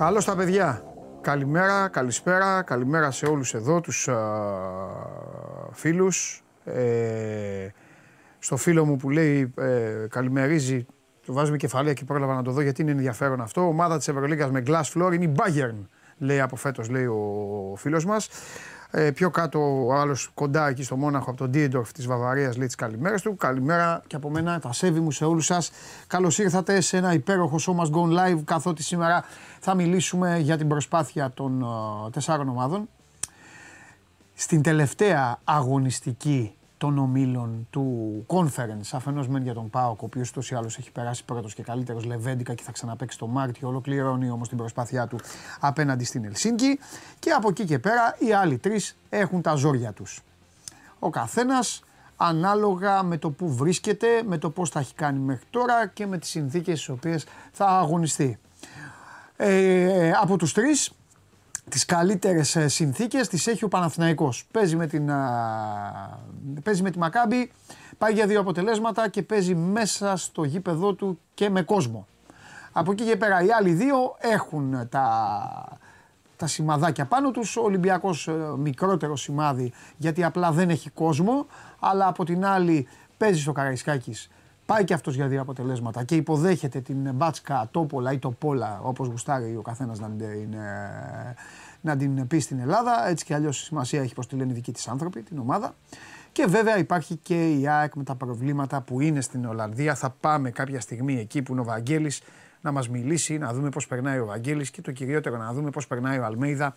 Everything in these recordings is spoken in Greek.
Καλώς τα παιδιά. Καλημέρα, καλησπέρα, καλημέρα σε όλους εδώ τους α, φίλους. Ε, στο φίλο μου που λέει ε, καλημερίζει, του βάζουμε κεφαλαία και πρόλαβα να το δω γιατί είναι ενδιαφέρον αυτό. Ομάδα της Ευρωλίγκας με glass floor είναι η Bayern, λέει από φέτος, λέει ο φίλος μας. Ε, πιο κάτω ο άλλος κοντά εκεί στο Μόναχο από τον Ντίεντορφ της Βαβαρίας λέει τις καλημέρες του. Καλημέρα και από μένα τα σέβη μου σε όλους σας. Καλώς ήρθατε σε ένα υπέροχο show must go live. Καθότι σήμερα θα μιλήσουμε για την προσπάθεια των uh, τεσσάρων ομάδων. Στην τελευταία αγωνιστική των ομίλων του conference, αφενός μεν για τον ΠΑΟΚ, ο οποίος ούτως ή άλλως έχει περάσει πρώτος και καλύτερος Λεβέντικα και θα ξαναπέξει το Μάρτιο, ολοκληρώνει όμως την προσπάθειά του απέναντι στην Ελσίνκη και από εκεί και πέρα οι άλλοι τρεις έχουν τα ζόρια τους. Ο καθένας ανάλογα με το που βρίσκεται, με το πώς θα έχει κάνει μέχρι τώρα και με τις συνθήκες στις οποίες θα αγωνιστεί. Ε, από τους τρεις τις καλύτερες ε, συνθήκες τις έχει ο Παναθηναϊκός. Παίζει με, την, παίζει με τη Μακάμπη, πάει για δύο αποτελέσματα και παίζει μέσα στο γήπεδό του και με κόσμο. Από εκεί και πέρα οι άλλοι δύο έχουν τα, τα σημαδάκια πάνω τους. Ο Ολυμπιακός ε, μικρότερο σημάδι γιατί απλά δεν έχει κόσμο, αλλά από την άλλη παίζει στο Καραϊσκάκης Πάει και αυτός για δύο αποτελέσματα και υποδέχεται την μπάτσκα τόπολα ή το πόλα, όπως γουστάρει ο καθένας να, την, να την πει στην Ελλάδα. Έτσι κι αλλιώς σημασία έχει πώ τη λένε οι δικοί της άνθρωποι, την ομάδα. Και βέβαια υπάρχει και η ΑΕΚ με τα προβλήματα που είναι στην Ολλανδία. Θα πάμε κάποια στιγμή εκεί που είναι ο Βαγγέλης να μας μιλήσει, να δούμε πώς περνάει ο Βαγγέλης και το κυριότερο να δούμε πώς περνάει ο Αλμέιδα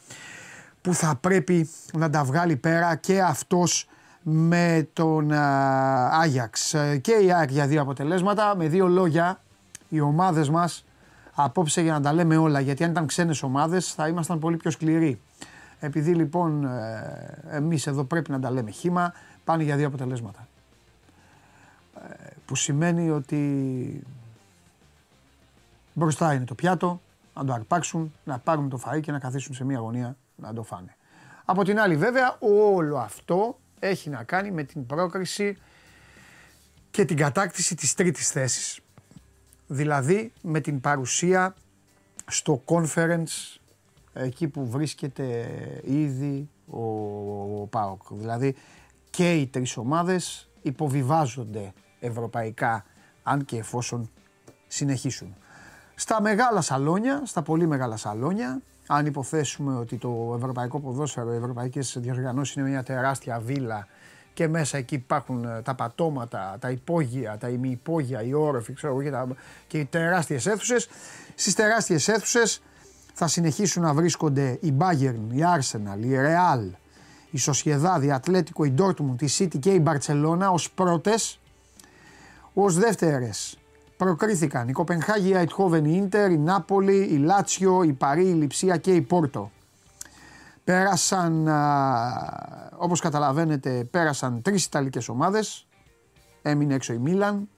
που θα πρέπει να τα βγάλει πέρα και αυτός με τον Άγιαξ. Και η ΑΕΚ για δύο αποτελέσματα. Με δύο λόγια, οι ομάδες μας απόψε για να τα λέμε όλα, γιατί αν ήταν ξένες ομάδες θα ήμασταν πολύ πιο σκληροί. Επειδή λοιπόν ε, εμείς εδώ πρέπει να τα λέμε χήμα, πάνε για δύο αποτελέσματα. Ε, που σημαίνει ότι μπροστά είναι το πιάτο, να το αρπάξουν, να πάρουν το φαΐ και να καθίσουν σε μια γωνία να το φάνε. Από την άλλη βέβαια όλο αυτό έχει να κάνει με την πρόκριση και την κατάκτηση της τρίτης θέσης. Δηλαδή με την παρουσία στο conference εκεί που βρίσκεται ήδη ο, ο ΠΑΟΚ. Δηλαδή και οι τρεις ομάδες υποβιβάζονται ευρωπαϊκά αν και εφόσον συνεχίσουν. Στα μεγάλα σαλόνια, στα πολύ μεγάλα σαλόνια, αν υποθέσουμε ότι το ευρωπαϊκό ποδόσφαιρο, οι ευρωπαϊκές διοργανώσεις είναι μια τεράστια βίλα και μέσα εκεί υπάρχουν ε, τα πατώματα, τα υπόγεια, τα ημιυπόγεια, οι όροφοι ξέρω, και, τα, και οι τεράστιες αίθουσες. Στις τεράστιες αίθουσες θα συνεχίσουν να βρίσκονται η Bayern, η Arsenal, η Real, η Sociedad, η Ατλέτικο, η Dortmund, η City και η Barcelona ως πρώτες. Ως δεύτερες προκρίθηκαν η Κοπενχάγη, η Αιτχόβεν, η Ίντερ, η Νάπολη, η Λάτσιο, η Παρή, η Λιψία και η Πόρτο. Πέρασαν, όπως καταλαβαίνετε, πέρασαν τρεις Ιταλικές ομάδες. Έμεινε έξω η Μίλαν.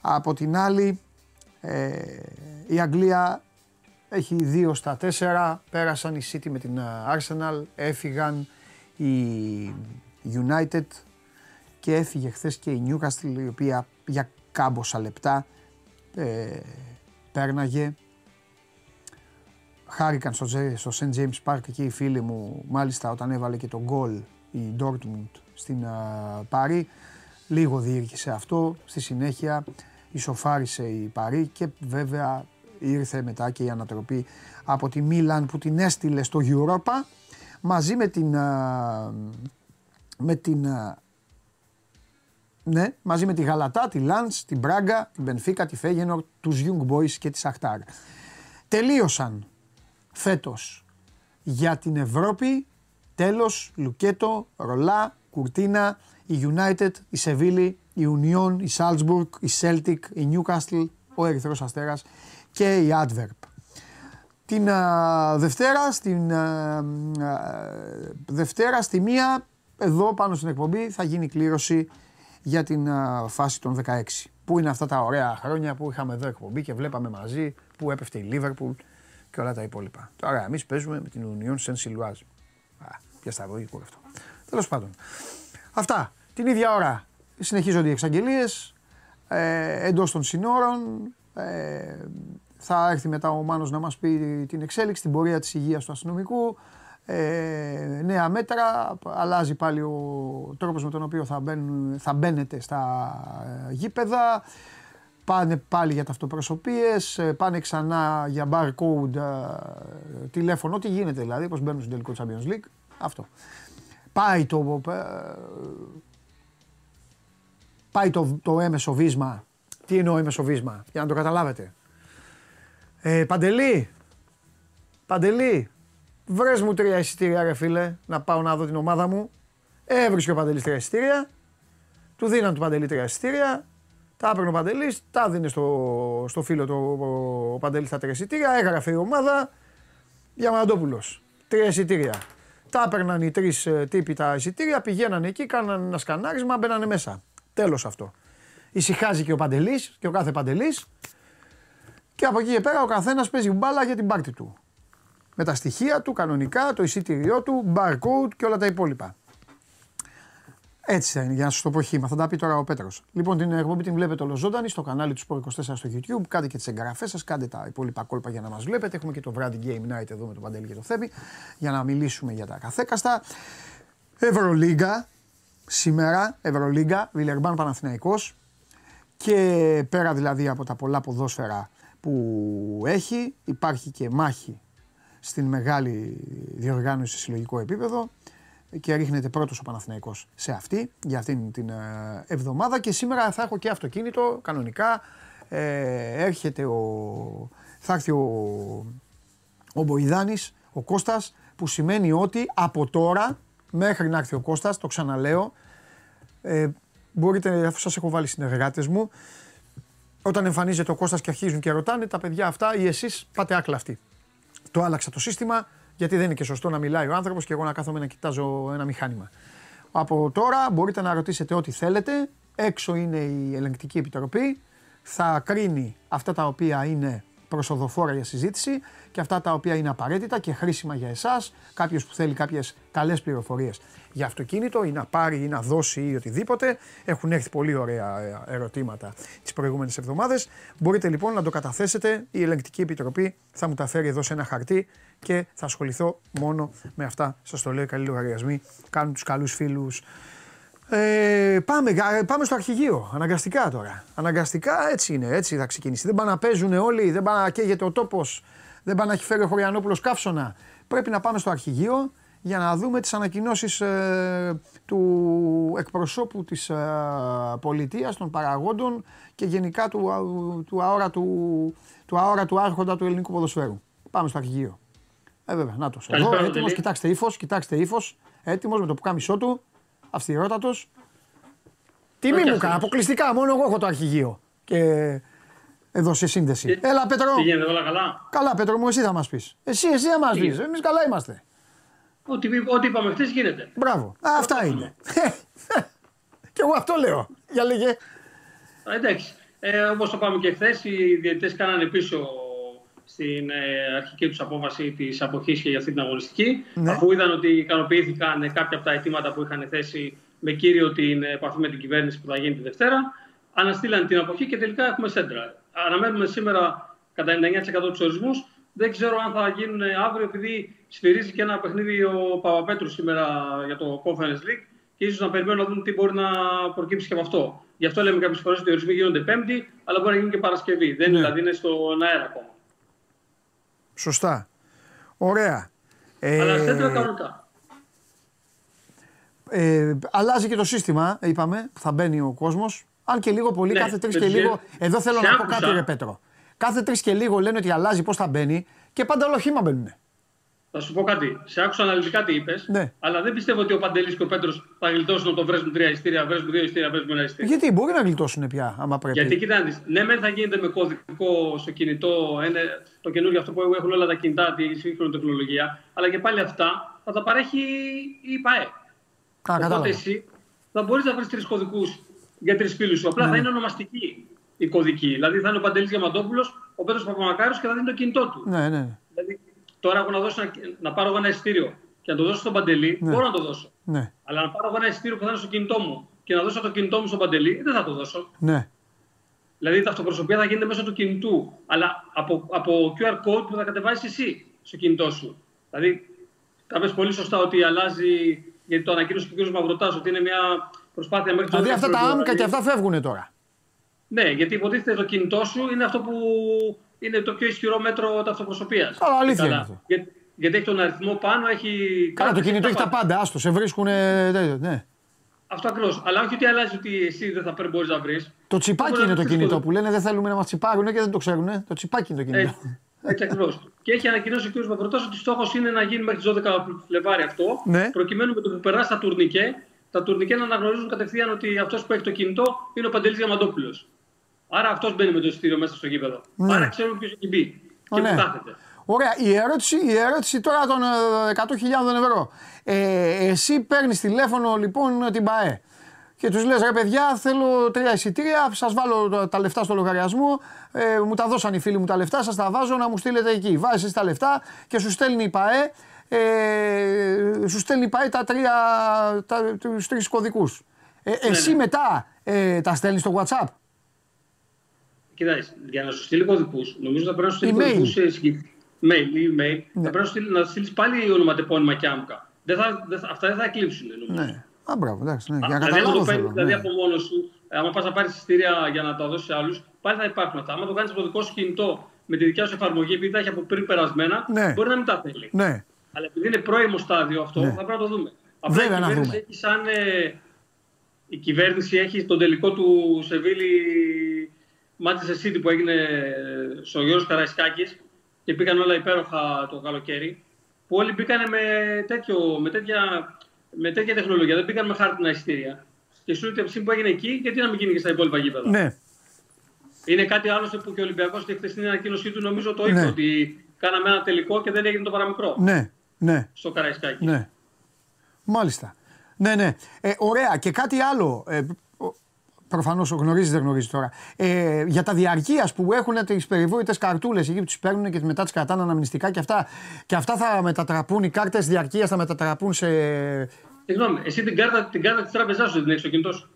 Από την άλλη, ε, η Αγγλία έχει δύο στα τέσσερα. Πέρασαν η City με την Arsenal. Έφυγαν η United και έφυγε χθες και η Newcastle η οποία για κάμποσα λεπτά ε, πέρναγε. Χάρηκαν στο, στο St. James Park εκεί οι φίλοι μου, μάλιστα όταν έβαλε και το γκολ η Dortmund στην Παρή. Λίγο διήρκησε αυτό, στη συνέχεια ισοφάρισε η Παρή και βέβαια ήρθε μετά και η ανατροπή από τη Μίλαν που την έστειλε στο Europa μαζί με την, με την ναι, μαζί με τη Γαλατά, τη Λάντς, την Μπράγκα, την Μπενφίκα, τη Φέγενορ, τους Young Boys και τη Σαχτάρ. Τελείωσαν φέτος για την Ευρώπη, τέλος, Λουκέτο, Ρολά, Κουρτίνα, η United, η Σεβίλη, η Union, η Salzburg, η Celtic, η Newcastle, ο Ερυθρός Αστέρας και η Adverb. Την Δευτέρα, στην Δευτέρα στη μία, εδώ πάνω στην εκπομπή θα γίνει κλήρωση για την φάση των 16. Πού είναι αυτά τα ωραία χρόνια που είχαμε εδώ εκπομπή και βλέπαμε μαζί που έπεφτε η Λίβερπουλ και όλα τα υπόλοιπα. Τώρα εμείς παίζουμε με την Union Saint Siloise. Α, πια σταυρογικό αυτό. Τέλος πάντων. Αυτά. Την ίδια ώρα συνεχίζονται οι εξαγγελίες ε, εντός των συνόρων. Ε, Θα έρθει μετά ο Μάνος να μας πει την εξέλιξη, την πορεία της υγείας του αστυνομικού. Ε, νέα μέτρα, αλλάζει πάλι ο τρόπος με τον οποίο θα, μπαίνουν, θα μπαίνετε στα ε, γήπεδα. Πάνε πάλι για ταυτοπροσωπίες, ε, πάνε ξανά για barcode, ε, τηλέφωνο, ό,τι γίνεται δηλαδή, πώς μπαίνουν στο τελικό Champions League. Αυτό. Πάει το, πάει το, το έμεσο βίσμα. Τι εννοώ έμεσο βίσμα, για να το καταλάβετε. Ε, Παντελή, Παντελή, βρες μου τρία εισιτήρια ρε φίλε, να πάω να δω την ομάδα μου. Έβρισκε ο Παντελής τρία εισιτήρια, του δίναν του Παντελή τρία εισιτήρια, τα έπαιρνε ο Παντελής, τα δίνει στο, στο φίλο του ο Παντελής τα τρία εισιτήρια, έγραφε η ομάδα, Διαμαντόπουλος, τρία εισιτήρια. Τα έπαιρναν οι τρεις ε, τύποι τα εισιτήρια, πηγαίνανε εκεί, κάνανε ένα σκανάρισμα, μπαίνανε μέσα. Τέλος αυτό. Ησυχάζει και ο Παντελής και ο κάθε Παντελής. Και από εκεί και πέρα ο καθένας παίζει μπάλα για την πάρτη του. Με τα στοιχεία του, κανονικά, το εισιτήριό του, barcode και όλα τα υπόλοιπα. Έτσι θα είναι, για να σας το πω χήμα. Θα τα πει τώρα ο Πέτρος. Λοιπόν, την εκπομπή την βλέπετε ολοζώντανη στο κανάλι του Sport 24 στο YouTube. Κάντε και τις εγγραφές σας, κάντε τα υπόλοιπα κόλπα για να μας βλέπετε. Έχουμε και το βράδυ Game Night εδώ με τον Παντελή και το Θέμη για να μιλήσουμε για τα καθέκαστα. Ευρωλίγκα, σήμερα, Ευρωλίγκα, Βιλερμπάν Παναθηναϊκός και πέρα δηλαδή από τα πολλά ποδόσφαιρα που έχει, υπάρχει και μάχη στην μεγάλη διοργάνωση σε συλλογικό επίπεδο και ρίχνεται πρώτος ο Παναθηναϊκός σε αυτή, για αυτήν την ε, εβδομάδα και σήμερα θα έχω και αυτοκίνητο κανονικά, ε, έρχεται ο, θα έρθει ο, ο Μποϊδάνης, ο Κώστας, που σημαίνει ότι από τώρα μέχρι να έρθει ο Κώστας, το ξαναλέω, ε, μπορείτε, αφού σας έχω βάλει συνεργάτες μου, όταν εμφανίζεται ο Κώστας και αρχίζουν και ρωτάνε, τα παιδιά αυτά ή εσείς πάτε άκλαυτοι. Το άλλαξα το σύστημα, γιατί δεν είναι και σωστό να μιλάει ο άνθρωπος και εγώ να κάθομαι να κοιτάζω ένα μηχάνημα. Από τώρα μπορείτε να ρωτήσετε ό,τι θέλετε. Έξω είναι η ελεγκτική επιτροπή. Θα κρίνει αυτά τα οποία είναι προσοδοφόρα για συζήτηση και αυτά τα οποία είναι απαραίτητα και χρήσιμα για εσάς, κάποιος που θέλει κάποιες καλές πληροφορίες για αυτοκίνητο ή να πάρει ή να δώσει ή οτιδήποτε. Έχουν έρθει πολύ ωραία ερωτήματα τις προηγούμενες εβδομάδες. Μπορείτε λοιπόν να το καταθέσετε. Η Ελεγκτική Επιτροπή θα μου τα φέρει εδώ σε ένα χαρτί και θα ασχοληθώ μόνο με αυτά. Σας το λέω, καλοί λογαριασμοί. Κάνουν τους καλούς φίλους. Ε, πάμε, πάμε στο αρχηγείο. Αναγκαστικά τώρα. Αναγκαστικά έτσι είναι. Έτσι θα ξεκινήσει. Δεν πάνε να παίζουν όλοι. Δεν πάνε να καίγεται ο τόπος. Δεν πάνε να έχει φέρει ο Χωριανόπουλος καύσωνα. Πρέπει να πάμε στο αρχηγείο για να δούμε τις ανακοινώσεις ε, του εκπροσώπου της ε, πολιτείας, των παραγόντων και γενικά του, του, αόρατου, του αόρατου άρχοντα του ελληνικού ποδοσφαίρου. Πάμε στο αρχηγείο. Ε, βέβαια, να το. Εδώ έτοιμος, κοιτάξτε ύφος, κοιτάξτε ύφος. Έτοιμος με το πουκάμισό του, αυστηρότατος. Τιμή μου έκανε, αποκλειστικά, μόνο εγώ έχω το αρχηγείο. Και εδώ σε σύνδεση. Έλα, Πέτρο. Τι γίνεται, όλα καλά; Καλά, Πέτρο μου, εσύ θα μας πεις. Εσύ, εσύ θα μας πεις. Εμείς καλά είμαστε. Ό,τι, ό,τι είπαμε χθες γίνεται. Μπράβο. Α, αυτά είναι. και εγώ αυτό λέω. Για λέγε. εντάξει. Ε, Όπως το πάμε και χθες, οι διαιτητές κάνανε πίσω στην ε, αρχική τους απόφαση της αποχής και για αυτή την αγωνιστική. Ναι. Αφού είδαν ότι ικανοποιήθηκαν κάποια από τα αιτήματα που είχαν θέσει με κύριο την επαφή με την κυβέρνηση που θα γίνει τη Δευτέρα, αναστήλαν την αποχή και τελικά έχουμε σέντρα. Αναμένουμε σήμερα κατά 99% τους ορισμούς. Δεν ξέρω αν θα γίνουν αύριο, επειδή σφυρίζει και ένα παιχνίδι ο Παπαπέτρου σήμερα για το Conference League και ίσως να περιμένουν να δουν τι μπορεί να προκύψει και από αυτό. Γι' αυτό λέμε κάποιες φορές ότι οι ορισμοί γίνονται Πέμπτη, αλλά μπορεί να γίνει και Παρασκευή. Δεν είναι, ναι. δηλαδή είναι στον αέρα ακόμα. Σωστά. Ωραία. Αλλά ε... σέντρα κανονικά. Ε, αλλάζει και το σύστημα, είπαμε, που θα μπαίνει ο κόσμος. Αν και λίγο πολύ, ναι, κάθε τρεις και λίγο. Εδώ θέλω να πω κάτι, ρε Πέτρο. Κάθε τρεις και λίγο λένε ότι αλλάζει πώς θα μπαίνει και πάντα ολοχήμα μπαίνουν. Θα σου πω κάτι. Σε άκουσα αναλυτικά τι είπες, ναι. αλλά δεν πιστεύω ότι ο Παντελής και ο Πέτρος θα γλιτώσουν να το βρέσουν τρία ειστήρια, βρέσουν δύο ειστήρια, βρέσουν ένα ειστήρια. Γιατί μπορεί να γλιτώσουν πια, άμα πρέπει. Γιατί κοιτάξτε, ναι, μεν θα γίνεται με κωδικό στο κινητό, είναι το καινούργιο αυτό που έχουν όλα τα κινητά, τη σύγχρονη τεχνολογία, αλλά και πάλι αυτά θα τα παρέχει η ΠαΕ. Α, Οπότε εσύ θα μπορείς να βρεις τρεις κωδικούς για τρεις φίλους σου. Απλά ναι. θα είναι ονομαστική η κωδική. Δηλαδή θα είναι ο Παντελής Διαμαντόπουλος, ο Πέτρος Παπαμακάριος και θα δίνει το κινητό του. Ναι, ναι. Δηλαδή, τώρα έχω να, δώσω, να, να πάρω ένα εισιτήριο και να το δώσω στον Παντελή, ναι. μπορώ να το δώσω. Ναι. Αλλά να πάρω ένα εισιτήριο που θα είναι στο κινητό μου και να δώσω το κινητό μου στον Παντελή, δεν θα το δώσω. Ναι. Δηλαδή τα αυτοπροσωπεία θα γίνεται μέσω του κινητού, αλλά από, από QR code που θα κατεβάσεις εσύ στο κινητό σου. Δηλαδή, τα πες πολύ σωστά ότι αλλάζει, γιατί το ανακοίνωσε και ο κ. Μαυρωτά, ότι είναι μια προσπάθεια μέχρι Δηλαδή αυτά τα άμκα και αυτά φεύγουν τώρα. Ναι, γιατί υποτίθεται το κινητό σου είναι αυτό που είναι το πιο ισχυρό μέτρο ταυτοπροσωπία. Αλλά αλήθεια είναι αυτό. Για, γιατί έχει τον αριθμό πάνω, έχει. Καλά, το κινητό έχει τα πάντα. Άστο, σε βρίσκουν. Ναι. Αυτό ακριβώς. Αλλά όχι ότι αλλάζει ότι εσύ δεν θα μπορείς να βρεις. Το τσιπάκι είναι το κινητό που λένε δεν θέλουμε να μας τσιπάρουν και δεν το ξέρουν. Το τσιπάκι είναι το κινητό. Έτσι ακριβώς. και έχει ανακοινώσει ο κ. Παπροτό ότι στόχος είναι να γίνει μέχρι τις 12 Φλεβάρι αυτό, ναι. προκειμένου με το που περάσει τα τουρνικέ, τα τουρνικέ να αναγνωρίζουν κατευθείαν ότι αυτός που έχει το κινητό είναι ο Παντελής Διαμαντόπουλος. Άρα αυτός μπαίνει με το εισιτήριο μέσα στο γήπεδο. Ναι. Άρα ξέρουμε ποιος έχει μπει και ναι. που κάθεται. Ωραία. Η ερώτηση, η ερώτηση τώρα των 100.000 ε, ευρώ. Ε, εσύ παίρνεις τηλέφωνο λοιπόν την ΠαΕ και τους λες: Ρε παιδιά, θέλω τρία εισιτήρια. Σας βάλω τα λεφτά στο λογαριασμό. Ε, μου τα δώσαν οι φίλοι μου τα λεφτά. Σας τα βάζω να μου στείλετε εκεί. Βάζεις τα λεφτά και σου στέλνει η ΠαΕ. Ε, σου στέλνει η ΠαΕ τα τρία, τα, τους τρεις κωδικούς. Ε, ναι, εσύ ναι. μετά ε, τα στέλνεις στο WhatsApp. Κοιτάξτε, για να σου στείλει κωδικούς, νομίζω θα πρέπει να σου στείλει κωδικούς σε mail ή email. Ναι. Θα πρέπει να στείλει πάλι ονοματεπώνυμα και άμκα. Δεν θα, δεν θα, αυτά δεν θα εκλείψουν. Νομίζω. Ναι. Α, μπράβο, εντάξει. Ναι. Για να δηλαδή, το παίρνεις δηλαδή ναι. από μόνος σου, άμα πας να πάρεις εισιτήρια για να τα δώσεις σε άλλους, πάλι θα υπάρχουν αυτά. Άμα το κάνεις από το δικό σου κινητό με τη δικιά σου εφαρμογή, επειδή τα έχει από πριν περασμένα, ναι. μπορεί να μην τα θέλει. Ναι. Αλλά επειδή είναι πρώιμο στάδιο αυτό, ναι. θα πρέπει να το δούμε. Απλά Βέβαια, η κυβέρνηση να έχει σαν. Ε, η κυβέρνηση έχει τον τελικό του Σεβίλη Manchester City που έγινε στο Γιώργο Καραϊσκάκης και πήγαν όλα υπέροχα το καλοκαίρι. Που όλοι μπήκαν με, με, τέτοια, με τέτοια τεχνολογία. Δεν πήγαν με χάρτινα εισιτήρια. Και σου λέει που έγινε εκεί, γιατί να μην γίνει και στα υπόλοιπα γήπεδα; Ναι. Είναι κάτι άλλο που και ο Ολυμπιακός και χθες στην ανακοίνωσή του νομίζω το είπε ναι. ότι κάναμε ένα τελικό και δεν έγινε το παραμικρό. Ναι, ναι. Στο Καραϊσκάκι. Ναι. Μάλιστα. Ναι, ναι. Ε, ωραία. Και κάτι άλλο. Ε, Προφανώς γνωρίζει, δεν γνωρίζει τώρα. Ε, για τα διαρκεία που έχουν τις περιβόητες καρτούλες εκεί που τις παίρνουν και μετά τις κρατάνε αναμνηστικά και αυτά. Και αυτά θα μετατραπούν, οι κάρτες διαρκείας θα μετατραπούν σε. Συγγνώμη, εσύ την κάρτα, την κάρτα της τράπεζάς σου δεν έχεις στο κινητό σου;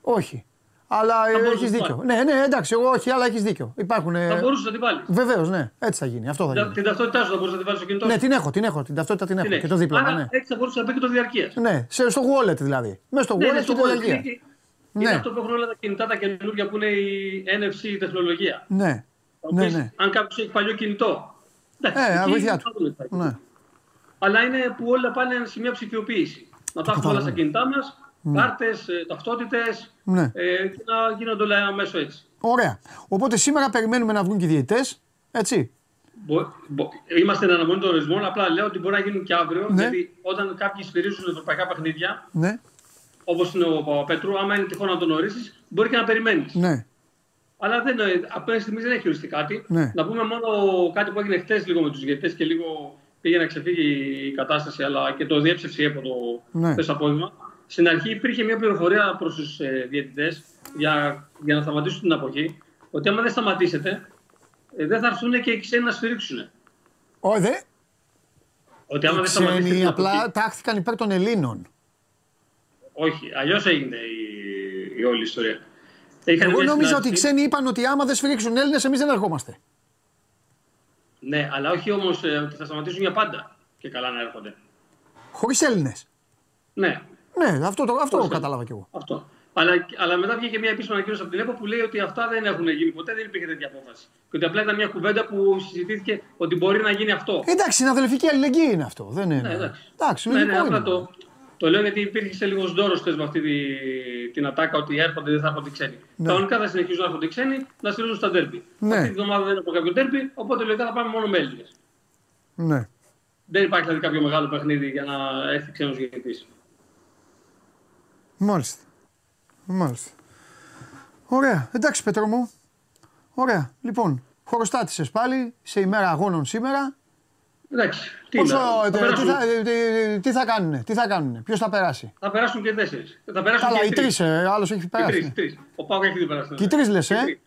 Όχι. Αλλά έχεις δίκιο. Ναι, ναι, εντάξει, εγώ όχι, αλλά έχεις δίκιο. Υπάρχουν, θα μπορούσες να την βάλεις. Βεβαίως, ναι, έτσι θα γίνει. Αυτό θα γίνει. Την ταυτότητά σου θα μπορούσες να την βάλεις στο κινητό. Ναι, την έχω, την έχω. Την ταυτότητα την έχω. Και το δίπλωμα. Ναι. Έτσι θα μπορούσε να μπει και το διαρκείας. Ναι, στο wallet δηλαδή. Μέσα στο ναι, wallet ναι, και το διαρκεία. Ναι. Είναι αυτό που έχουν όλα τα κινητά τα καινούργια που είναι η NFC τεχνολογία. Ναι. ναι, ναι. Αν κάποιος έχει παλιό κινητό. Εντάξει, ε, βοηθιά του. Ναι. Αλλά είναι που όλα πάνε σε μια ψηφιοποίηση. Να τα έχουμε όλα στα κινητά μας, ναι. κάρτες, ταυτότητες ναι. ε, και να γίνονται όλα μέσω έτσι. Ωραία. Οπότε σήμερα περιμένουμε να βγουν και οι διαιτητές. Έτσι. Μπο, μπο, είμαστε εν αναμονή των ορισμών. Απλά λέω ότι μπορεί να γίνουν και αύριο. Ναι. Γιατί όταν κάποιοι σφυρίζουν ευρωπαϊκά παιχνίδια, ναι όπως είναι ο Παπαπέτρου, άμα είναι τυχόν να τον ορίσει, μπορεί και να περιμένεις. Ναι. Αλλά δεν, απέναντι στιγμή δεν έχει οριστεί κάτι. Ναι. Να πούμε μόνο κάτι που έγινε χτε λίγο με τους διαιτητέ και λίγο πήγε να ξεφύγει η κατάσταση, αλλά και το διέψευσε από το ναι. απόγευμα. Στην αρχή υπήρχε μια πληροφορία προς τους ε, διαιτητές για, για να σταματήσουν την αποχή, ότι άμα δεν σταματήσετε, ε, δεν θα έρθουν και οι ξένοι να σφυρίξουν. Όχι, δε. Ότι άμα δεν σταματήσετε. Απλά τάχθηκαν υπέρ των Ελλήνων. Όχι, αλλιώς έγινε η, η όλη ιστορία. Εγώ νόμιζα ότι οι ξένοι είπαν ότι άμα δεν σφυρίξουν Έλληνες, εμείς δεν ερχόμαστε. Ναι, αλλά όχι όμως ε, ότι θα σταματήσουν για πάντα και καλά να έρχονται. Χωρίς Έλληνες. Ναι. Ναι, αυτό, το, αυτό κατάλαβα κι εγώ. Αυτό. Αλλά, αλλά μετά βγήκε μια επίσημη ανακοίνωση από την ΕΠΟ που λέει ότι αυτά δεν έχουν γίνει ποτέ, δεν υπήρχε τέτοια απόφαση. Και ότι απλά ήταν μια κουβέντα που συζητήθηκε ότι μπορεί να γίνει αυτό. Εντάξει, συναδελφική αλληλεγγύη είναι αυτό. Δεν είναι. Ναι, εντάξει. εντάξει ναι, ναι, απλά το, το λέω γιατί υπήρχε σε λίγος δώρος με αυτή τη, την ατάκα ότι έρχονται δεν θα έρχονται οι ξένοι. Ναι. Κανονικά θα συνεχίζουν να έρχονται οι ξένοι να στηρίζουν στα τέρπι. Ναι. Αυτή τη βδομάδα δεν έχω κάποιο τέρπι, οπότε λογικά θα πάμε μόνο με Έλληνες. Ναι. Δεν υπάρχει δηλαδή κάποιο μεγάλο παιχνίδι για να έρθει ξένος γεννητής. Μάλιστα. Μάλιστα. Ωραία. Εντάξει, Πέτρο μου. Ωραία. Λοιπόν, χωροστάτησες πάλι σε ημέρα αγώνων σήμερα. Εντάξει. Τι, Πόσο, θα, τι, θα, τι, τι, θα κάνουν, τι θα κάνουν, ποιος θα περάσει; Θα περάσουν και τέσσερις. Θα περάσουν Καλά, και οι τρεις, ε, άλλος έχει περάσει. Και τρεις, Ο Πάουκ έχει δει περάσει. Και οι τρεις λες, ε;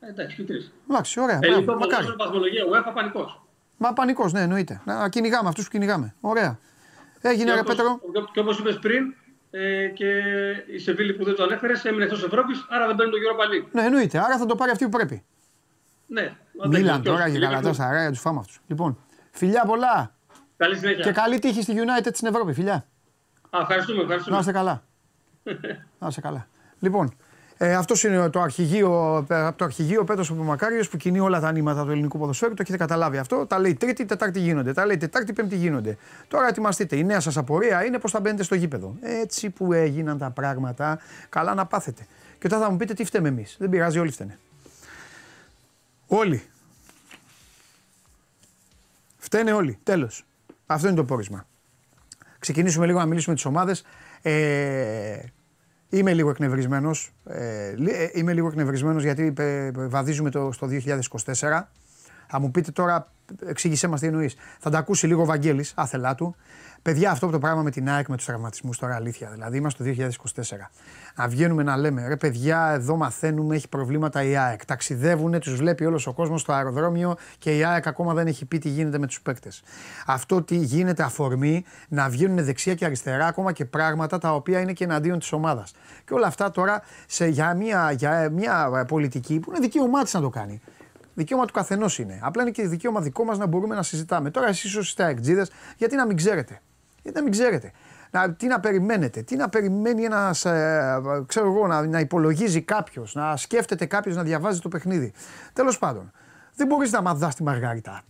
Εντάξει, και οι τρεις. Εντάξει, ωραία. Ε, λοιπόν, μακάρι. βαθμολογία, UEFA πανικός. Μα πανικός, ναι, εννοείται. Να κυνηγάμε αυτούς που κυνηγάμε. Ωραία. Έγινε, ρε Πέτρο. Και όπως είπες πριν, ε, και η Σεβίλη που δεν το ανέφερες έμεινε εκτός Ευρώπης, άρα δεν παίρνει το Europa League. Ναι, εννοείται. Άρα θα το πάρει αυτή που πρέπει. Ναι. Μίλαν τώρα και καλά τόσα αράγια τους φάμε αυτού. Λοιπόν, φιλιά πολλά. Καλή συνέχεια. Και καλή τύχη στη United στην Ευρώπη, φιλιά. Α, ευχαριστούμε, ευχαριστούμε. Να είστε καλά. Να είστε καλά. Λοιπόν, ε, αυτός είναι το αρχηγείο, ε, το αρχηγείο Πέτρος Παπαμακάριο που κινεί όλα τα νήματα του ελληνικού ποδοσφαίρου. Το έχετε καταλάβει αυτό. Τα λέει Τρίτη, Τετάρτη γίνονται. Τα λέει Τετάρτη, Πέμπτη γίνονται. Τώρα ετοιμαστείτε. Η νέα σας απορία είναι πώς θα μπαίνετε στο γήπεδο. Έτσι που έγιναν τα πράγματα, καλά να πάθετε. Και τώρα θα μου πείτε τι φταίμε εμείς. Δεν πειράζει, όλοι φταίνε. Όλοι. Φταίνε όλοι. Τέλος. Αυτό είναι το πόρισμα. Ξεκινήσουμε λίγο να μιλήσουμε τις ομάδες. Ε, Είμαι λίγο εκνευρισμένος. Ε, ε, είμαι λίγο εκνευρισμένος γιατί ε, βαδίζουμε το, στο 2024. Θα μου πείτε τώρα, εξήγησέ μας τι εννοείς. Θα τα ακούσει λίγο ο Βαγγέλης, άθελά του. Παιδιά, αυτό το πράγμα με την ΑΕΚ με τους τραυματισμούς τώρα αλήθεια. Δηλαδή, είμαστε το 2024. Να βγαίνουμε να λέμε ρε παιδιά, εδώ μαθαίνουμε, έχει προβλήματα η ΑΕΚ. Ταξιδεύουν, τους βλέπει όλος ο κόσμος στο αεροδρόμιο και η ΑΕΚ ακόμα δεν έχει πει τι γίνεται με τους παίκτες. Αυτό τι γίνεται αφορμή να βγαίνουν δεξιά και αριστερά ακόμα και πράγματα τα οποία είναι και εναντίον της ομάδας. Και όλα αυτά τώρα σε, για, μια, για μια πολιτική που είναι δικαίωμά της να το κάνει. Δικαίωμα του καθενός είναι. Απλά είναι και δικαίωμα δικό μας να μπορούμε να συζητάμε. Τώρα εσείς ίσω είστε εκτζίδε, γιατί να μην ξέρετε; Γιατί να μην ξέρετε. Να, τι να περιμένετε, τι να περιμένει ένας, ε, ξέρω εγώ, να, να υπολογίζει κάποιος, να σκέφτεται κάποιος να διαβάζει το παιχνίδι. Τέλος πάντων, δεν μπορείς να μαθάς τη Μαργαρίτα.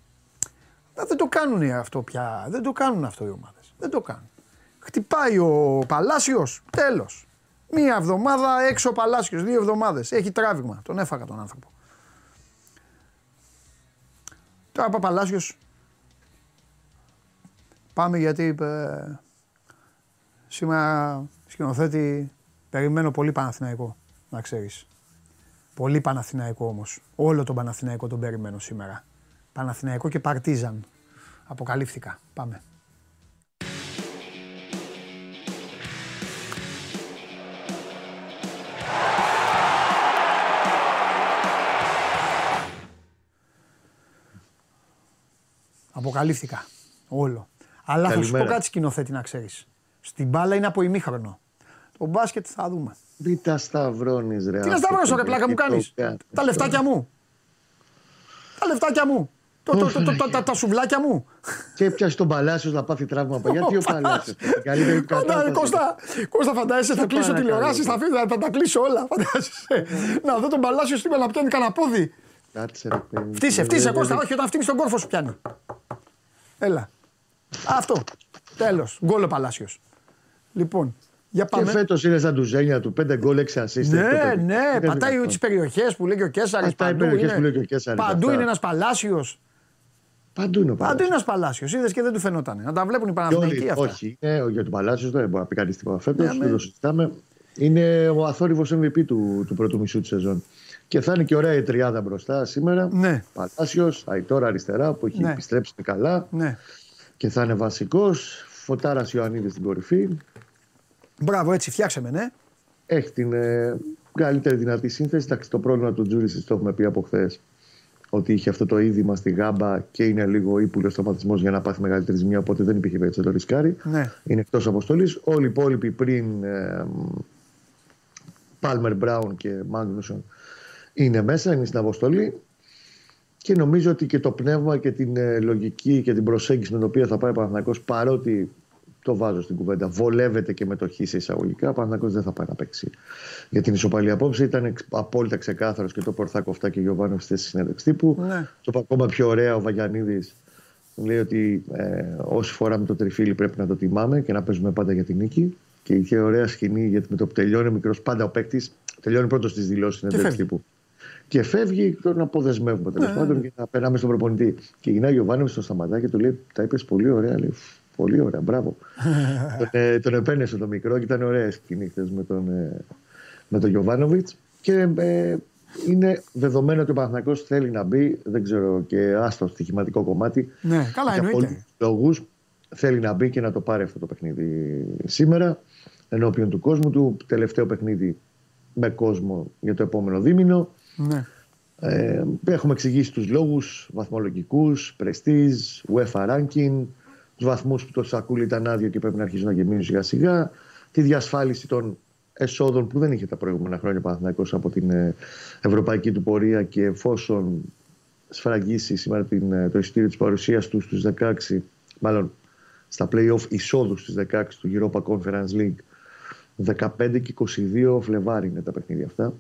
Δεν το κάνουν αυτό πια. Δεν το κάνουν αυτό οι ομάδες. Δεν το κάνουν. Χτυπάει ο Παλάσιος, τέλος. Μία εβδομάδα έξω ο Παλάσιος, δύο εβδομάδες. Έχει τράβηγμα. Τον έφαγα τον άνθρωπο. Τώρα Παπαλάσιο Πάμε γιατί ε, σήμερα σκηνοθέτη περιμένω πολύ Παναθηναϊκό, να ξέρεις. Πολύ Παναθηναϊκό όμως. Όλο τον Παναθηναϊκό τον περιμένω σήμερα. Παναθηναϊκό και Παρτίζαν. Αποκαλύφθηκα. Πάμε. Αποκαλύφθηκα. Όλο. Αλλά θα σου πω κάτι σκηνοθέτη να ξέρεις. Στην μπάλα είναι από ημίχρονο. Το μπάσκετ θα δούμε. Μην τα σταυρώνεις, ρε. Τι να σταυρώσω, ρε πλάκα μου κάνεις; Τα λεφτάκια μου. Τα λεφτάκια μου. Το, το, το, το, τα, τα σουβλάκια μου. Και έπιασε τον Παλάσιος να πάθει τραύμα. Γιατί ο Παλάσιος. Κώστα, Κώστα, φαντάζεσαι, θα κλείσω τηλεοράσεις, θα, θα τα κλείσω όλα. Φαντάζεσαι. Να δω τον Παλάσιος σήμερα να πιάνει κανένα πόδι. Κάτσε, ρε παιδί. Φτύσε, φτύσε, Κώστα, όχι, όταν φτύνεις τον κόρφο σου πιάνει. Έλα. Αυτό. Τέλος. Γκολ ο Παλάσιος. Λοιπόν, για πάμε. Και φέτος είναι σαν τουζένια του. 5 γκολ, 6 assist. Ναι, ναι. Πατάει τις περιοχές που λέει και ο Κέσσαρης. Πατάει περιοχές που λέει και ο Κέσσαρης. Παντού είναι ένας Παλάσιος. Παντού είναι ο Παλάσιο. Παντού είναι ένας Παλάσιος. Είδες και δεν του φαινόταν. Να τα βλέπουν οι Παναθηναϊκοί αυτά. Όχι, είναι για τον Παλάσιος δεν μπορεί να πει κανείς τίποτα φέτος. Ναι, δεν το συζητάμε. Είναι ο αθόρυβος MVP του, του πρώτου μισού της σεζόν. Και θα είναι και ωραία η τριάδα μπροστά σήμερα. Ναι. Παλάσιος, Αϊτόρα αριστερά που έχει ναι. επιστρέψει καλά. Ναι και θα είναι βασικός. Φωτάρας Ιωαννίδης στην κορυφή. Μπράβο, έτσι φτιάξαμε, ναι. Έχει την ε, καλύτερη δυνατή σύνθεση. Εντάξει, το πρόβλημα του Τζούρισι το έχουμε πει από χθες. Ότι είχε αυτό το είδημα στη γάμπα και είναι λίγο ύπουλος σταματισμό για να πάθει μεγαλύτερη ζημιά. Οπότε δεν υπήρχε περίπτωση να το ρισκάρει. Ναι. Είναι εκτός αποστολής. Όλοι οι υπόλοιποι πριν ε, Πάλμερ Μπράουν και Μάγνουσον είναι μέσα, είναι στην αποστολή. Και νομίζω ότι και το πνεύμα και την ε, λογική και την προσέγγιση με την οποία θα πάει ο Παναθηναϊκός παρότι το βάζω στην κουβέντα, βολεύεται και με το χ σε εισαγωγικά, ο Παναθηναϊκός δεν θα πάει να παίξει. Για την ισοπαλία απόψε ήταν απόλυτα ξεκάθαρος και το Πορθάκο αυτά και ο Γιωβάνο στη συνέντευξη τύπου. Ναι. Το είπα ακόμα πιο ωραία ο Βαγιανίδης λέει ότι ε, όσοι φοράμε το τριφύλι πρέπει να το τιμάμε και να παίζουμε πάντα για την νίκη. Και είχε ωραία σκηνή γιατί με το που τελειώνει ο μικρός πάντα ο παίκτης τελειώνει πρώτος στις δηλώσεις συνέντευξη τύπου και φεύγει τον αποδεσμεύουμε τέλος ναι. πάντων και να περνάμε στον προπονητή. Και γυρνάει ο Γιωβάνο στο σταματά και του λέει: Τα είπες πολύ ωραία. Λέει, πολύ ωραία, μπράβο. τον, ε, τον επένεσε το μικρό και ήταν ωραία σκηνή χθες με τον, ε, με τον Γιωβάνοβιτς. Και ε, είναι δεδομένο ότι ο Παναθηναϊκός θέλει να μπει, δεν ξέρω και άστο στοιχηματικό κομμάτι. Ναι, καλά εννοείται. λόγους θέλει να μπει και να το πάρει αυτό το παιχνίδι σήμερα ενώπιον του κόσμου του. Τελευταίο παιχνίδι με κόσμο για το επόμενο δίμηνο. Ναι. Ε, έχουμε εξηγήσει τους λόγους βαθμολογικούς, prestige, UEFA ranking, τους βαθμούς που το σακούλι ήταν άδειο και πρέπει να αρχίσουν να γεμίζουν σιγά σιγά, τη διασφάλιση των εσόδων που δεν είχε τα προηγούμενα χρόνια Παναθηναϊκός από την ε, ευρωπαϊκή του πορεία και εφόσον σφραγίσει σήμερα την, ε, το εισιτήριο της παρουσίας του στους 16 μάλλον στα play-off εισόδους στις 16 του Europa Conference League 15 και 22 Φλεβάρι είναι τα παιχνίδια αυτά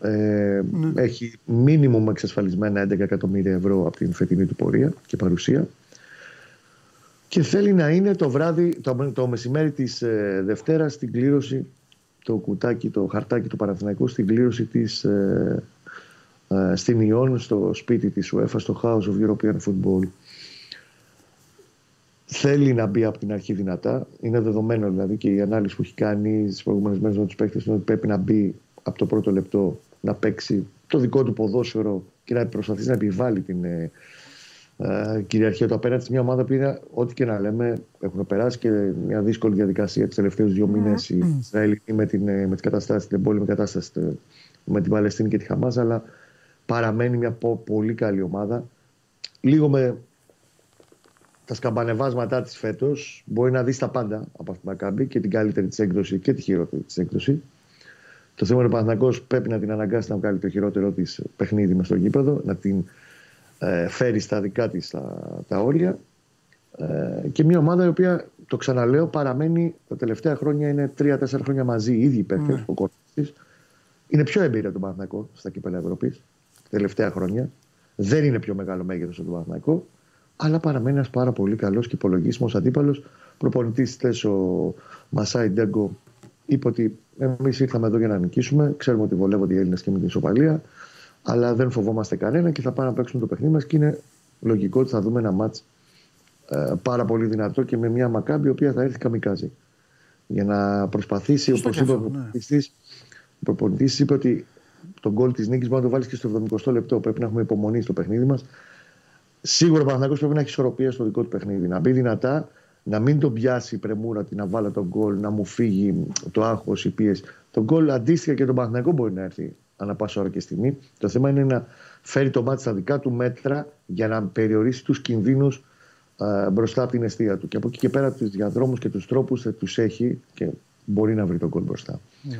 ε, ναι. έχει μίνιμουμ εξασφαλισμένα 11 εκατομμύρια ευρώ από την φετινή του πορεία και παρουσία. Και θέλει να είναι το βράδυ, το, το μεσημέρι της ε, Δευτέρας στην κλήρωση το κουτάκι, το χαρτάκι του Παναθηναϊκού στην κλήρωση της ε, ε, στην Ιόν στο σπίτι της UEFA στο House of European Football. Θέλει να μπει από την αρχή δυνατά. Είναι δεδομένο δηλαδή και η ανάλυση που έχει κάνει στις προηγούμενες μέρες με τους παίκτες είναι ότι πρέπει να μπει από το πρώτο λεπτό να παίξει το δικό του ποδόσφαιρο και να προσπαθήσει να επιβάλλει την ε, ε, κυριαρχία του απέναντι σε μια ομάδα που είναι, ό,τι και να λέμε, έχουν περάσει και μια δύσκολη διαδικασία τους τελευταίους δύο ναι. μήνες οι Ισραηλοί με, την, ε, με τις καταστάσεις, την εμπόλεμη κατάσταση με την Παλαιστίνη και τη Χαμάζ, αλλά παραμένει μια πολύ καλή ομάδα. Λίγο με τα σκαμπανεβάσματά της φέτος μπορεί να δεις τα πάντα από αυτήν την Μακάμπη και την καλύτερη της έκδοση και τη χειρότερη της έκδοση. Το θέμα είναι ότι ο πρέπει να την αναγκάσει να βγάλει το χειρότερο της παιχνίδι μες στο γήπεδο, να την ε, φέρει στα δικά της τα, τα όρια ε, και μια ομάδα η οποία, το ξαναλέω, παραμένει τα τελευταία χρόνια είναι τρία-τέσσερα χρόνια μαζί οι ίδιοι παίκτες ναι. ο της. Είναι πιο εμπειρία του Παναθηναϊκού στα κύπελα Ευρώπης τελευταία χρόνια. Δεν είναι πιο μεγάλο μέγεθος του Παναθηναϊκού αλλά παραμένει ένας πάρα πολύ καλός και υπολογίσιμος αντίπαλος. Προπονητής θες ο Μασάι Ντέγκο είπε ότι εμείς ήρθαμε εδώ για να νικήσουμε. Ξέρουμε ότι βολεύονται οι Έλληνες και με την ισοπαλία αλλά δεν φοβόμαστε κανένα και θα πάμε να παίξουμε το παιχνίδι μας και είναι λογικό ότι θα δούμε ένα μάτς ε, πάρα πολύ δυνατό και με μια μακάμπη η οποία θα έρθει καμικάζι. Για να προσπαθήσει, όπως είπε ο προπονητής, ναι. είπε ότι τον γκολ της νίκης μπορεί να το βάλεις και στο 70 λεπτό. Πρέπει να έχουμε υπομονή στο παιχνίδι μας. Σίγουρα ο Παναγιώ πρέπει να έχει ισορροπία στο δικό του παιχνίδι. Να μπει δυνατά, να μην τον πιάσει η πρεμούρα, να βάλει τον γκολ, να μου φύγει το άγχος, η πίεση. Το γκολ αντίστοιχα και τον Παναγιώ μπορεί να έρθει ανά πάσα ώρα και στιγμή. Το θέμα είναι να φέρει το μάτι στα δικά του μέτρα για να περιορίσει τους κινδύνους μπροστά από την αιστεία του. Και από εκεί και πέρα τους διαδρόμους και τους τρόπους θα τους έχει και μπορεί να βρει τον κόλ μπροστά. Ναι.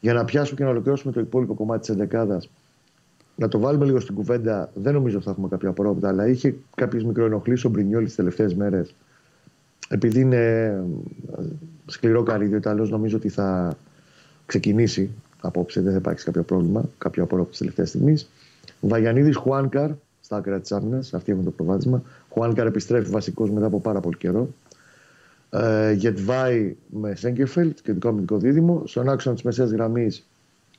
Για να πιάσουμε και να ολοκληρώσουμε το υπόλοιπο κομμάτι της εντεκάδα, να το βάλουμε λίγο στην κουβέντα. Δεν νομίζω ότι θα έχουμε κάποια απορρόπητα, αλλά είχε κάποιες μικροενοχλήσεις ο Μπρινιόλης τις τελευταίες μέρες. Επειδή είναι ε, σκληρό καρύδι, ο νομίζω ότι θα ξεκινήσει απόψε δεν θα υπάρξει κάποιο πρόβλημα, κάποιο απορρόφηση τελευταίας στιγμής. Βαγιανίδης Χουάνκαρ στα άκρα της άμυνας, αυτή είναι το προβάδισμα. Χουάνκαρ επιστρέφει βασικός μετά από πάρα πολύ καιρό. Ε, Γετβάη με Σέγκεφελτ και το αμυντικό δίδυμο. Στον άξονα της μεσαίας γραμμής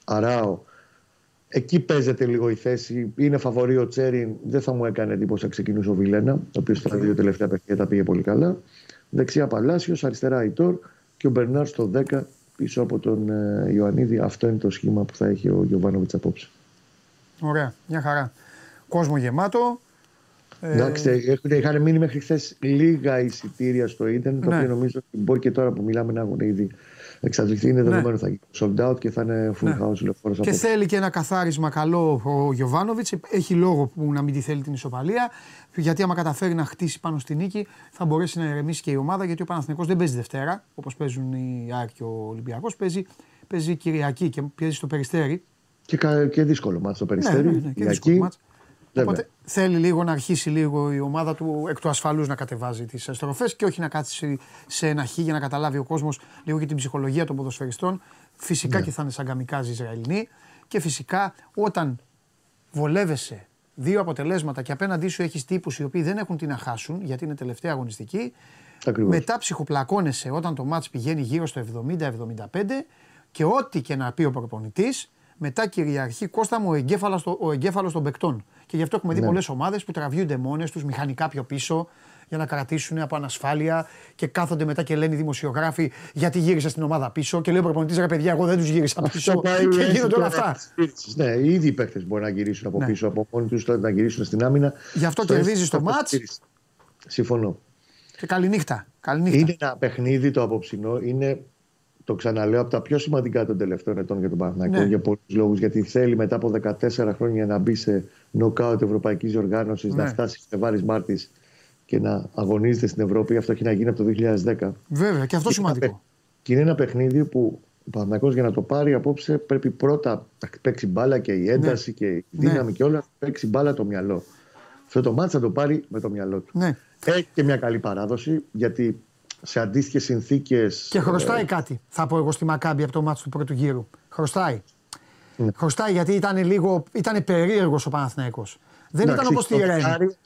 Αράο. Εκεί παίζεται λίγο η θέση. Είναι φαβορή ο Τσέριν. Δεν θα μου έκανε εντύπωση να ξεκινούσε ο Βιλένα, ο οποίος στα δύο τελευταία παιχνίδια τα πήγε πολύ καλά. Δεξιά Παλάσιος, αριστερά Ιτόρ και ο Μπερνάρ στο 10 πίσω από τον ε, Ιωαννίδη. Αυτό είναι το σχήμα που θα έχει ο Γιωβάνοβιτς απόψε. Ωραία, μια χαρά. Κόσμο γεμάτο. Ε, Εντάξει, είχαν μείνει μέχρι χθες λίγα εισιτήρια στο ίντερνετ, ναι. το οποίο νομίζω ότι μπορεί και τώρα που μιλάμε να έχουν ήδη εξαντληθεί. Είναι ναι. δεδομένο ναι. θα γίνει sold out και θα είναι full ναι. house λεωφόρος. Και θέλει και ένα καθάρισμα καλό ο Γιωβάνοβιτς. Έχει λόγο που να μην τη θέλει την ισοπαλία. Γιατί άμα καταφέρει να χτίσει πάνω στη νίκη, θα μπορέσει να ηρεμήσει και η ομάδα. Γιατί ο Παναθηνικό δεν παίζει Δευτέρα, όπως παίζουν οι ΑΕΚ και ο Ολυμπιακός. Παίζει, παίζει Κυριακή και παίζει στο περιστέρι. Και, και δύσκολο μάτι στο περιστέρι. Ναι, ναι, ναι, και δύσκολο μάτς. Οπότε θέλει λίγο να αρχίσει λίγο η ομάδα του εκ του ασφαλούς να κατεβάζει τις στροφές και όχι να κάτσει σε ένα χ για να καταλάβει ο κόσμος λίγο και την ψυχολογία των ποδοσφαιριστών. Φυσικά ναι. και θα είναι σαν καμικάζι Ισραηλινοί και φυσικά όταν βολεύεσαι δύο αποτελέσματα και απέναντί σου έχεις τύπους οι οποίοι δεν έχουν τι να χάσουν γιατί είναι τελευταία αγωνιστική. Ακριβώς. Μετά ψυχοπλακώνεσαι όταν το μάτς πηγαίνει γύρω στο 70-75 και ό,τι και να πει ο προπονητής, μετά κυριαρχεί Κώστα μου ο εγκέφαλος των παικτών. Και γι' αυτό έχουμε δει ναι. πολλές ομάδες που τραβιούνται μόνες τους, μηχανικά πιο πίσω, για να κρατήσουν από ανασφάλεια και κάθονται μετά και λένε οι δημοσιογράφοι γιατί γύρισα στην ομάδα πίσω. Και λέει ο προπονητής ρε παιδιά, εγώ δεν τους γύρισα πίσω. και γίνονται όλα αυτά. Ναι, ήδη οι παίχτε μπορεί να γυρίσουν από ναι. πίσω από μόνοι τους, να γυρίσουν στην άμυνα. Γι' αυτό κερδίζει το μάτς. Συμφωνώ. Και καληνύχτα. Είναι ένα παιχνίδι το απόψινό. Είναι το ξαναλέω, από τα πιο σημαντικά των τελευταίων ετών για τον Παναθηναϊκό ναι. για πολλούς λόγους. Γιατί θέλει μετά από 14 χρόνια να μπει σε νοκάουτ ευρωπαϊκής οργάνωση, ναι. να φτάσει σε Βάρης Μάρτης και να αγωνίζεται στην Ευρώπη. Αυτό έχει να γίνει από το 2010. Βέβαια, και αυτό σημαντικό. Και είναι ένα παιχνίδι που ο Παναθηναϊκός για να το πάρει απόψε πρέπει πρώτα να παίξει μπάλα και η ένταση ναι. και η δύναμη ναι. και όλα. Να παίξει μπάλα το μυαλό. Αυτό το μάτσα το πάρει με το μυαλό του. Ναι. Έχει και μια καλή παράδοση γιατί σε αντίστοιχες συνθήκες. Και χρωστάει ε... κάτι, θα πω εγώ στη Μακάμπη από το μάτσο του πρώτου γύρου. Χρωστάει. Ναι. Χρωστάει γιατί ήταν λίγο. ήταν περίεργος ο Παναθηναϊκός. Δεν ήταν όπως τη Ρεν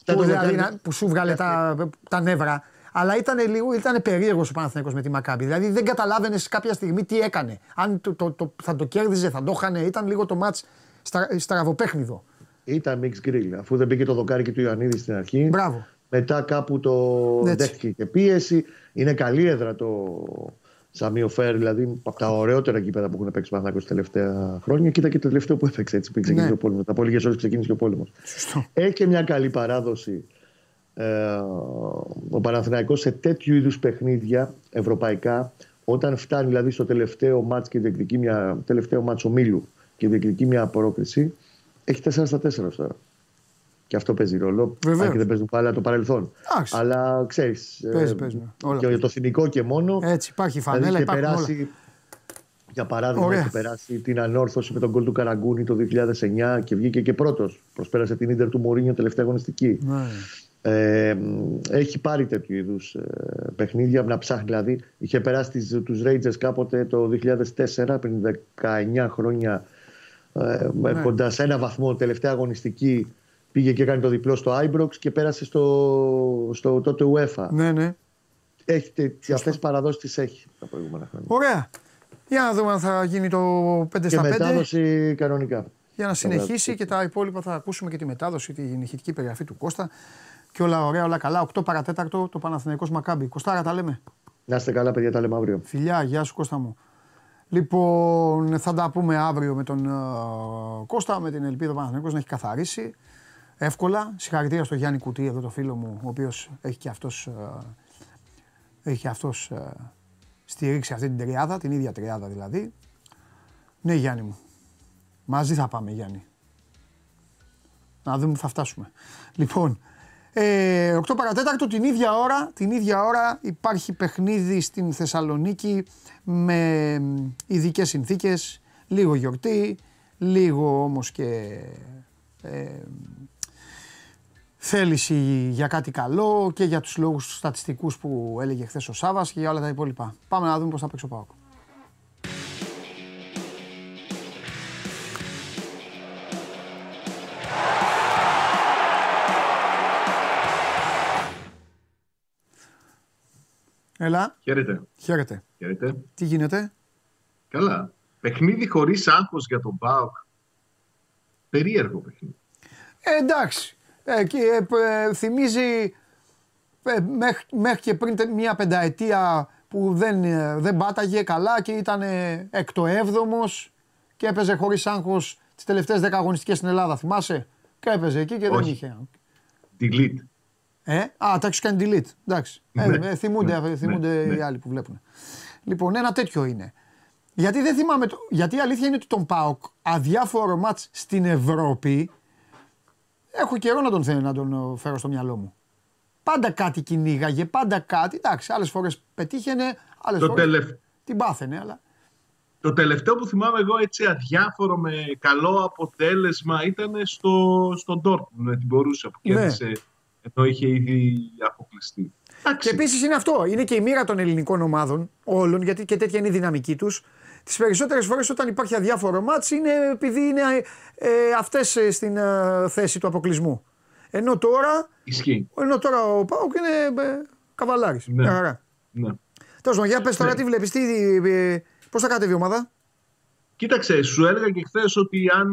που, δηλαδή, που σου βγάλε τα, τα νεύρα. Αλλά ήταν λίγο ήταν περίεργος ο Παναθηναϊκός με τη Μακάμπη. Δηλαδή δεν καταλάβαινες κάποια στιγμή τι έκανε. Αν το, το, το, θα το κέρδιζε, θα το είχανε. Ήταν λίγο το μάτς στα, στραβοπέχνιδο. Ήταν mix grill. Αφού δεν πήγε το δοκάρι και του Ιωαννίδη στην αρχή. Μπράβο. Μετά κάπου το δέχτηκε και πίεση. Είναι καλή έδρα το Σαμίο Φέρ, δηλαδή από τα ωραιότερα γήπεδα που έχουν παίξει Παναθηναϊκός τα τελευταία χρόνια. Κοίτα και το τελευταίο που έπαιξε έτσι που ξεκίνησε ναι. ο πόλεμος. Τα πολύ ώρες ξεκίνησε και ο πόλεμος. Έχει και μια καλή παράδοση ε, ο Παναθηναϊκός σε τέτοιου είδους παιχνίδια ευρωπαϊκά, όταν φτάνει δηλαδή στο τελευταίο μάτς και διεκδικεί μια τελευταίο μάτς ομίλου και διεκδικεί μια απορρόκριση, έχει 4 στα 4 τώρα. Και αυτό παίζει ρόλο. Βεβαίως. Αν και δεν παίζουν πάλι το παρελθόν. Άξι. Αλλά ξέρεις. Παίζει, παίζει. Και για το θυμικό και μόνο. Έτσι, υπάρχει φανέλα, δηλαδή, υπάρχει περάσει, όλα. Για παράδειγμα, Ωραία. έχει περάσει την ανόρθωση με τον κόλ του Καραγκούνη το 2009 και βγήκε και πρώτος. Προσπέρασε την ντερ του Μωρίνιο τελευταία αγωνιστική. Ναι. Ε, έχει πάρει τέτοιου είδους ε, παιχνίδια να ψάχνει. Δηλαδή, είχε περάσει τους Rangers κάποτε το 2004, πριν 19 χρόνια, ε, ναι. κοντά σε ένα βαθμό τελευταία αγωνιστική. Πήγε και έκανε το διπλό στο Ibrox και πέρασε στο, στο τότε UEFA. Ναι, ναι. Έχει, αυτές τις παραδόσεις τις έχει τα προηγούμενα χρόνια. Ωραία. Για να δούμε αν θα γίνει το 5 και στα 5. Και μετάδοση κανονικά. Για να συνεχίσει και τα υπόλοιπα θα ακούσουμε και τη μετάδοση, τη ηχητική περιγραφή του Κώστα και όλα ωραία, όλα καλά. 8 παρατέταρτο το Παναθηναϊκός Μακάμπι. Κωστάρα τα λέμε. Να είστε καλά, παιδιά, τα λέμε αύριο. Φιλιά, γεια σου Κώστα μου. Λοιπόν, θα τα πούμε αύριο με τον uh, Κώστα, με την ελπίδα Παναθηναϊκός να έχει καθαρίσει. Εύκολα. Συγχαρητήρια στο Γιάννη Κουτί, εδώ το φίλο μου, ο οποίος έχει και αυτός uh, έχει αυτός, uh, στηρίξει αυτή την τριάδα, την ίδια τριάδα δηλαδή. Ναι, Γιάννη μου. Μαζί θα πάμε, Γιάννη. Να δούμε που θα φτάσουμε. Λοιπόν, ε, 8 παρατέταρτο την ίδια ώρα, την ίδια ώρα υπάρχει παιχνίδι στην Θεσσαλονίκη με ειδικές συνθήκες, λίγο γιορτή, λίγο όμως και ε, θέληση για κάτι καλό και για τους λόγους στατιστικούς που έλεγε χθες ο Σάβας και για όλα τα υπόλοιπα. Πάμε να δούμε πώς θα παίξει ο Πάοκ. Έλα. Χαίρετε. Χαίρετε. Χαίρετε. Τι γίνεται; Καλά. Παιχνίδι χωρίς άγχος για τον Πάοκ. Περίεργο παιχνίδι. Ε, εντάξει. Ε, και, ε, θυμίζει ε, μέχρι, μέχρι και πριν μια πενταετία που δεν, ε, δεν πάταγε καλά και ήταν εκτοεύδομος και έπαιζε χωρίς άγχος τις τελευταίες δέκα αγωνιστικές στην Ελλάδα. Θυμάσαι; Και έπαιζε εκεί και Όχι. δεν είχε. Delete. Ε, α, τα έχει κάνει delete. Εντάξει. Ε, ναι, ε, θυμούνται, ναι, θυμούνται ναι, οι άλλοι που βλέπουν. Λοιπόν, ένα τέτοιο είναι. Γιατί δεν θυμάμαι. Το... Γιατί η αλήθεια είναι ότι τον Πάοκ αδιάφορο μάτς στην Ευρώπη. Έχω καιρό να τον, να τον φέρω στο μυαλό μου. Πάντα κάτι κυνήγαγε, πάντα κάτι. Εντάξει, άλλες φορές πετύχαινε, άλλες φορές τελευ... την πάθαινε, αλλά. Το τελευταίο που θυμάμαι εγώ έτσι αδιάφορο με καλό αποτέλεσμα ήταν στο, στο Dortmund, την μπορούσα που κέρδισε ενώ είχε ήδη αποκλειστεί. Και επίσης είναι αυτό. Είναι και η μοίρα των ελληνικών ομάδων όλων, γιατί και τέτοια είναι η δυναμική τους. Τις περισσότερες φορές όταν υπάρχει αδιάφορο μάτς είναι επειδή είναι ε, αυτές ε, στην ε, θέση του αποκλεισμού. Ενώ τώρα, Ισχύει. Ενώ τώρα ο Πάουκ είναι ε, καβαλάρης. Ναι. Μια χαρά. Ναι. Τέλος για πες τώρα ναι. τι βλέπεις, ε, πώς θα κατέβει η ομάδα; Κοίταξε, σου έλεγα και χθες ότι αν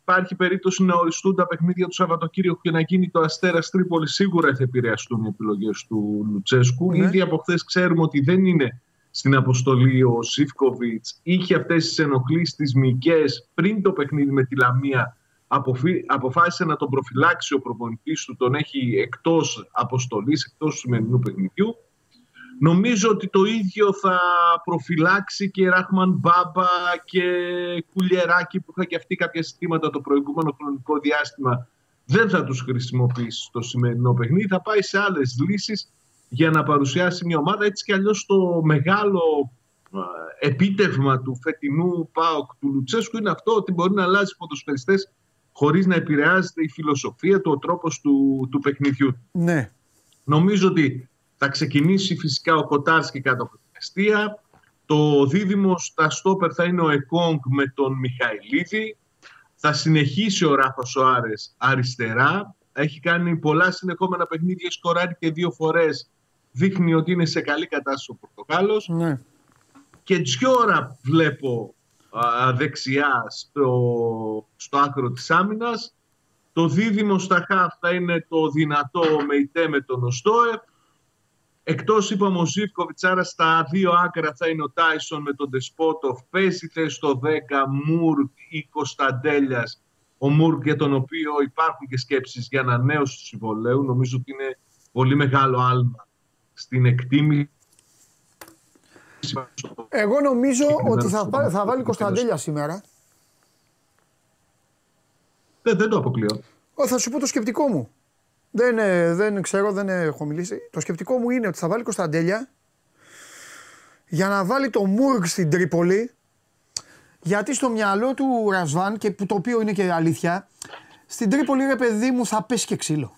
υπάρχει περίπτωση να οριστούν τα παιχνίδια του Σαββατοκύριακου και να γίνει το Αστέρας Τρίπολη, σίγουρα θα επηρεαστούν οι επιλογές του Λουτσέσκου. Ναι. Ήδη από χθες ξέρουμε ότι δεν είναι στην αποστολή ο Σίφκοβιτς. Είχε αυτές τις ενοχλήσεις τις μυϊκές πριν το παιχνίδι με τη Λαμία. Αποφάσισε να τον προφυλάξει ο προπονητής του, τον έχει εκτός αποστολής, εκτός του σημερινού παιχνιδιού. Νομίζω ότι το ίδιο θα προφυλάξει και Ράχμαν Μπάμπα και Κουλιεράκη που είχα και αυτοί κάποια συστήματα το προηγούμενο χρονικό διάστημα. Δεν θα τους χρησιμοποιήσει στο σημερινό παιχνίδι. Θα πάει σε άλλες λύσεις για να παρουσιάσει μια ομάδα. Έτσι κι αλλιώς το μεγάλο επίτευγμα του φετινού ΠΑΟΚ του Λουτσέσκου είναι αυτό ότι μπορεί να αλλάζει ποδοσφαιριστές χωρίς να επηρεάζεται η φιλοσοφία του, ο τρόπος του, του παιχνιδιού. Ναι. Νομίζω ότι θα ξεκινήσει φυσικά ο Κοτάρσκι κάτω από την αιστεία. Το δίδυμο στα στόπερ θα είναι ο Εκόνγκ με τον Μιχαηλίδη. Θα συνεχίσει ο Ράφα Σοάρες αριστερά. Έχει κάνει πολλά συνεχόμενα παιχνίδια, σκοράρει και δύο φορές. Δείχνει ότι είναι σε καλή κατάσταση ο Πορτοκάλος. Ναι. Και Τζιόρα βλέπω α, δεξιά στο, στο άκρο της άμυνας. Το δίδυμο στα χαφ θα είναι το δυνατό Μεϊτέ με τον Οστόεφ. Εκτός είπαμε ο Ζήφκοβιτς, άρα στα δύο άκρα θα είναι ο Τάισον με τον Τεσπότοφ. Παίζει θέση στο 10 Μουρκ ή Κωνσταντέλιας. Ο Μουρκ για τον οποίο υπάρχουν και σκέψεις για ανανέωση τους συμβολέου. Νομίζω ότι είναι πολύ μεγάλο άλμα στην εκτίμηση. Εγώ νομίζω ότι θα, θα βάλει Κωνσταντέλια σήμερα. Δεν, δεν το αποκλείω. Ω, θα σου πω το σκεπτικό μου. Δεν, ε, δεν ξέρω, δεν έχω μιλήσει. Το σκεπτικό μου είναι ότι θα βάλει Κωνσταντέλια για να βάλει το Μούργκ στην Τρίπολη. Γιατί στο μυαλό του Ρασβάν, και που το οποίο είναι και αλήθεια, στην Τρίπολη ρε παιδί μου θα πέσει και ξύλο.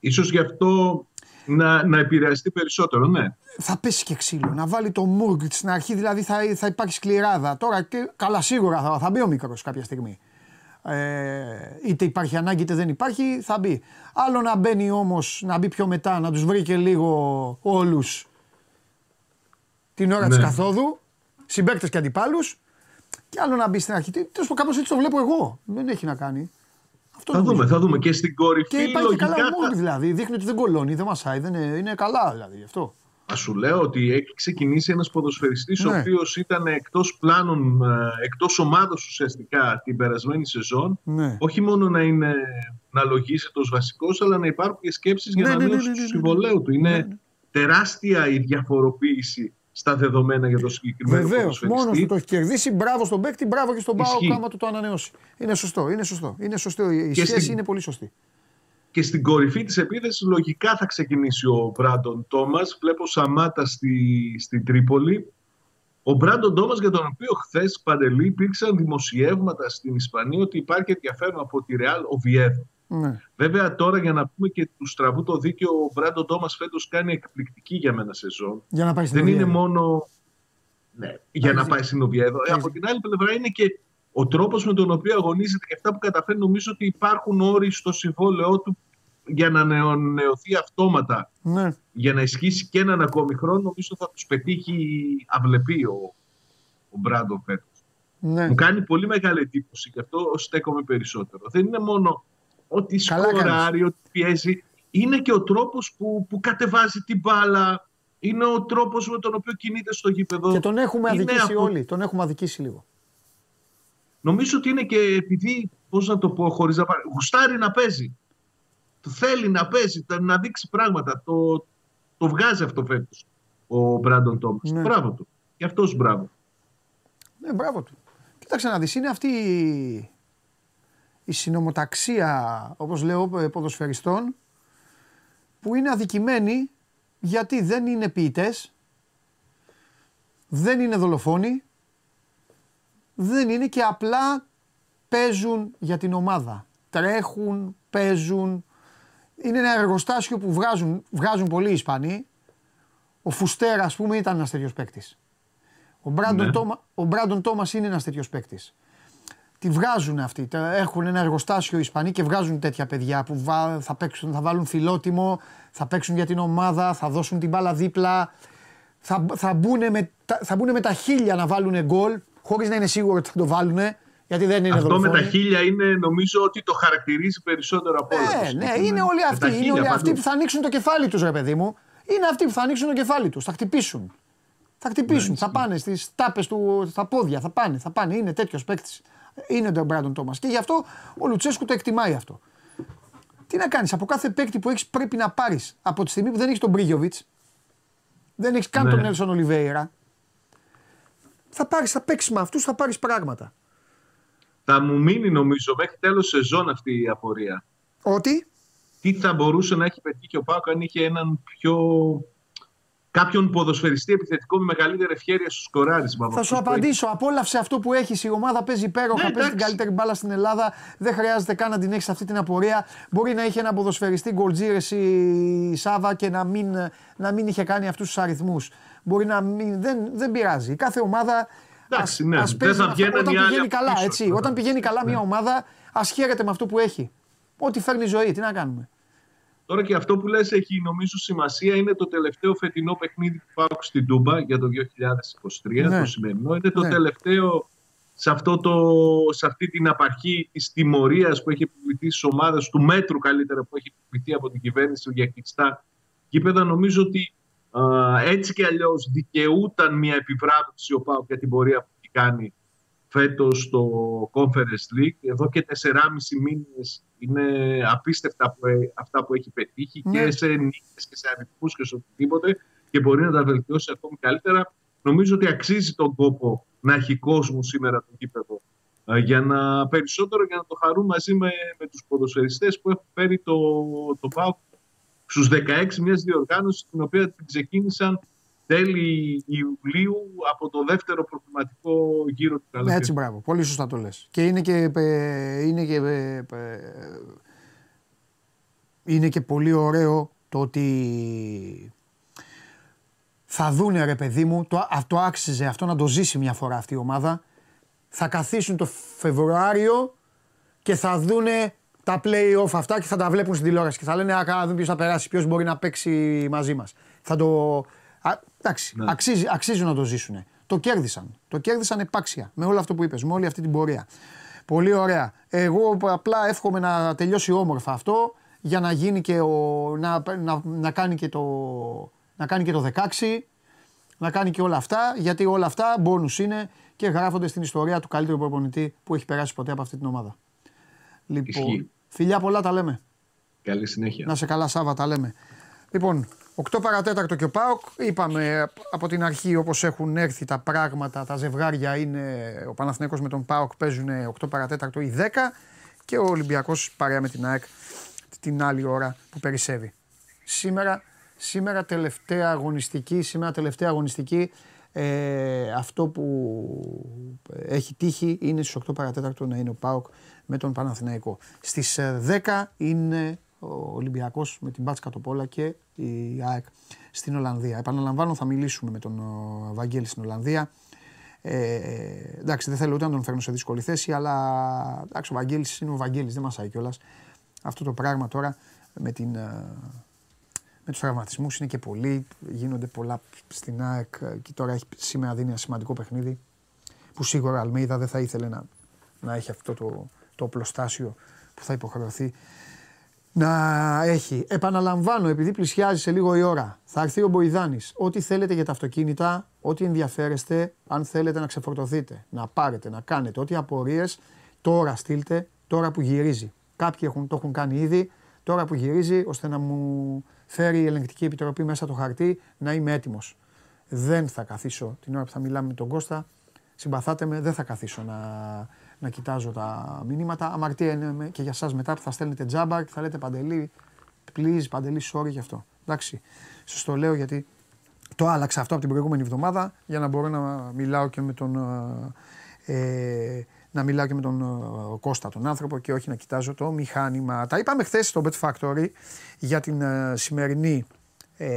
Ίσως γι' αυτό να, να επηρεαστεί περισσότερο, ναι. Θα πέσει και ξύλο. Να βάλει το Μούργκ στην αρχή, δηλαδή θα, θα υπάρχει σκληράδα. Τώρα και, καλά, σίγουρα θα, θα μπει ο μικρός κάποια στιγμή. Ε, είτε υπάρχει ανάγκη είτε δεν υπάρχει, θα μπει. Άλλο να μπαίνει όμως, να μπει πιο μετά, να τους βρει και λίγο όλους την ώρα ναι. τη καθόδου, συμπαίκτες και αντιπάλους. Και άλλο να μπει στην αρχή. Τέλος πάντων, κάπως έτσι το βλέπω εγώ. Δεν έχει να κάνει. Αυτό θα δούμε, θα δούμε. Και στην κορυφή. Και υπάρχει λογικά, και καλά θα... δηλαδή. Δείχνει ότι δεν κολώνει, δεν μασάει. Δεν είναι, είναι καλά δηλαδή αυτό. Α σου λέω ότι έχει ξεκινήσει ένας ποδοσφαιριστής ναι. ο οποίος ήταν εκτός πλάνων, ε, εκτός ομάδος ουσιαστικά την περασμένη σεζόν. Ναι. Όχι μόνο να, είναι, να λογίζεται ως βασικός, αλλά να υπάρχουν και σκέψεις για Ναι, να ναι, ναι, μείωση ναι, ναι, του ναι. συμβολέου του. Είναι Ναι, ναι. τεράστια η διαφοροποίηση στα δεδομένα για το συγκεκριμένο Βεβαίως. ποδοσφαιριστή. Μόνος του το έχει κερδίσει. Μπράβο στον παίκτη, μπράβο και στον Πάο Ισχύει. άμα του το ανανεώσει. Είναι σωστό. Είναι σωστό. Είναι σωστό. Η Και σχέση στην- είναι πολύ σωστή. Και στην κορυφή της επίθεσης λογικά θα ξεκινήσει ο Μπράντον Τόμας. Βλέπω Σαμάτα στη, στην Τρίπολη. Ο Μπράντον Τόμας για τον οποίο χθες Παντελή υπήρξαν δημοσιεύματα στην Ισπανία ότι υπάρχει ενδιαφέρον από τη Ρεάλ Οβιέδο. Ναι. Βέβαια τώρα για να πούμε και του στραβού το δίκαιο ο Μπράντον Τόμας φέτος κάνει εκπληκτική για μένα σεζόν. Για να πάει στην Δεν είναι Οβιέδο. μόνο ναι, για να Έχεις πάει στην Οβιέδο. Ε, Έχεις Από την άλλη πλευρά είναι και ο τρόπος με τον οποίο αγωνίζεται και αυτά που καταφέρει νομίζω ότι υπάρχουν όροι στο συμβόλαιό του για να ανανεωθεί αυτόματα Ναι. για να ισχύσει και έναν ακόμη χρόνο νομίζω θα τους πετύχει αυλεπή ο, ο Μπράντον φέτος. ναι. Μου κάνει πολύ μεγάλη εντύπωση και αυτό στέκομαι περισσότερο. Δεν είναι μόνο ότι Καλά σκοράρει, ότι πιέζει. Είναι και ο τρόπος που, που κατεβάζει την μπάλα. Είναι ο τρόπος με τον οποίο κινείται στο γήπεδο. Και τον έχουμε Είναι αδικήσει από- όλοι. Τον έχουμε αδικήσει λίγο. Νομίζω ότι είναι και επειδή, πώς να το πω, χωρίς να πάρει, γουστάρει να παίζει. Το θέλει να παίζει, τα- να δείξει πράγματα. Το, το βγάζει αυτό φέτος ο Μπράντον Τόμας. Ναι. Μπράβο του. Γι' αυτός μπράβο. Ναι, μπράβο του. Κοίταξε να δεις, είναι αυτή η, η συνομοταξία, όπως λέω, ε, ποδοσφαιριστών που είναι αδικημένοι γιατί δεν είναι ποιητές, δεν είναι δολοφόνοι, δεν είναι και απλά παίζουν για την ομάδα. Τρέχουν, παίζουν. Είναι ένα εργοστάσιο που βγάζουν, βγάζουν πολλοί Ισπανοί. Ο Φουστέρας, ας πούμε, ήταν ένας τέτοιος παίκτης. Ο Μπράντον, Ναι. Τόμα, ο Μπράντον Τόμας είναι ένας τέτοιος παίκτης. Τη βγάζουν αυτοί. τα- Έχουν ένα εργοστάσιο οι Ισπανοί και βγάζουν τέτοια παιδιά που βα- θα, παίξουν, θα βάλουν φιλότιμο, θα παίξουν για την ομάδα, θα δώσουν την μπάλα δίπλα. Θα, θα, μπουν με, τα- θα μπουν με τα χίλια να βάλουν γκολ, χωρίς να είναι σίγουροι ότι θα το βάλουν, γιατί δεν είναι Αυτό με δολοφόνοι. τα χίλια είναι νομίζω ότι το χαρακτηρίζει περισσότερο από όλα. Ναι, το ναι, συγκεκριμένο. είναι όλοι Με τα αυτοί. Είναι χίλια όλοι παντού. αυτοί που θα ανοίξουν το κεφάλι τους, ρε παιδί μου. Είναι αυτοί που θα ανοίξουν το κεφάλι τους. Θα χτυπήσουν. Θα χτυπήσουν. Ναι, θα πάνε στις τάπες του, στα πόδια. Θα πάνε. Θα πάνε. Είναι τέτοιος παίκτης. Είναι ο Μπράντον Τόμας. Και γι' αυτό ο Λουτσέσκου το εκτιμάει αυτό. Τι να κάνεις, από κάθε παίκτη που έχεις πρέπει να πάρεις από τη στιγμή που δεν έχεις τον Μπρίγιοβιτς, δεν έχεις καν Ναι. τον Έλσον Ολιβέηρα, θα πάρεις, θα παίξεις με αυτούς, θα πάρεις πράγματα. Θα μου μείνει νομίζω μέχρι τέλος σεζόν αυτή η απορία. Ότι; Τι θα μπορούσε να έχει πετύχει ο Πάκο αν είχε έναν πιο κάποιον ποδοσφαιριστή επιθετικό με μεγαλύτερη ευχαίρεια στο σκοράρισμα. Θα σου απαντήσω. Έχεις. Απόλαυσε αυτό που έχεις. Η ομάδα παίζει υπέροχα. Ναι, παίζει την καλύτερη μπάλα στην Ελλάδα. Δεν χρειάζεται καν να την έχεις αυτή την απορία. Μπορεί να είχε ένα ποδοσφαιριστή γκολτζίρε η Σάβα και να μην, να μην είχε κάνει αυτούς τους αριθμούς. Μπορεί να μην. Δεν, δεν πειράζει. Κάθε ομάδα. Εντάξει, ναι. Ας δεν θα όταν πηγαίνει καλά, έτσι. Όταν πηγαίνει καλά μια ομάδα, ας χαίρεται με αυτό που έχει. Ό,τι φέρνει η ζωή, τι να κάνουμε. Τώρα και αυτό που λες έχει νομίζω σημασία είναι το τελευταίο φετινό παιχνίδι που πάω στην Τούμπα για το 2023, ναι. το σημερινό. Είναι το ναι. τελευταίο σε, αυτό το, σε αυτή την απαρχή της τιμωρίας που έχει επιβληθεί στις ομάδες του μέτρου καλύτερα που έχει επιβληθεί από την κυβέρνηση για κλειστά γήπεδα. Νομίζω ότι α, έτσι και αλλιώς δικαιούταν μια επιβράβευση ο Πάου για την πορεία που έχει κάνει φέτος στο Conference League. Εδώ και 4,5 μήνες είναι απίστευτα αυτά που έχει πετύχει και ναι. σε νίκες και σε αριθμούς και σε οτιδήποτε και μπορεί να τα βελτιώσει ακόμη καλύτερα. Νομίζω ότι αξίζει τον κόπο να έχει κόσμο σήμερα το γήπεδο ε, για να, περισσότερο για να το χαρούν μαζί με, με τους ποδοσφαιριστές που έχουν φέρει το, το ΠΑΟΚ στους 16 μιας διοργάνωσης την οποία την ξεκίνησαν τέλη Ιουλίου από το δεύτερο προβληματικό γύρο του καλοκαιριού. Έτσι, μπράβο. Πολύ σωστά το λες. Και είναι και, ε, είναι και, ε, είναι και πολύ ωραίο το ότι θα δούνε ρε παιδί μου, το, αυτό άξιζε αυτό να το ζήσει μια φορά αυτή η ομάδα. Θα καθίσουν το Φεβρουάριο και θα δούνε τα play-off αυτά και θα τα βλέπουν στην τηλεόραση και θα λένε «Α, δούμε ποιος θα περάσει, ποιος μπορεί να παίξει μαζί μας». Θα το, Α, εντάξει, ναι. αξίζει, αξίζει να το ζήσουν. Το κέρδισαν. Το κέρδισαν επάξια με όλο αυτό που είπες, με όλη αυτή την πορεία. Πολύ ωραία. Εγώ απλά εύχομαι να τελειώσει όμορφα αυτό για να γίνει και ο, να, να, να, κάνει και το, να κάνει και το 16, να κάνει και όλα αυτά, γιατί όλα αυτά μπόνους είναι και γράφονται στην ιστορία του καλύτερου προπονητή που έχει περάσει ποτέ από αυτή την ομάδα. Λοιπόν, φιλιά πολλά τα λέμε. Καλή συνέχεια. Να σε καλά Σάβα τα λέμε. Λοιπόν, 8 παρατέταρτο και ο Πάοκ. Είπαμε από την αρχή όπως έχουν έρθει τα πράγματα, τα ζευγάρια είναι ο Παναθηναίκος με τον Πάοκ παίζουν 8 παρατέταρτο ή 10 και ο Ολυμπιακός παρέα με την ΑΕΚ την άλλη ώρα που περισσεύει. Σήμερα, σήμερα τελευταία αγωνιστική, σήμερα τελευταία αγωνιστική ε, αυτό που έχει τύχει είναι στις 8 παρατέταρτο να είναι ο ΠΑΟΚ με τον Παναθηναϊκό. Στις 10 ε, είναι ο Ολυμπιακός με την Μπάτσκα Τοπόλα και η ΑΕΚ στην Ολλανδία. Επαναλαμβάνω, θα μιλήσουμε με τον Βαγγέλη στην Ολλανδία. Ε, εντάξει, δεν θέλω ούτε να τον φέρνω σε δύσκολη θέση, αλλά εντάξει, ο Βαγγέλης είναι ο Βαγγέλης, δεν μασάει κιόλας. Αυτό το πράγμα τώρα με, την, ε, με τους τραυματισμούς είναι και πολλοί, γίνονται πολλά στην ΑΕΚ και τώρα έχει, σήμερα δίνει ένα σημαντικό παιχνίδι που σίγουρα ο Αλμέιδα δεν θα ήθελε να, να έχει αυτό το, το οπλοστάσιο που θα υποχρεωθεί να έχει. Επαναλαμβάνω, επειδή πλησιάζει σε λίγο η ώρα, θα έρθει ο Μποϊδάνης. Ό,τι θέλετε για τα αυτοκίνητα, ό,τι ενδιαφέρεστε, αν θέλετε να ξεφορτωθείτε, να πάρετε, να κάνετε, ό,τι απορίες, τώρα στείλτε, τώρα που γυρίζει. Κάποιοι έχουν, το έχουν κάνει ήδη, τώρα που γυρίζει, ώστε να μου φέρει η ελεγκτική επιτροπή μέσα το χαρτί να είμαι έτοιμος. Δεν θα καθίσω την ώρα που θα μιλάμε με τον Κώστα. Συμπαθάτε με, δεν θα καθίσω να, να κοιτάζω τα μηνύματα. Αμαρτία είναι και για εσά μετά που θα στέλνετε τζάμπα και θα λέτε παντελή, please, παντελή, sorry γι' αυτό. Εντάξει, σας το λέω γιατί το άλλαξα αυτό από την προηγούμενη εβδομάδα για να μπορώ να μιλάω και με τον. Ε, να μιλάω και με τον ε, Κώστα τον άνθρωπο και όχι να κοιτάζω το μηχάνημα. Τα είπαμε χθες στο Bet Factory για την ε, σημερινή ε,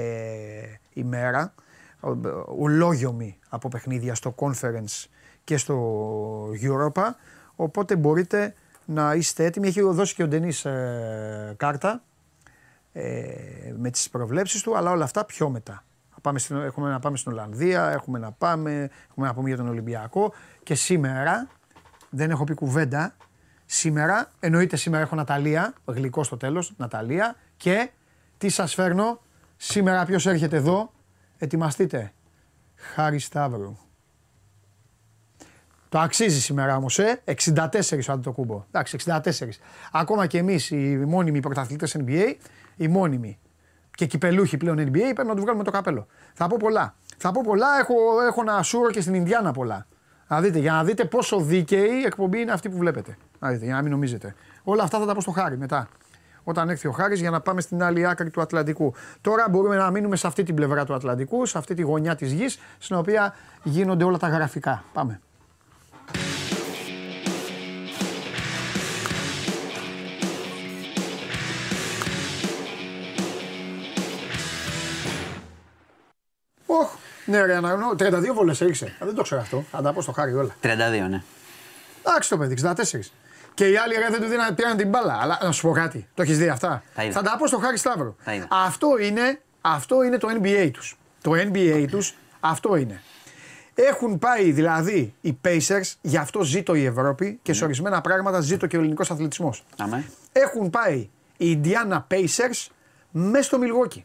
ημέρα. Ολόγιομη από παιχνίδια στο conference και στο Europa. Οπότε μπορείτε να είστε έτοιμοι. Έχει δώσει και ο Ντενής ε, κάρτα ε, με τις προβλέψεις του, αλλά όλα αυτά πιο μετά. Πάμε στην, έχουμε να πάμε στην Ολλανδία, έχουμε να πάμε, έχουμε να πούμε για τον Ολυμπιακό και σήμερα, δεν έχω πει κουβέντα, σήμερα, εννοείται σήμερα έχω Ναταλία, γλυκό στο τέλος, Ναταλία και τι σας φέρνω, σήμερα ποιος έρχεται εδώ, ετοιμαστείτε, Χάρη Σταύρου. Το αξίζει σήμερα όμως, ε. 64 ο κούμπο. Εντάξει, 64. Ακόμα και εμείς οι μόνιμοι πρωταθλητές NBA, οι μόνιμοι και κυπελούχοι πλέον NBA, πρέπει να τους βγάλουμε το καπέλο. Θα πω πολλά. Θα πω πολλά, έχω, έχω ένα σούρο και στην Ινδιάνα πολλά. Να δείτε, για να δείτε πόσο δίκαιη η εκπομπή είναι αυτή που βλέπετε. Να δείτε, για να μην νομίζετε. Όλα αυτά θα τα πω στο χάρι μετά. όταν έρθει ο Χάρης για να πάμε στην άλλη άκρη του Ατλαντικού. Τώρα μπορούμε να μείνουμε σε αυτή την πλευρά του Ατλαντικού, σε αυτή τη γωνιά της γης, στην οποία γίνονται όλα τα γραφικά. Πάμε. Ναι, ρε, αναγνώ. 32 βολέ έριξε. Δεν το ξέρω αυτό. Θα τα πω στο χάρι όλα. 32, ναι. Εντάξει το παιδί, 64. Και οι άλλοι ρε, δεν του δίνανε, πήραν την μπάλα. Αλλά να σου πω κάτι. Το έχεις δει αυτά; Τα είδα. Θα τα πω στο Χάρη Σταύρο. Τα είδα. Αυτό είναι, αυτό είναι το NBA τους. Το NBA τους αυτό είναι. Έχουν πάει δηλαδή οι Pacers, γι' αυτό ζήτω η Ευρώπη και Ναι. σε ορισμένα πράγματα ζήτω και ο ελληνικός αθλητισμός. Αμέ. Έχουν πάει οι Indiana Pacers μέσα στο Milwaukee.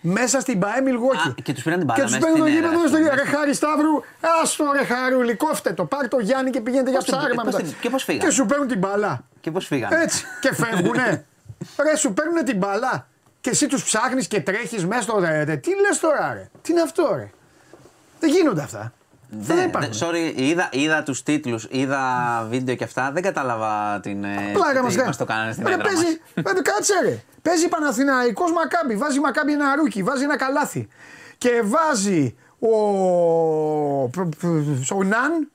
Μέσα στην ΠαΕ Milwaukee. Α, και τους πήραν την μπάλα Και τους μέσα παίρνουν το στην γήπεδο έδρα, στο αυτό, Ρε Χάρη Σταύρου, άστο ρε Χαρούλη, κόφτε το. Πάρ το Γιάννη και πηγαίνετε για Πώς την- ψάρεμα πώς μετά. την- και πώς φύγανε; Και σου παίρνουν την μπάλα. Και πώς φύγανε; Έτσι. και φεύγουνε. ρε, σου παίρνουν την μπάλα. Και εσύ τους ψάχνεις και τρέχεις μέσα στο ρε. ρε. Τι λες τώρα, ρε; Τι είναι αυτό, ρε; Δεν γίνονται αυτά. δεν Δεν, υπάρχουν. δεν- sorry, είδα, είδα τους τίτλους, είδα βίντεο και αυτά. Δεν κατάλαβα την. ε, Πλάκα τι μας κάνει. το κάνανε στην Ρε, έδρα μας. παίζει, ρε, κάτσε ρε. Παίζει Παναθηναϊκός Μακάμπι, βάζει Μακάμπι ένα ρούκι, βάζει ένα καλάθι. Και βάζει ο, ο Ναν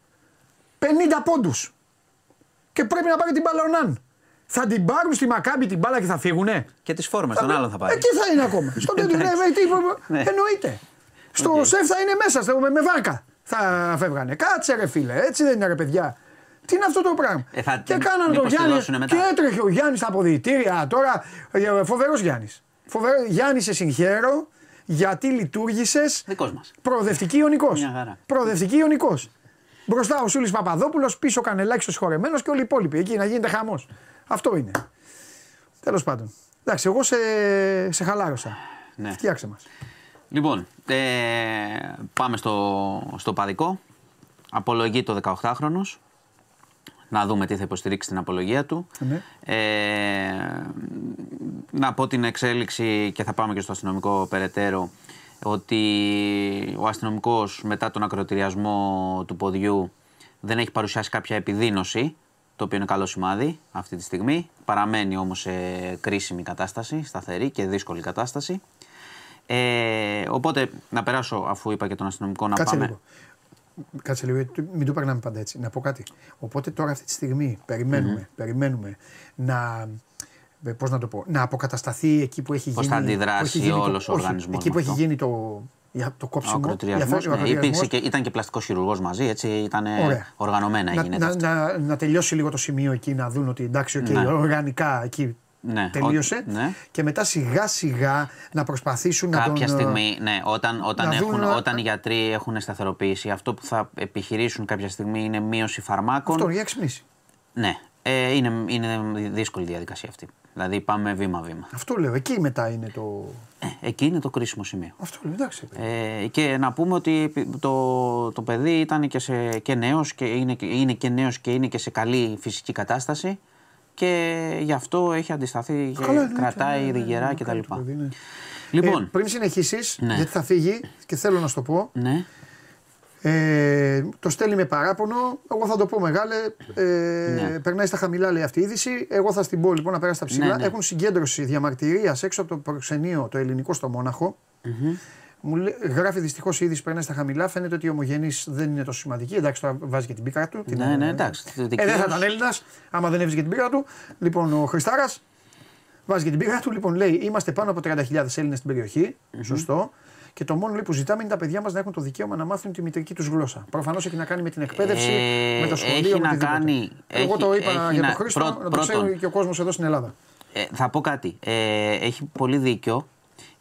50 πόντους. Και πρέπει να πάρει την μπάλα ο Ναν. Θα την πάρουν στη Μακάμπι την μπάλα και θα φύγουνε. Και τις φόρμες των άλλων θα πάρει. Εκεί θα είναι ακόμα. Στον τέτοιο ναι, με, τι, Ναι. Εννοείται. Στο Οκ. σεφ θα είναι μέσα, στο, με, με βάρκα θα φεύγανε. Κάτσε ρε φίλε, έτσι δεν είναι ρε παιδιά. Τι είναι αυτό το πράγμα; Ε, θα- και κάνανε μήπως τον τη Γιάννη δώσουνε μετά. και έτρεχε ο Γιάννης στα αποδητήρια. Τώρα φοβερός Γιάννης. Φοβερό, Γιάννη, σε συγχαίρω γιατί λειτουργήσες Δικός μας. προοδευτική Ιωνικός. Μια χαρά. Προοδευτική Ιωνικός. Μπροστά ο Σούλης Παπαδόπουλος, πίσω ο Κανελάκης ο συγχωρεμένο και όλοι οι υπόλοιποι. Εκεί να γίνεται χαμός. Αυτό είναι. Τέλος πάντων. Εντάξει, εγώ σε, σε χαλάρωσα. Ναι. Φτιάξε μας. Λοιπόν, ε, πάμε στο, στο παδικό. Απολογεί το 18χρονος. Να δούμε τι θα υποστηρίξει την απολογία του. Ναι. Ε, να πω την εξέλιξη και θα πάμε και στο αστυνομικό περαιτέρω ότι ο αστυνομικός μετά τον ακροτηριασμό του ποδιού δεν έχει παρουσιάσει κάποια επιδείνωση το οποίο είναι καλό σημάδι αυτή τη στιγμή. Παραμένει όμως σε κρίσιμη κατάσταση, σταθερή και δύσκολη κατάσταση. Ε, οπότε να περάσω αφού είπα και τον αστυνομικό να Κάτσε πάμε. λίγο. Κάτσε λίγο, γιατί μην το περνάμε πάντα έτσι. Να πω κάτι. Οπότε τώρα αυτή τη στιγμή περιμένουμε, περιμένουμε να. ε, Πώς να το πω, να αποκατασταθεί εκεί που έχει Πώς γίνει. θα αντιδράσει που έχει γίνει το- όλος ο όχι, οργανισμός Εκεί με που έχει αυτό; γίνει το, για το Ο κόψιμο. ακροτηριασμός, για- ο ναι, ακροτηριασμός. υπήρξε και, ήταν και πλαστικός χειρουργός μαζί, έτσι ήταν Ωραία. οργανωμένα να, γίνεται να, αυτό. να, να τελειώσει λίγο το σημείο εκεί, να δουν ότι εντάξει, οκ, Ναι. οργανικά εκεί Ναι, τελείωσε. ο- ναι. Και μετά σιγά σιγά να προσπαθήσουν να τον. Κάποια στιγμή, ναι, όταν, όταν, να έχουν, δουν, όταν οι γιατροί έχουν σταθεροποιήσει, αυτό που θα επιχειρήσουν κάποια στιγμή είναι μείωση φαρμάκων. Αυτό, για ξυπνήσει. Ναι, ε, είναι, είναι δύσκολη διαδικασία αυτή. Δηλαδή πάμε βήμα-βήμα. Αυτό λέω. Εκεί μετά είναι το. Ε, εκεί είναι το κρίσιμο σημείο. Αυτό λέω. Εντάξει. παιδί. Ε, και να πούμε ότι το, το παιδί ήταν και, σε, και νέος και είναι, και- είναι και νέος και είναι και σε καλή φυσική κατάσταση και γι' αυτό έχει αντισταθεί και Καλά, εννοείται, κρατάει ναι, ναι, ναι, ριγερά ναι, κτλ. κάνει το παιδί, ναι. Λοιπόν, Ε, πριν συνεχίσεις, Ναι. γιατί θα φύγει και θέλω να σου το πω. ναι, Ε, το στέλνει με παράπονο. Εγώ θα το πω μεγάλε. Ε, Ναι. Περνάει στα χαμηλά, λέει αυτή η είδηση. Εγώ θα στην πω λοιπόν να περάσει στα ψηλά. Ναι, ναι. Έχουν συγκέντρωση διαμαρτυρίας έξω από το προξενείο το ελληνικό στο μοναχο Μου λέ- γράφει δυστυχώς η είδηση περνάει στα χαμηλά. Φαίνεται ότι η ομογενή δεν είναι τόσο σημαντική. Εντάξει, τώρα βάζει και την πίκρα του. την- Ναι, ναι, εντάξει. Ε, δεν θα Δικαίως. ήταν Έλληνας άμα δεν έβρισκε την πίκρα του. Λοιπόν, ο Χριστάρας βάζει και την πίκρα του. Λοιπόν, λέει: Είμαστε πάνω από 30.000 Έλληνες στην περιοχη Σωστό. Και το μόνο λέει, που ζητάμε είναι τα παιδιά μας να έχουν το δικαίωμα να μάθουν τη μητρική τους γλώσσα. Προφανώς έχει να κάνει με την εκπαίδευση, Ε, με το σχολείο, έχει με να οτιδήποτε. κάνει- Εγώ έχει- το είπα έχει για να- τον Χρήστο, πρώτ- να το ξέρει πρώτον. και ο κόσμος εδώ στην Ελλάδα. Ε, θα πω κάτι. Ε, έχει πολύ δίκιο.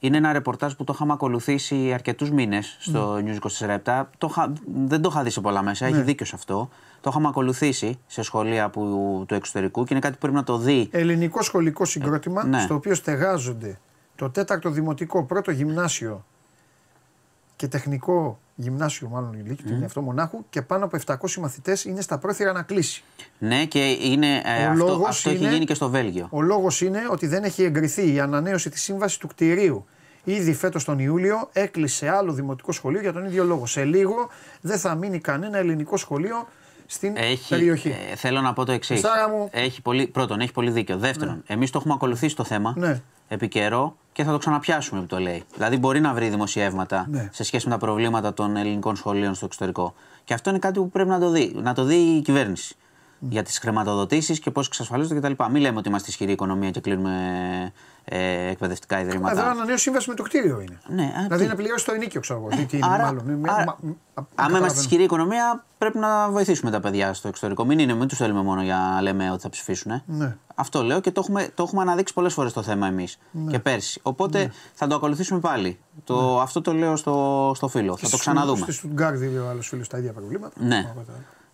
Είναι ένα ρεπορτάζ που το είχαμε ακολουθήσει αρκετούς μήνες στο Ναι. News 24 Το είχα- δεν το είχα δει σε πολλά μέσα. Έχει δίκιο σε αυτό. Το είχαμε ακολουθήσει σε σχολεία που, του εξωτερικού και είναι κάτι που πρέπει να το δει. Ελληνικό σχολικό συγκρότημα, ναι. στο οποίο στεγάζονται το τέταρτο δημοτικό, πρώτο γυμνάσιο και τεχνικό γυμνάσιο, μάλλον ηλίκιο, mm. είναι αυτό μονάχου, και πάνω από 700 μαθητές είναι στα πρόθυρα να κλείσει. Ναι, και είναι, ε, Ο αυτό, λόγος αυτό έχει είναι- γίνει και στο Βέλγιο. Ο λόγος είναι ότι δεν έχει εγκριθεί η ανανέωση της σύμβασης του κτηρίου. Ήδη φέτος τον Ιούλιο έκλεισε άλλο δημοτικό σχολείο για τον ίδιο λόγο. Σε λίγο δεν θα μείνει κανένα ελληνικό σχολείο στην Έχει, περιοχή. ε, θέλω να πω το εξής. Σάρα μου. Έχει πολύ, πρώτον, έχει πολύ δίκιο. Δεύτερον, Ναι. εμείς το έχουμε ακολουθήσει το θέμα Ναι. Επί καιρό και θα το ξαναπιάσουμε που το λέει. Δηλαδή, μπορεί να βρει δημοσιεύματα Ναι. σε σχέση με τα προβλήματα των ελληνικών σχολείων στο εξωτερικό. Και αυτό είναι κάτι που πρέπει να το δει. Να το δει η κυβέρνηση. Για τις χρηματοδοτήσεις και πώς εξασφαλίζονται κτλ. Μην λέμε ότι είμαστε ισχυρή οικονομία και κλείνουμε ε, εκπαιδευτικά ιδρύματα. Εδώ ένα νέο σύμβαση με το κτίριο είναι. Ναι, α, δηλαδή τι- να πληρώσει το ενίκιο, ξέρω εγώ. Τι, τι είναι, Άρα, μάλλον. Ε, άρα, μα- μα- άμα καταλαβαίνω. είμαστε ισχυρή οικονομία, πρέπει να βοηθήσουμε τα παιδιά στο εξωτερικό. Μην, είναι, μην τους θέλουμε μόνο για να λέμε ότι θα ψηφίσουν. ε. Ναι. Αυτό λέω και το έχουμε, το έχουμε αναδείξει πολλές φορές το θέμα εμείς και πέρσι. Οπότε Ναι. θα το ακολουθήσουμε πάλι. Το, Αυτό το λέω στο, στο φίλο. Θα το ξαναδούμε. Στη Στουτγκάρδη, ο άλλος φίλος τα ίδια προβλήματα. Ναι.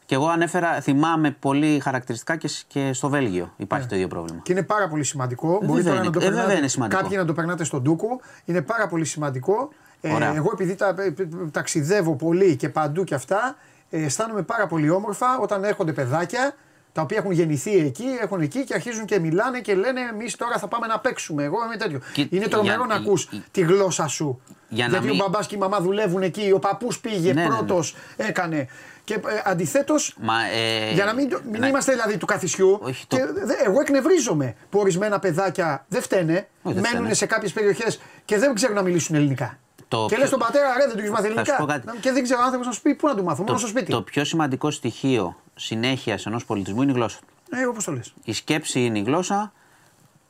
Οπότε- Και εγώ ανέφερα, θυμάμαι πολύ χαρακτηριστικά και, σ- και στο Βέλγιο υπάρχει το ίδιο πρόβλημα. Και είναι πάρα πολύ σημαντικό. Ε, Μπορεί βέβαια τώρα να το είναι. Ε, περνάτε. βέβαια είναι σημαντικό. Κάποιοι να το περνάτε στον Τούκο. Είναι πάρα πολύ σημαντικό. Ε, Ωραία. εγώ επειδή τα, ε, ε, ταξιδεύω πολύ και παντού και αυτά, ε, αισθάνομαι πάρα πολύ όμορφα όταν έρχονται παιδάκια τα οποία έχουν γεννηθεί εκεί, έχουν εκεί και αρχίζουν και μιλάνε και λένε Εμείς τώρα θα πάμε να παίξουμε. Εγώ είμαι τέτοιο. Και- είναι τρομερό για- να ακούς για- τη γλώσσα σου. Για να Γιατί μην- ο μπαμπάς και η μαμά δουλεύουν εκεί, ο παππούς πήγε Ναι, ναι, ναι. πρώτος, έκανε. Και ε, αντιθέτως, Μα, ε, για να μην, το- μην ναι. είμαστε δηλαδή του καθισιού. Όχι, το- και δε- εγώ εκνευρίζομαι που ορισμένα παιδάκια δεν φταίνε, Όχι, δεν μένουν φταίνε. σε κάποιες περιοχές και δεν ξέρουν να μιλήσουν ελληνικά. Το και πιο- λες στον πατέρα, ρε, δεν τους έχει μάθει Θα σου ελληνικά. πω κάτι. Και δεν ξέρω ο άνθρωπος να σου πει πού να του μάθω, μόνο στο σπίτι. το πιο σημαντικό στοιχείο συνέχεια ενός πολιτισμού είναι η γλώσσα. Ε, όπως το λες. Η σκέψη είναι η γλώσσα,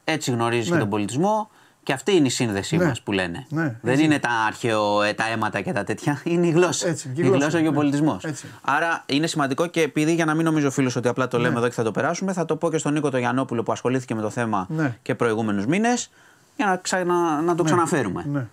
έτσι γνωρίζεις Ναι. και τον πολιτισμό και αυτή είναι η σύνδεσή Ναι. μας που λένε. Ναι, Δεν έτσι. είναι τα αρχαίο, ε, τα αίματα και τα τέτοια, είναι η γλώσσα. Έτσι, και η η γλώσσα, γλώσσα και ο ναι. πολιτισμός. Έτσι. Άρα είναι σημαντικό και επειδή για να μην νομίζω ο φίλος ότι απλά το λέμε Ναι. εδώ και θα το περάσουμε, θα το πω και στον Νίκο το Γιαννόπουλο που ασχολήθηκε με το θέμα Ναι. και προηγούμενους μήνες για να, ξα- να το ξαναφέρουμε ναι.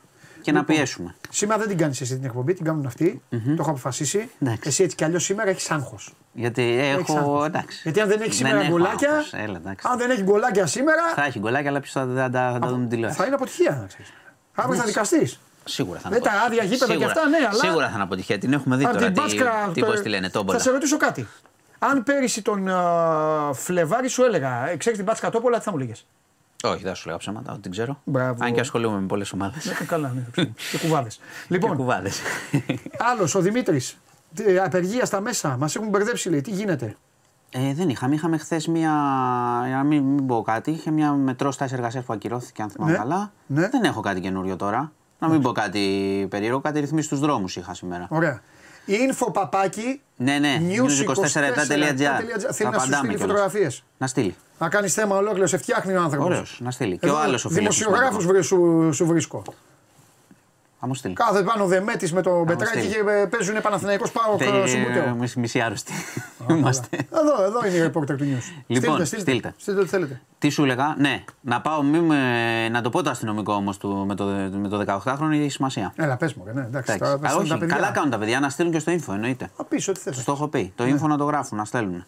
Και να πιέσουμε. Σήμερα δεν την κάνεις εσύ την εκπομπή, την κάνουν αυτοί. Το έχω αποφασίσει. Εντάξει. Εσύ έτσι κι αλλιώς σήμερα έχεις άγχος. Γιατί έχω. Εντάξει. Γιατί αν δεν έχεις σήμερα έχω γκολάκια. άγχος. Έλα, εντάξει. Αν δεν έχεις γκολάκια σήμερα. Θα έχει γκολάκια, αλλά ποιο θα, θα, θα, θα τα δούμε τηλεόραση. Θα είναι αποτυχία, να ξέρεις. Αύριο θα δικαστείς. Σίγουρα θα Με είναι τα άδεια γήπεδα και Σίγουρα- αυτά, ναι, αλλά- Σίγουρα θα είναι αποτυχία. Την έχουμε δει Από τώρα. την Τι, Μπάσκα. τι, το- πώς τη λένε, τόμπολα. Θα σε ρωτήσω κάτι. Αν πέρυσι τον α, Φλεβάρη σου έλεγα, ε, ξέρεις την Μπάσκα Τόπολα, τι θα μου λέγες; Όχι, δεν σου λέω ψέματα, ότι την ξέρω. Μπράβο. Αν και ασχολούμαι με πολλές ομάδες. καλά, ναι. και κουβάδες. Και λοιπόν, κουβάδες. άλλος, ο Δημήτρης. Απεργία στα μέσα. Μας έχουν μπερδέψει, λέει. Τι γίνεται; Ε, δεν είχαμε. Είχαμε χθες μία. Για να μην, μην πω κάτι, είχε μια μετρό στάση εργασία που ακυρώθηκε, αν θυμάμαι Ναι. καλά. Ναι. Δεν έχω κάτι καινούριο τώρα. Να μην πω κάτι περίεργο. Κάτι ρυθμίσει στου δρόμους είχα σήμερα. Ωραία. Info παπάκι. Ναι, ναι. news24.gr. Θέλεις να σου στείλει φωτογραφίες; Να στείλει. Να κάνεις θέμα ολόκληρος, σε φτιάχνει ο άνθρωπος. Ωραίος. Να στείλει. Και ο άλλος ο φίλος. Δημοσιογράφου σου, σου βρίσκω. Θα μου στείλει. Κάθε πάνω ο Δεμέτη με τον Πετράκη στείλει. και ε, παίζουν Παναθηναϊκός πάω Τε- στο Μπουτέο. μισή- Μισή άρρωστη. Είμαστε. Εδώ, εδώ είναι η reporter του News. Λοιπόν, στείλτε, στείλτε. στείλτε. Στείλτε ό,τι θέλετε. Τι σου έλεγα, ναι, να πάω μη με, να το πω το αστυνομικό όμως με το, με το 18χρονο έχει σημασία. Έλα, πες μου, ναι, εντάξει. Εντάξει. Τώρα Α, θα στείλουν όχι, τα παιδιά. καλά κάνουν τα παιδιά να στείλουν και στο info, εννοείται. Θα πεις ό,τι θες. Του το έχω πει. Το Ναι. info να το γράφουν, να στέλνουν.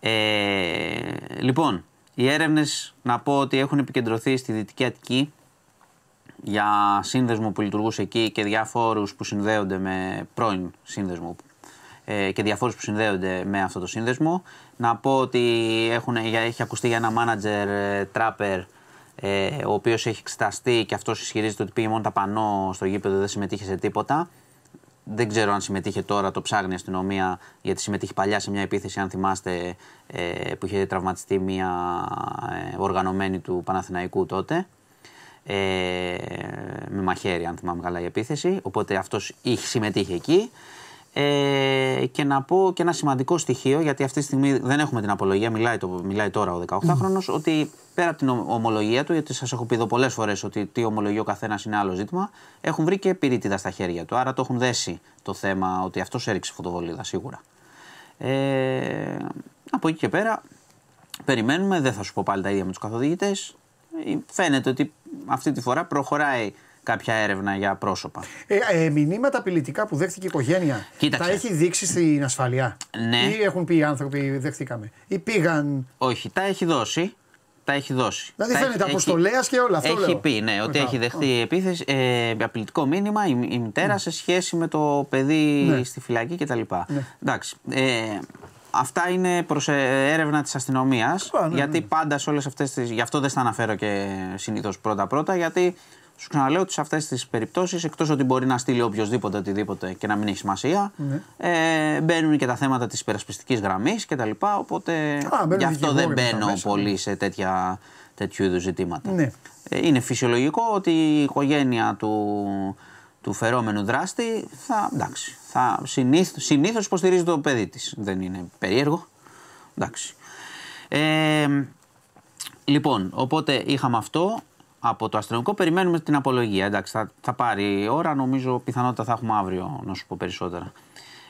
Ε, λοιπόν, οι έρευνες να πω ότι έχουν επικεντρωθεί στη Δυτική Αττική για σύνδεσμο που λειτουργούσε εκεί και διάφορους που συνδέονται με πρώην σύνδεσμο ε, και διαφόρους που συνδέονται με αυτό το σύνδεσμο. Να πω ότι έχουν, για- έχει ακουστεί για ένα μάνατζερ τράπερ ε, ο οποίος έχει εξεταστεί και αυτός ισχυρίζεται ότι πήγε μόνο τα πανό στο γήπεδο δεν συμμετείχε σε τίποτα. Δεν ξέρω αν συμμετείχε τώρα, το ψάχνει η αστυνομία, γιατί συμμετείχε παλιά σε μια επίθεση, αν θυμάστε, ε, που είχε τραυματιστεί μια ε, οργανωμένη του Παναθηναϊκού τότε. Ε, με μαχαίρι, αν θυμάμαι καλά, η επίθεση. Οπότε αυτός είχε, συμμετείχε εκεί. Ε, και να πω και ένα σημαντικό στοιχείο, γιατί αυτή τη στιγμή δεν έχουμε την απολογία, μιλάει, το, μιλάει τώρα ο 18χρονο, ότι πέρα από την ομ- ομολογία του, γιατί σας έχω πει εδώ πολλές φορές ότι τι ομολογεί ο καθένας είναι άλλο ζήτημα, έχουν βρει και πυρίτιδα στα χέρια του. Άρα το έχουν δέσει το θέμα ότι αυτός έριξε φωτοβολίδα σίγουρα. Ε, από εκεί και πέρα, περιμένουμε, δεν θα σου πω πάλι τα ίδια με τους καθοδηγητές. Φαίνεται ότι αυτή τη φορά προχωράει κάποια έρευνα για πρόσωπα. Ε, ε, μηνύματα απειλητικά που δέχτηκε η οικογένεια Κοίταξε. τα έχει δείξει στην ασφαλεία. Ναι. Ή έχουν πει οι άνθρωποι, δεχτήκαμε; Ή πήγαν; Όχι, τα έχει δώσει. Τα έχει δώσει. Δηλαδή Τα φαίνεται έχει- αποστολέας και όλα, αυτό Έχει λέω. πει, ναι, ότι Μετά. έχει δεχτεί επίθεση, ε, απειλητικό μήνυμα η, η μητέρα σε σχέση με το παιδί Ναι. στη φυλακή κτλ. Εντάξει. Ε, αυτά είναι προς έρευνα της αστυνομίας. Α, ναι, γιατί ναι. πάντα σε όλες αυτές τι. Γι' αυτό δεν στα αναφέρω και συνήθως πρώτα-πρώτα, γιατί Σου ξαναλέω ότι σε αυτές τις περιπτώσεις, εκτός ότι μπορεί να στείλει οποιοδήποτε οτιδήποτε και να μην έχει σημασία, Ναι. ε, μπαίνουν και τα θέματα της υπερασπιστικής γραμμής κτλ. Οπότε μπαίνουν γι' αυτό δεν δικηγόροι μετά μπαίνω μέσα, πολύ σε τέτοια, τέτοιου είδους ζητήματα. Ναι. Ε, είναι φυσιολογικό ότι η οικογένεια του, του φερόμενου δράστη θα, εντάξει, θα συνήθως, συνήθως υποστηρίζει το παιδί της. Δεν είναι περίεργο. Εντάξει. Ε, λοιπόν, οπότε είχαμε αυτό από το αστυνομικό. Περιμένουμε την απολογία. Εντάξει, θα, θα πάρει ώρα. Νομίζω πιθανότητα θα έχουμε αύριο να σου πω περισσότερα.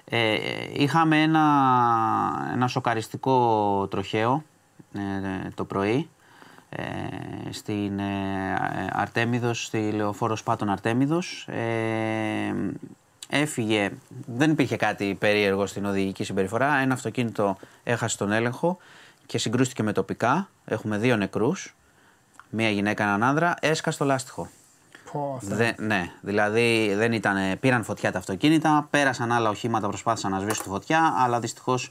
Ε, είχαμε ένα, ένα σοκαριστικό τροχαίο ε, το πρωί ε, στην ε, Αρτέμιδος, στη Λεωφόρος Σπάτων Αρτέμιδος. Ε, έφυγε, δεν υπήρχε κάτι περίεργο στην οδηγική συμπεριφορά. Ένα αυτοκίνητο έχασε τον έλεγχο και συγκρούστηκε με τοπικά. Έχουμε δύο νεκρούς, μία γυναίκα, έναν άνδρα. Έσκασε το λάστιχο. Πω, αυτά. Δε, ναι, δηλαδή δεν ήταν, πήραν φωτιά τα αυτοκίνητα, πέρασαν άλλα οχήματα, προσπάθησαν να σβήσουν τη φωτιά, αλλά δυστυχώς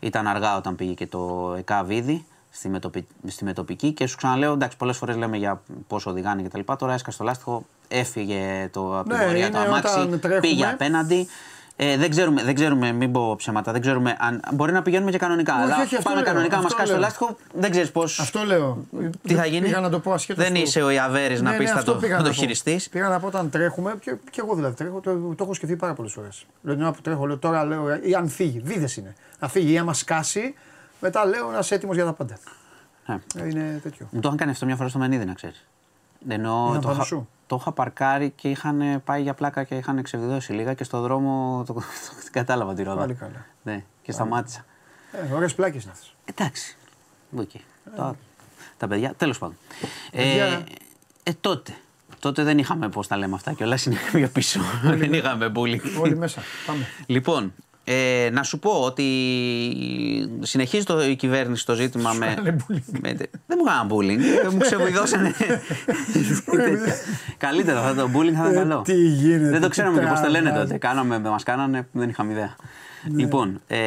ήταν αργά όταν πήγε και το ΕΚΑΒ ήδη στη, μετοπι, στη μετοπική. Και σου ξαναλέω, εντάξει, πολλές φορές λέμε για πόσο οδηγάνε κτλ. Τώρα έσκασε το λάστιχο, έφυγε το, από την Ναι, πορεία το είναι αμάξι, όταν τρέχουμε. πήγε απέναντι. Ε, δεν, ξέρουμε, δεν ξέρουμε, μην πω ψέματα, δεν ξέρουμε αν. Μπορεί να πηγαίνουμε και κανονικά. Όχι, αλλά όχι, αυτό πάμε λέω, κανονικά, μας αυτό κάσει το λέω. λάστιχο, δεν ξέρεις πώ. Αυτό λέω. Τι θα γίνει; Πήγα να το πω ασχέτως Δεν του- είσαι ο Ιαβέρης να Ναι, πεις ναι, θα αυτό το, πήγα θα να το πω. χειριστείς. Πήγα να πω όταν τρέχουμε, και, και εγώ δηλαδή τρέχω, το, το έχω σκεφτεί πάρα πολλές φορές. Λέω την ώρα που τρέχω, λέω τώρα λέω, ή αν φύγει, βίδες είναι. Να φύγει ή άμα σκάσει, μετά λέω να είσαι έτοιμος για τα πάντα. Ε. Ε, Είναι τέτοιο. Μου το είχαν κάνει αυτό μια φορά στο Μενίδη, να ξέρεις. Ενώ Ήταν το, πάνω είχα, σου; Το είχα παρκάρει και είχαν πάει για πλάκα και είχαν εξεβιδώσει λίγα και στο δρόμο το, το, κατάλαβα τη ρόδα. Πάλι καλά. Ναι, και σταμάτησα. Ε, Ωραίες πλάκες είναι αυτές. Εντάξει. Οκ. Τα, τα παιδιά, τέλος πάντων. Παιδιά- Ε, ε, τότε. Τότε δεν είχαμε, πώς τα λέμε αυτά και όλα είναι πιο πίσω. δεν είχαμε bullying. Όλοι μέσα. Πάμε. Λοιπόν, ε, να σου πω ότι συνεχίζει το, η κυβέρνηση το ζήτημα με, κάνανε bullying. με- Δεν μου έκαναν bullying, ε, μου ξεβιδώσανε. Καλύτερα αυτό το bullying θα ήταν Ε, καλό. τι γίνεται, Δεν το τι ξέραμε και πώς το λένε τραβάς. τότε. Κάναμε, μας κάνανε, δεν είχαμε ιδέα. Λοιπόν, ε,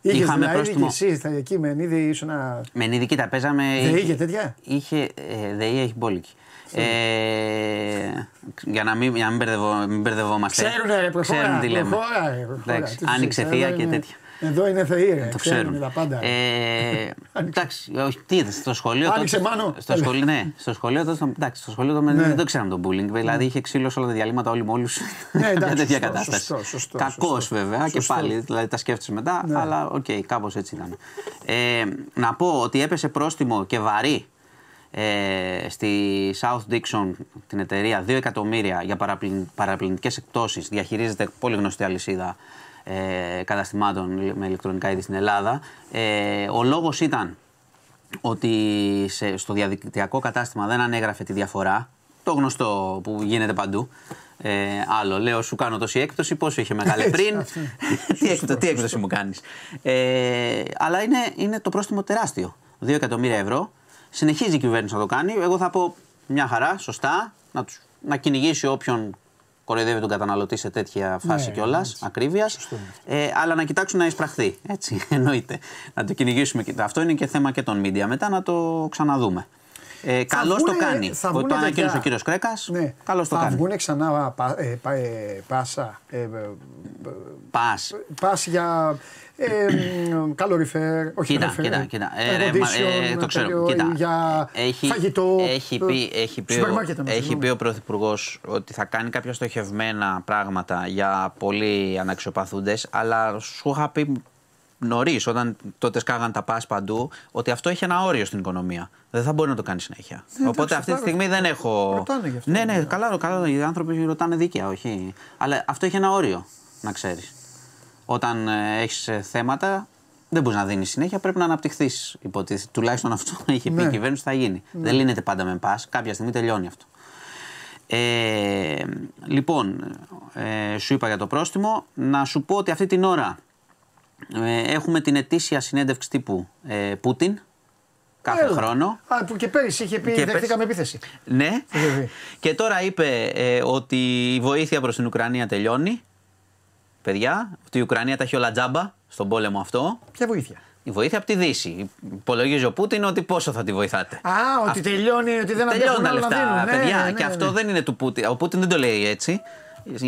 Είχες είχαμε δηλαδή και πρόστιμο. εσύ θα- εκεί με ενίδη ήσουν να. Με νίδη, κοίτα, παίζαμε. Δεν είχε τέτοια; Είχε, ε, ΔΕΗ έχει μπόλικη. Ε, για να μην, για να μην, μπερδευω, μην μπερδευόμαστε. Ξέρουνε ρε, προχώρα. Ξέρουν τι λέμε. προχώρα, ρε, προχώρα. Εντάξει, Τι τους άνοιξε ξέρουν, θεία εδώ και είναι- τέτοια. Εδώ είναι θεοί, ρε. Το ξέρουν ξέρουν. τα πάντα. Ε, εντάξει, όχι, τι είδες, στο σχολείο. Άνοιξε, τότε- Μάνο. Στο σχολείο, ναι, στο σχολείο τότε. στο- Εντάξει, στο σχολείο τότε Ναι. δεν το ξέραμε το bullying. Δηλαδή είχε ξύλος σε όλα τα διαλύματα όλοι με όλου. Ναι, εντάξει, Μια τέτοια σωστό, κατάσταση. σωστό, σωστό, Κακός σωστό. βέβαια και Σωστό. πάλι, δηλαδή τα σκέφτεσαι μετά, Ναι. αλλά οκ, κάπως έτσι ήταν. Ε, να πω ότι έπεσε πρόστιμο και βαρύ ε, στη South Dixon την εταιρεία 2 εκατομμύρια για παραπλαν, παραπλανητικές εκπτώσεις διαχειρίζεται πολύ γνωστή αλυσίδα ε, καταστημάτων με ηλεκτρονικά είδη στην Ελλάδα ε, ο λόγος ήταν ότι σε, στο διαδικτυακό κατάστημα δεν ανέγραφε τη διαφορά το γνωστό που γίνεται παντού ε, άλλο, λέω σου κάνω τόση έκπτωση, πόσο είχε μεγάλη Έτσι, πριν, αυτό. τι, έκπτωση, τι έκπτωση μου κάνεις; Ε, αλλά είναι, είναι το πρόστιμο τεράστιο, 2 εκατομμύρια ευρώ. Συνεχίζει η κυβέρνηση να το κάνει. Εγώ θα πω μια χαρά, σωστά, να, τους, να κυνηγήσει όποιον κοροϊδεύει τον καταναλωτή σε τέτοια φάση Ναι, κιόλας, έτσι. ακρίβειας. Σωστό είναι Ε, αλλά να κοιτάξουν να εισπραχθεί. Έτσι, εννοείται. Να το κυνηγήσουμε. και- Αυτό είναι και θέμα και των media. Μετά να το ξαναδούμε. Ε, Καλώς το βγουνε- κάνει. θα Το βγουνε το ανακοίνωσε τέτοια- ο κύριος Κρέκας. Ναι. Καλώς το θα κάνει. βγουν ξανά πα, ε, πα- ε, πάσα. Ε, ε, Πας. πας για ε, μ, καλοριφέρ, όχι Κοίτα, καλοριφέρ, κοίτα, κοίτα. air Ε, ρε, μα- condition, ε, το ξέρω. τέτοιο, Κοίτα. Για έχει, φαγητό. Έχει πει, ε, έχει πει, σούπερ ο, μάρκετ, ναι, έχει συγγνώμη. πει ο Πρωθυπουργός ότι θα κάνει κάποια στοχευμένα πράγματα για πολύ αναξιοπαθούντες, αλλά σου είχα πει νωρίς, όταν τότε σκάγαν τα πας παντού, ότι αυτό έχει ένα όριο στην οικονομία. Δεν θα μπορεί να το κάνει συνέχεια. Ναι, Οπότε εντάξει, αυτή τη απλά στιγμή δεν έχω. ρωτάνε γι' αυτό. Ναι, ναι, καλά, καλά. Οι άνθρωποι ρωτάνε δίκαια, όχι. Αλλά αυτό έχει ένα όριο, να ξέρεις. Όταν ε, έχεις θέματα, δεν μπορείς να δίνεις συνέχεια, πρέπει να αναπτυχθείς. Υποτίθεται. Τουλάχιστον αυτό έχει πει Ναι. η κυβέρνηση θα γίνει. Δεν λύνεται πάντα με πας. Κάποια στιγμή τελειώνει αυτό. Ε, λοιπόν, ε, σου είπα για το πρόστιμο. Να σου πω ότι αυτή την ώρα ε, έχουμε την ετήσια συνέντευξη τύπου ε, Πούτιν. Κάθε Έλα. χρόνο. Α, που και πέρυσι είχε πει Και δεχτήκαμε επίθεση. Ναι. Βέβαια. και τώρα είπε ε, ότι η βοήθεια προς την Ουκρανία τελειώνει. Παιδιά, ότι η Ουκρανία τα έχει όλα τζάμπα στον πόλεμο αυτό. Ποια βοήθεια; Η βοήθεια από τη Δύση. Υπολογίζει ο Πούτιν ότι πόσο θα τη βοηθάτε. Α, ότι Αυτό- τελειώνει, ότι δεν Τελειώνουν αντέχουν τα άλλο να λεφτά, δίνουν. Ναι, παιδιά. ναι, και ναι, αυτό ναι. δεν είναι του Πούτιν. Ο Πούτιν δεν το λέει έτσι.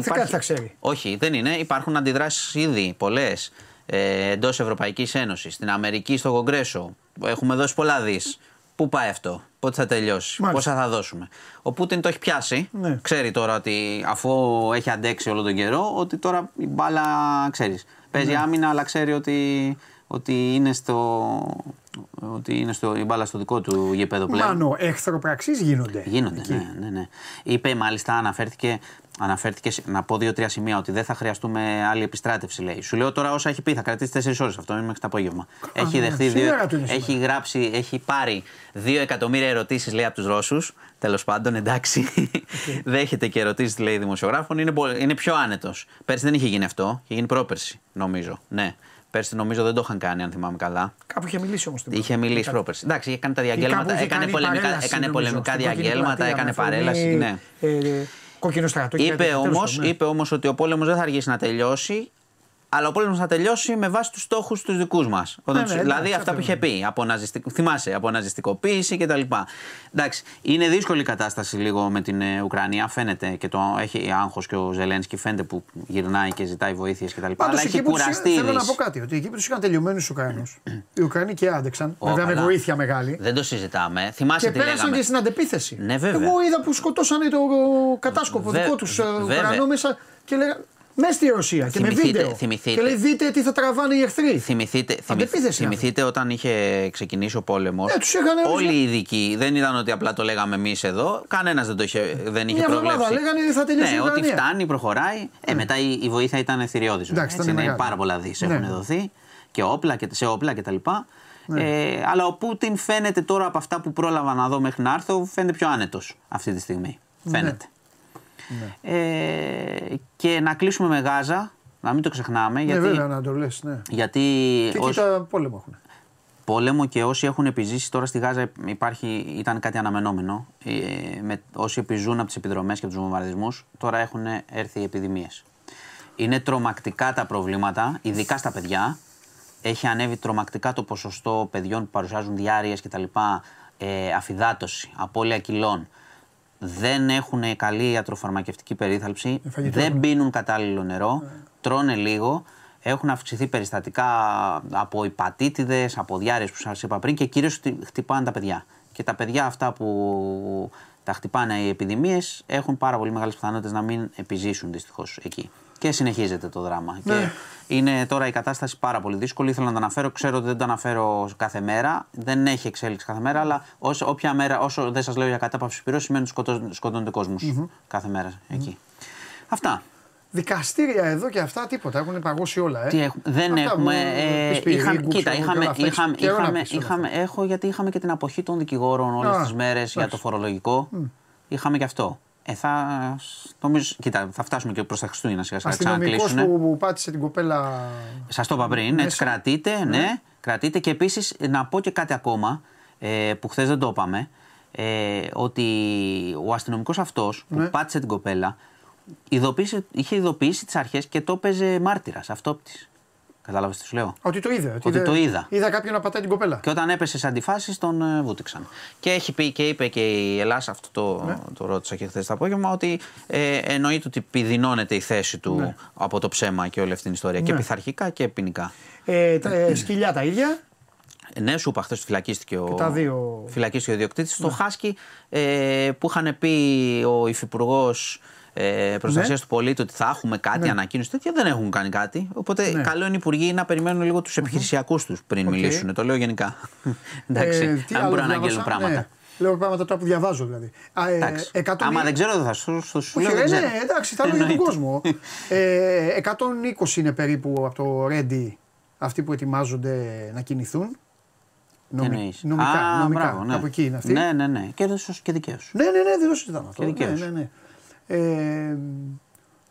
κάτι θα ξέρει. Όχι, δεν είναι. Υπάρχουν αντιδράσεις ήδη πολλές ε, εντός Ευρωπαϊκής Ένωσης. Στην Αμερική, στο Κογκρέσο. Έχουμε δώσει πολλά δις. Πού πάει αυτό, πότε θα τελειώσει, Μάλιστα. πόσα θα δώσουμε; Ο Πούτιν το έχει πιάσει. Ναι. Ξέρει τώρα ότι αφού έχει αντέξει όλο τον καιρό, ότι τώρα η μπάλα ξέρεις. Παίζει Ναι. άμυνα, αλλά ξέρει ότι, ότι είναι στο. Ότι είναι στο, η μπάλα στο δικό του γήπεδο πλέον. Μάνο, εχθροπραξεί γίνονται. Γίνονται, εκεί. ναι, ναι, ναι. Είπε μάλιστα, αναφέρθηκε, αναφέρθηκες σε- να πω δύο-τρία σημεία ότι δεν θα χρειαστούμε άλλη επιστράτευση, λέει. Σου λέω τώρα όσα έχει πει, θα κρατήσει τέσσερις ώρες αυτό, είναι μέχρι το απόγευμα. έχει ναι, δεχθεί δύο, σήμερα του είναι σήμερα; έχει γράψει, έχει πάρει δύο εκατομμύρια ερωτήσεις, λέει, από τους Ρώσους. Τέλος πάντων, εντάξει. Δέχεται και ερωτήσεις, λέει, δημοσιογράφων. Είναι, πο- είναι πιο άνετος. Πέρσι δεν είχε γίνει αυτό, είχε γίνει πρόπερση, νομίζω. Ναι. Πέρσι νομίζω δεν το είχαν κάνει, αν θυμάμαι καλά. Κάπου είχε μιλήσει όμως. Είχε μιλήσει πρόπερση. Εντάξει, έκανε τα διαγγέλματα, κάπου είχε έκανε κάνει πολεμικά, παρέλαση, έκανε νομίζω, πολεμικά στην κόκκινη διαγγέλματα, πλατεία, έκανε με αφορμή, παρέλαση. Ναι. Ε, κόκκινο στρατό. και Είπε κάτι τέτοιο, όμω τέλος πάντων, ναι. είπε όμως ότι ο πόλεμος δεν θα αργήσει να τελειώσει, αλλά ο πόλεμος θα τελειώσει με βάση τους στόχους τους δικούς μας. ναι, δηλαδή εντάξει, αυτά που αυτό είχε πει. Αποναζιστικ... Θυμάσαι, αποναζιστικοποίηση κτλ. Εντάξει, είναι δύσκολη η κατάσταση λίγο με την ε, Ουκρανία. Φαίνεται και το έχει άγχος και ο Ζελένσκι φαίνεται που γυρνάει και ζητάει βοήθειες κτλ. Πάντως, Αλλά εκεί έχει που τους κουραστεί. είχαν- Θέλω η να πω Δύση. κάτι. Ότι εκεί που του είχαν τελειωμένου του Ουκρανούς, οι Ουκρανοί και άντεξαν. Ω, βέβαια με καλά. βοήθεια μεγάλη. Δεν το συζητάμε. Θυμάσαι Και τι πέρασαν λέγαμε. και στην αντεπίθεση. Ναι, βέβαια. Εγώ είδα που σκοτώσανε το κατάσκοπο Βε- δικό τους βέβαια. Ουκρανό μέσα και λέγανε. Μέσα στη Ρωσία και με Θυμηθείτε- βίντεο. θυμηθείτε. Και λέει: Δείτε τι θα τραβάνε οι εχθροί. Θυμηθείτε, Αντεπίθεση θυμηθ- θυμηθείτε όταν είχε ξεκινήσει ο πόλεμος. Ε, τους είχαν όλοι οι ειδικοί δεν ήταν ότι απλά το λέγαμε εμείς εδώ. Κανένας δεν το είχε, δεν είχε Μια εβδομάδα προβλέψει. λέγανε θα τελειώσει ναι, η ότι Ουκρανία. φτάνει, προχωράει. Ε, μετά η, η βοήθεια ήταν θηριώδης. Εντάξει, ήταν μεγάλη. πάρα πολλά δις Ναι. έχουν δοθεί και όπλα και σε όπλα κτλ. Ε, αλλά ο Πούτιν φαίνεται τώρα από αυτά που πρόλαβα να δω μέχρι να έρθω, φαίνεται πιο άνετος αυτή τη στιγμή. Ναι. Φαίνεται. Ε, και να κλείσουμε με Γάζα, να μην το ξεχνάμε. Ναι, γιατί, βέβαια να το λες. Ναι. γιατί Και ως- κοίτα πόλεμο έχουν. πόλεμο και όσοι έχουν επιζήσει τώρα στη Γάζα υπάρχει, ήταν κάτι αναμενόμενο. Ε, με, όσοι επιζούν από τις επιδρομές και από τους βομβαρδισμούς, τώρα έχουν έρθει οι επιδημίες. Είναι τρομακτικά τα προβλήματα, ειδικά στα παιδιά. Έχει ανέβει τρομακτικά το ποσοστό παιδιών που παρουσιάζουν διάρκειες κτλ. Ε, αφυδάτωση, απώλεια κιλών. Δεν έχουν καλή ιατροφαρμακευτική περίθαλψη. Ε, φαγητό Δεν έχουν. πίνουν κατάλληλο νερό. Τρώνε λίγο. Έχουν αυξηθεί περιστατικά από υπατήτηδες, από διάρρειες που σας είπα πριν και κυρίως χτι- χτυπάνε τα παιδιά. Και τα παιδιά αυτά που τα χτυπάνε οι επιδημίες έχουν πάρα πολύ μεγάλες πιθανότητες να μην επιζήσουν δυστυχώς εκεί. Και συνεχίζεται το δράμα. Ναι. Και είναι τώρα η κατάσταση πάρα πολύ δύσκολη. Ήθελα να το αναφέρω. Ξέρω ότι δεν το αναφέρω κάθε μέρα. Δεν έχει εξέλιξη κάθε μέρα. Αλλά όσο, όποια μέρα, όσο δεν σας λέω για κατάπαυση πυρός, σημαίνει ότι σκοτώ- σκοτώνεται κόσμος κάθε μέρα εκεί. Αυτά. Δικαστήρια εδώ και αυτά τίποτα. Έχουν παγώσει όλα. Ε. Τι έχουμε, δεν Αυτά έχουμε. που, ε, πεις, πυρήγκου, είχαμε, κοίτα, ξέρω εγώ, και είχαμε, όλα αυτά. είχαμε, Καιρό να είχαμε, πεις όλα είχαμε, αυτά. έχω γιατί είχαμε και την αποχή των δικηγόρων όλες Α, τις μέρες για το εντάξει. φορολογικό. Είχαμε και αυτό. Ε, θα, νομίζω, κοίτα, θα φτάσουμε και προς τα Χριστούγεννα σιγά σιγά. Αστυνομικός Ξανακλείσουνε. που, που πάτησε την κοπέλα. Σας το είπα πριν, έτσι Μέσα. κρατείτε, ναι, κρατείτε και επίσης να πω και κάτι ακόμα ε, που χθες δεν το είπαμε. Ε, ότι ο αστυνομικός αυτός που Ναι. πάτησε την κοπέλα ειδοποίησε, είχε ειδοποιήσει τις αρχές και το έπαιζε μάρτυρας, αυτόπτης. Κατάλαβες τι σου λέω; Ότι το είδε. Ότι το είδα. Είδα κάποιον να πατάει την κοπέλα. Και όταν έπεσε σε αντιφάσεις, τον ε, βούτυξαν. Και έχει πει και είπε και η Ελλάδα, αυτό το, Ναι. το ρώτησα και χθες το απόγευμα, ότι ε, εννοείται ότι επιδεινώνεται η θέση του Ναι. από το ψέμα και όλη αυτή την ιστορία. Και Ναι. πειθαρχικά και ποινικά. Ε, τα, ε, σκυλιά τα ίδια. Ναι, σου είπα χθες φυλακίστηκε ο, τα δύο. φυλακίστηκε ο ιδιοκτήτης. Στο Χάσκι ε, που είχαν πει ο υφυπουργός ε, προστασίας Ναι. του πολίτη ότι θα έχουμε κάτι, Ναι. ανακοίνωση τέτοια, δεν έχουν κάνει κάτι. Οπότε Ναι. καλό είναι οι υπουργοί να περιμένουν λίγο τους επιχειρησιακούς τους πριν Οκ. μιλήσουν. Το λέω γενικά. Εντάξει, Ε, να τι μην άλλο μπορούν να διάβασα; αγγέλουν πράγματα. Ναι. Λέω πράγματα τώρα που διαβάζω δηλαδή. Α, ε, Εντάξει. 100 Άμα δεν ξέρω, δεν θα σου, σου, σου λέω. Όχι, δεν ρε, ξέρω. ναι, εντάξει, θα λέω για τον Εννοείται. κόσμο. Ε, 120 είναι περίπου από το Ready αυτοί που ετοιμάζονται να κινηθούν. Νομι- Εννοείς. νομικά, Α, νομικά. μπράβο, ναι. Από εκεί είναι αυτοί. Ναι, ναι, ναι. Και, και δικαίως. Ναι, ναι, ναι, δεν το συζητάμε αυτό. Και δικαίως. Ναι, ναι, ναι. Ε,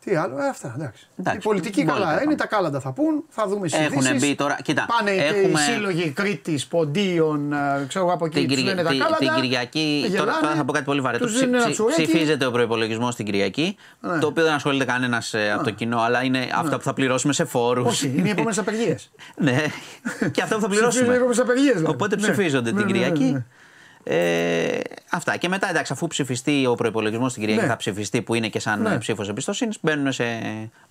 Τι άλλο, ε, αυτά εντάξει. Εντάξει, Η πολιτική μπορεί καλά να είναι, πάμε. τα κάλαντα θα πούν, θα δούμε Έχουν συζητήσεις. μπει τώρα- κοίτα, Πάνε και έχουμε- οι σύλλογοι Κρήτης, Ποντίων, ε, ξέρω εγώ από εκεί Την, τους Κυρια- λένε τα τη- κάλαντα. την Κυριακή, γελάνε, τώρα, τώρα θα πω κάτι πολύ βαρετό. τους Ψη- δίνουν ένα ψη- τσουρέκι. ψηφίζεται ο προπολογισμό την Κυριακή, Ναι. το οποίο δεν ασχολείται κανένας από το κοινό, αλλά είναι αυτά που θα πληρώσουμε σε φόρους. Όχι, είναι οι επόμενες απεργίες. ναι, και αυτά που θα Ψηφίζουν οι πληρώσουμε. επόμενε απεργίες. Οπότε ψηφίζονται την Κυριακή. Ε, αυτά. Και μετά, εντάξει, αφού ψηφιστεί ο προπολογισμό την Κυριακή, Ναι. θα ψηφιστεί που είναι και σαν Ναι. ναι. ψήφος εμπιστοσύνης, μπαίνουν σε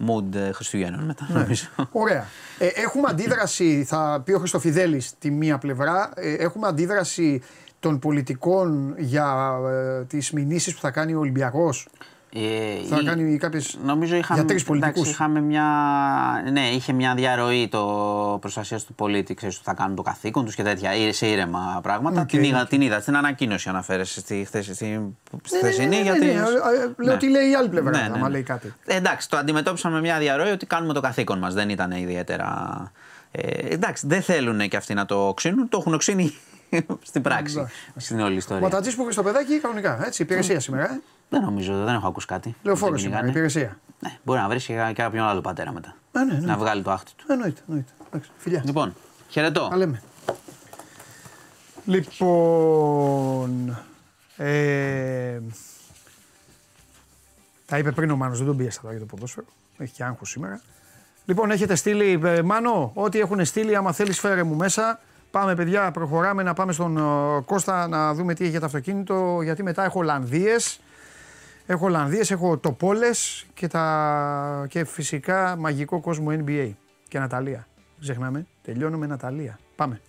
mood ε, Χριστουγέννων μετά. Νομίζω. Ωραία. Ε, έχουμε αντίδραση, θα πει ο Χριστοφιδέλης τη μία πλευρά, ε, έχουμε αντίδραση των πολιτικών για ε, τις μηνύσεις που θα κάνει ο Ολυμπιακός; Ε, Θα η- κάνει κάποιε. Νομίζω είχαμε, για τρεις πολιτικούς. εντάξει, είχαμε μια, ναι, είχε μια διαρροή το προστασίας του πολίτη, ξέρεις, ότι θα κάνουν το καθήκον τους και τέτοια, ή- σε ήρεμα πράγματα. Οκ, την, είδα, οκ. την είδα στην ανακοίνωση αναφέρεσαι στη, χθες, στη, στη Ναι, ναι, χθεσινή. ναι, ναι, γιατί, ναι, ε, ε, Λέω τι λέει η άλλη πλευρά, Ναι, ναι, άμα ναι. λέει κάτι. Ε, εντάξει, το αντιμετώπισαν με μια διαρροή ότι κάνουμε το καθήκον μας. Δεν ήταν ιδιαίτερα. Ε, εντάξει, δεν θέλουν και αυτοί να το οξύνουν. Το έχουν οξύνει στην πράξη. Εντάξει. Στην όλη ιστορία. ΜΑΤατζή που έχει στο παιδάκι κανονικά. Έτσι, υπηρεσία σήμερα. Ε. Δεν νομίζω, δεν έχω ακούσει κάτι. Λεωφόρο Δεν σήμερα, κυνηγάνε. υπηρεσία. Ναι, μπορεί να βρει και και κάποιον άλλο πατέρα μετά. Α, ναι, ναι. Να βγάλει το άχτη του. Εννοείται, εννοείται. Εντάξει, Φιλιά. Λοιπόν, χαιρετώ. Τα λέμε. Λοιπόν. Ε, τα είπε πριν ο Μάνος, δεν τον πίεσα τώρα για το ποδόσφαιρο. Έχει και άγχος σήμερα. Λοιπόν, έχετε στείλει, ε, Μάνο, ό,τι έχουν στείλει, άμα θέλεις φέρε μου μέσα. Πάμε παιδιά, προχωράμε να πάμε στον ε, Κώστα να δούμε τι έχει για το αυτοκίνητο, γιατί μετά έχω Ολλανδίες. Έχω Ολλανδίες, έχω τοπόλες και, τα... και φυσικά μαγικό κόσμο NBA και Ναταλία. Δεν ξεχνάμε, τελειώνω με Ναταλία. Πάμε.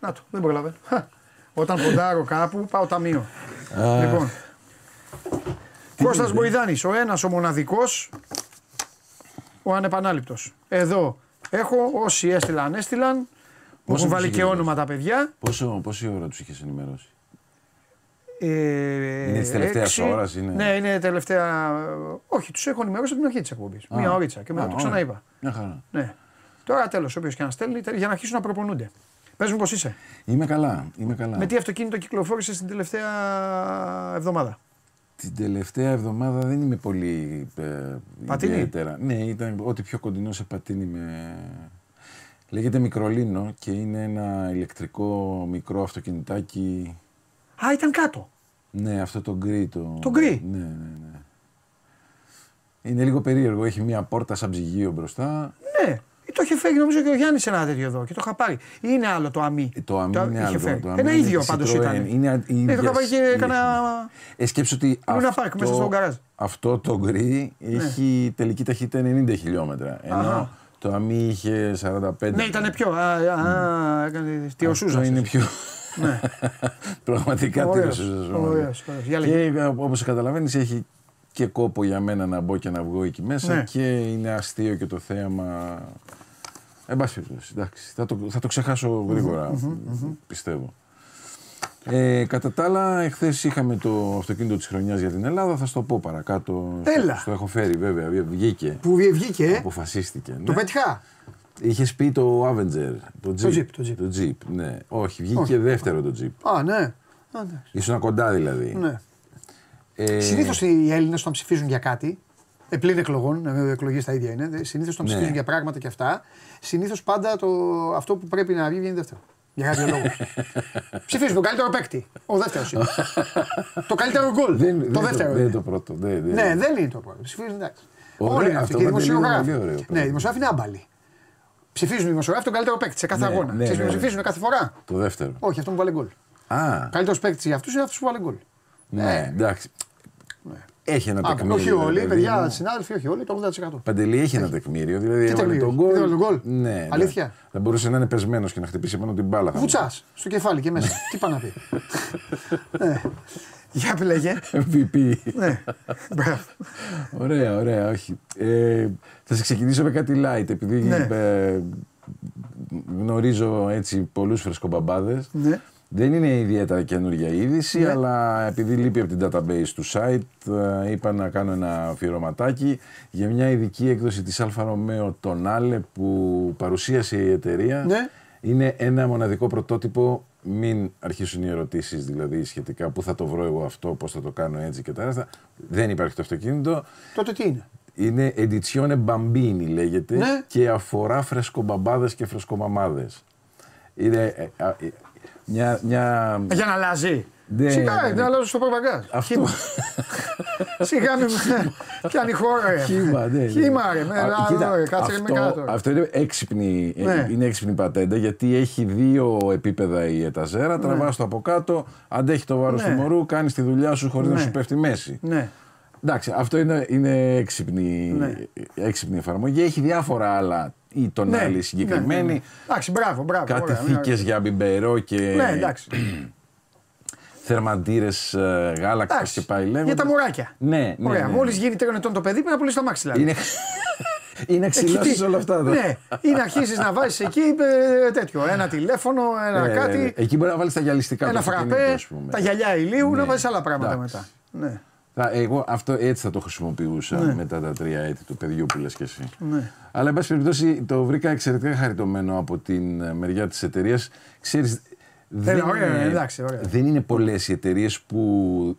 Να το, δεν πρόλαβε. Χα, Όταν ποντάρω κάπου, πάω ταμείο. λοιπόν. Κώστας Μποϊδάνης, ο ένας, ο μοναδικός, ο ανεπανάληπτος. Εδώ έχω, όσοι έστειλαν, έστειλαν. Μου Πόσο έχουν βάλει τους και είχε όνομα τα παιδιά. Πόσο, πόση ώρα τους είχες ενημερώσει; Ε, Είναι της τελευταίας έξι. ώρας, είναι; Ναι, είναι τελευταία. Όχι, τους έχω ενημερώσει από την αρχή της εκπομπής. Α. Μία ωρίτσα και μετά Α, το ωραία. ξαναείπα. Μια χαρά. Ναι. Τώρα τέλος, όποιος και να στέλνει, τε- για να αρχίσουν να προπονούνται. Πες μου πώς είσαι. Είμαι καλά. Είμαι καλά. Με τι αυτοκίνητο κυκλοφόρησε την τελευταία εβδομάδα; Την τελευταία εβδομάδα δεν είμαι πολύ ε, Πατίνι; ιδιαίτερα. Ναι, ήταν ό,τι πιο κοντινό σε πατίνι με... Λέγεται Μικρολίνο και είναι ένα ηλεκτρικό μικρό αυτοκινητάκι. Α, ήταν κάτω. Ναι, αυτό το γκρι. Το, Το γκρι; Ναι, ναι, ναι. Είναι λίγο περίεργο. Έχει μία πόρτα σαν ψυγείο μπροστά. Ναι. Το είχε φέρει νομίζω και ο Γιάννης ένα τέτοιο εδώ και το είχα πάρει. Ή είναι άλλο το αμύ. Ε, Το αμύ είναι είχε άλλο. φέρει. Το αμύ Ένα είναι ίδιο της πάντως Citroën. ήταν. Είναι η Ναι, το ίδια είχα πάει και σύλληξη. έκανα. Ε, σκέψου ότι Λούνα αυτό, Πάρκ, μέσα στο γκαράζ. αυτό το γκρι έχει τελική ταχύτητα 90 χιλιόμετρα. Ενώ Αχα. το αμύ είχε 45. Ναι, ήταν πιο. Α, α, έκανε. Τι ο Αυτό Σούζα. είναι πιο. Ναι. Πραγματικά Ωραίος, τύρος ωραίος, ωραίος. Για λέγε. Και όπως καταλαβαίνεις, έχει και κόπο για μένα να μπω και να βγω εκεί μέσα Ναι. και είναι αστείο και το θέαμα. Εν πάση περιπτώσει, εντάξει. Θα το, θα το ξεχάσω γρήγορα, πιστεύω. Ε, κατά τα άλλα, εχθές είχαμε το αυτοκίνητο της χρονιάς για την Ελλάδα. Θα σου το πω παρακάτω. Έλα. Στο, στο έχω φέρει, βέβαια. Βγήκε. Που βγήκε. ε; Αποφασίστηκε. Το ναι. πέτυχα. Είχες πει το Avenger. Το Jeep. Jeep, το Jeep. Το Jeep, ναι. Όχι, βγήκε Όχι. δεύτερο το Jeep. Α, ναι. Α, εντάξει. Ήσουν κοντά δηλαδή. Ναι. Ε, Συνήθως οι Έλληνες όταν ψηφίζουν για κάτι, ε, πλην εκλογών, εκλογές τα ίδια είναι, συνήθως όταν Ναι. ψηφίζουν για πράγματα και αυτά, συνήθως πάντα το, αυτό που πρέπει να βγει βγαίνει δεύτερο. Για κάποιο λόγο. Ψηφίζουν τον καλύτερο παίκτη. Ο δεύτερος είναι. το καλύτερο γκολ. δεν, το δεν δεύτερο. δεν είναι. το πρώτο. Δεν, δεν. Ναι, δεν είναι το πρώτο. Ψηφίζουν εντάξει. Ωραία, Όλοι είναι αυτό αυτοί. Και οι Παντελή, είναι δημοσιογράφοι. πολύ ωραίο Ναι, πράγμα. οι δημοσιογράφοι είναι άμπαλοι. Ψηφίζουν οι δημοσιογράφοι τον καλύτερο παίκτη σε κάθε Ναι, αγώνα. ναι, Ξέρεις ναι, ποιο ναι. ψηφίζουν κάθε φορά; Το δεύτερο. Όχι, αυτό που βάλε γκολ. Α, Καλύτερος παίκτης για αυτούς είναι αυτό που βάλε γκολ. ναι, εντάξει. Έχει ένα Α, τεκμήριο. όχι όλοι, δηλαδή, παιδιά, μου. συνάδελφοι, όχι όλοι, το 80%. Παντελή έχει ένα τεκμήριο. Δηλαδή, Τι έβαλε τεκμήριο, τον γκολ. έβαλε τον γκολ. Ναι, Αλήθεια; ναι. Θα μπορούσε να είναι πεσμένος και να χτυπήσει πάνω την μπάλα. θα Βουτσάς στο κεφάλι και μέσα. Τι πάει να πει. Ναι. Για πλέγε. MVP. Ναι. Μπράβο. ωραία, ωραία, όχι. Ε, θα σε ξεκινήσω με κάτι light, επειδή Ναι. ε, γνωρίζω έτσι πολλούς φρεσκομπαμπάδες. Ναι. Δεν είναι ιδιαίτερα καινούργια είδηση, Ναι. αλλά επειδή λείπει από την database του site, ε, είπα να κάνω ένα αφιερωματάκι για μια ειδική έκδοση της Alfa Romeo Tonale που παρουσίασε η εταιρεία. Ναι. Είναι ένα μοναδικό πρωτότυπο, μην αρχίσουν οι ερωτήσεις δηλαδή σχετικά πού θα το βρω εγώ αυτό, πώς θα το κάνω έτσι και τα ρέστα. Δεν υπάρχει το αυτοκίνητο. Τότε τι είναι; Είναι Edizione Bambini λέγεται Ναι. και αφορά φρεσκομπαμπάδες και φρεσκομαμάδες. Είναι ε, α, ε, μια, μια... Για να αλλάζει. Ναι, Σιγά, ναι, ναι. δεν αλλάζω στο προπαγκάζ. Αυτό. Χύμα. Σιγά μην πιάνει χώρα. ρε. Χύμα, ναι, ναι. Χύμα, ρε. Με Α, άλλο, κοίτα, ρε. Κάτσε με αυτό, κάτω. ρε. αυτό είναι έξυπνη, ε, Ναι. είναι έξυπνη πατέντα γιατί έχει δύο επίπεδα η εταζέρα. Τραβάς το από κάτω, αντέχει το βάρος Ναι. του μωρού, κάνεις τη δουλειά σου χωρίς να Ναι. σου πέφτει μέση. Ναι. Εντάξει, αυτό είναι, είναι έξυπνη, Ναι. έξυπνη εφαρμογή. Έχει διάφορα άλλα. Ή τον Ναι, άλλη ναι, συγκεκριμένη. ναι, ναι. Εντάξει, μπράβο, μπράβο. Κάτι ωραία, ναι, θήκες για μπιμπερό και Ναι, εντάξει. θερμαντήρες γάλακτο Εντάξει. και πάει λέγοντας. Για τα μωράκια. Ναι, ναι. Ωραία, ναι. μόλις γίνει τριών ετών το παιδί, πρέπει να πουλήσει το μάξι δηλαδή. Είναι, είναι Εκεί ξυλώσεις τι- όλα αυτά. εδώ. Ναι, ή να αρχίσεις να βάζεις εκεί ε, τέτοιο. Ένα τηλέφωνο, ένα Ε, κάτι, Εκεί μπορεί να βάλεις τα γυαλιστικά ένα του αυτοκινήτου, φραπέ, ας πούμε. τα γυαλιά ηλίου, να Ναι, βάζεις άλλα πράγματα εντάξει. μετά. Ναι. Θα, εγώ αυτό έτσι θα το χρησιμοποιούσα μετά τα τρία έτη του παιδιού που λες και εσύ. Ναι. Αλλά, εν πάση περιπτώσει, το βρήκα εξαιρετικά χαριτωμένο από την ε, μεριά της εταιρείας. Ξέρεις, δεν, Έλα, ωραία, είναι, εντάξει, ωραία. δεν είναι πολλές οι εταιρείες που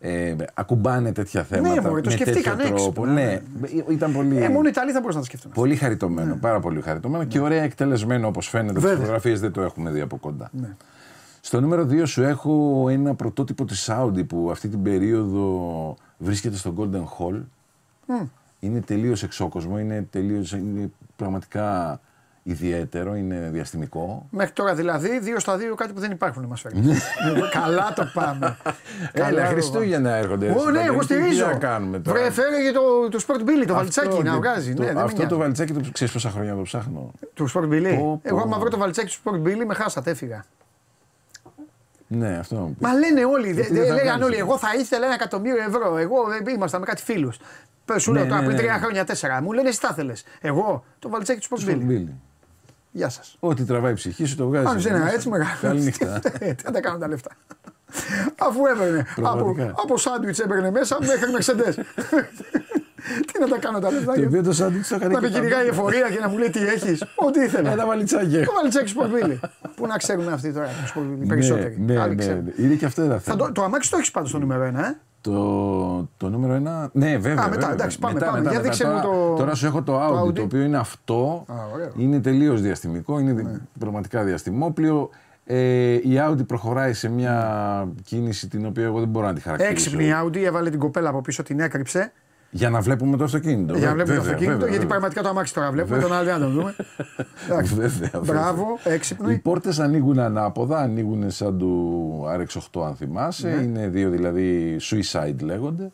ε, ακουμπάνε τέτοια θέματα Ναι, μωρέ, το με τέτοιο σκεφτήκαν τρόπο. έξυπνα, Ναι, ήταν πολύ... Ε, μόνο οι Ιταλοί θα μπορούσαν να το σκεφτούν. Πολύ χαριτωμένο, πάρα πολύ χαριτωμένο και ωραία εκτελεσμένο όπως φαίνεται. Τις Βέβαια. φωτογραφίες δεν το έχουμε δει από κοντά. Ναι. Στο νούμερο 2 σου έχω ένα πρωτότυπο της Audi που αυτή την περίοδο βρίσκεται στο Golden Hall. Είναι τελείως εξώκοσμο, είναι, τελείως, είναι πραγματικά ιδιαίτερο, είναι διαστημικό. Μέχρι τώρα δηλαδή, δύο στα δύο κάτι που δεν υπάρχουν μας φέρνει. Ναι. Καλά το πάμε. Έλα, Καλά το Χριστούγεννα έρχονται. πάμε. Ω, έτσι, ναι, εγώ Παντελή, τι στηρίζω. να κάνουμε τώρα; Βρε, φέρε για το, το Sport Billy, το βαλτσάκι Αυτό να το- βγάζει. το- ναι, δεν με αυτό το νοιάζει. βαλτσάκι το ξέρεις πόσα χρόνια το ψάχνω. Του Sport Billy. Πω, πω. Εγώ, άμα βρω το βαλτσάκι του Sport Billy, με χάσατε, έφυγα. Ναι, αυτό να μου πεις. Μα λένε όλοι, δε, τι δε- δεν θα λέγανε κάνεις, όλοι, ε; εγώ θα ήθελα ένα εκατομμύριο ευρώ. Εγώ ε, ήμασταν με κάτι φίλους. Σου Ναι, λέω τώρα ναι, πριν ναι. τρία χρόνια, τέσσερα. Μου λένε εσύ τα ήθελες. Εγώ το βαλτσάκι του Sport Στον Billy. Billy. Γεια σας. Ό,τι τραβάει η ψυχή σου το βγάζεις. Πάνω σε ένα έτσι μεγάλο. Καληνύχτα. Ε, Τι να τα κάνω τα λεφτά. Αφού έπαιρνε. Από, Πραγματικά. από σάντουιτς έπαιρνε μέσα μέχρι Mercedes. Τι να τα κάνω τα λεφτά. Το οποίο το σάντουιτς το έκανε Να με και κυνηγάει η παντού. εφορία και να μου λέει τι έχεις. Ό,τι ήθελα. Ένα βαλιτσάκι. Το βαλτσάκι σπορβίλι. Πού να ξέρουν αυτοί τώρα το σπορβίλι. Περισσότεροι. Ναι, ναι, Άλλοι ναι, ξέρουν. ναι. Είναι και αυτό ένα Θα θέμα. το, το αμάξι το έχεις πάντως στο νούμερο 1, ε; Το, το νούμερο ένα. Ναι, βέβαια. Α, μετά, βέβαια. εντάξει, πάμε, πάμε. Για δείξε μου τώρα, το- τώρα σου έχω το το Audi, Audi. το οποίο είναι αυτό. Α, ωραίο. είναι τελείως διαστημικό. Είναι δι- πραγματικά διαστημόπλιο. Ε, η Audi προχωράει σε μια κίνηση την οποία εγώ δεν μπορώ να τη χαρακτηρίσω. Έξυπνη η Audi, έβαλε την κοπέλα από πίσω, την έκρυψε. Για να βλέπουμε το αυτοκίνητο. Για να Βέ- βλέπουμε το βέβαια, αυτοκίνητο, βέβαια, γιατί βέβαια. πραγματικά το αμάξι τώρα βλέπουμε, τον άλλο δεν θα τον δούμε. Εντάξει. Βέβαια, βέβαια. Μπράβο, έξυπνο. Οι πόρτες ανοίγουν ανάποδα, ανοίγουν σαν του RX8 αν θυμάσαι. Ναι. Είναι δύο δηλαδή suicide λέγονται.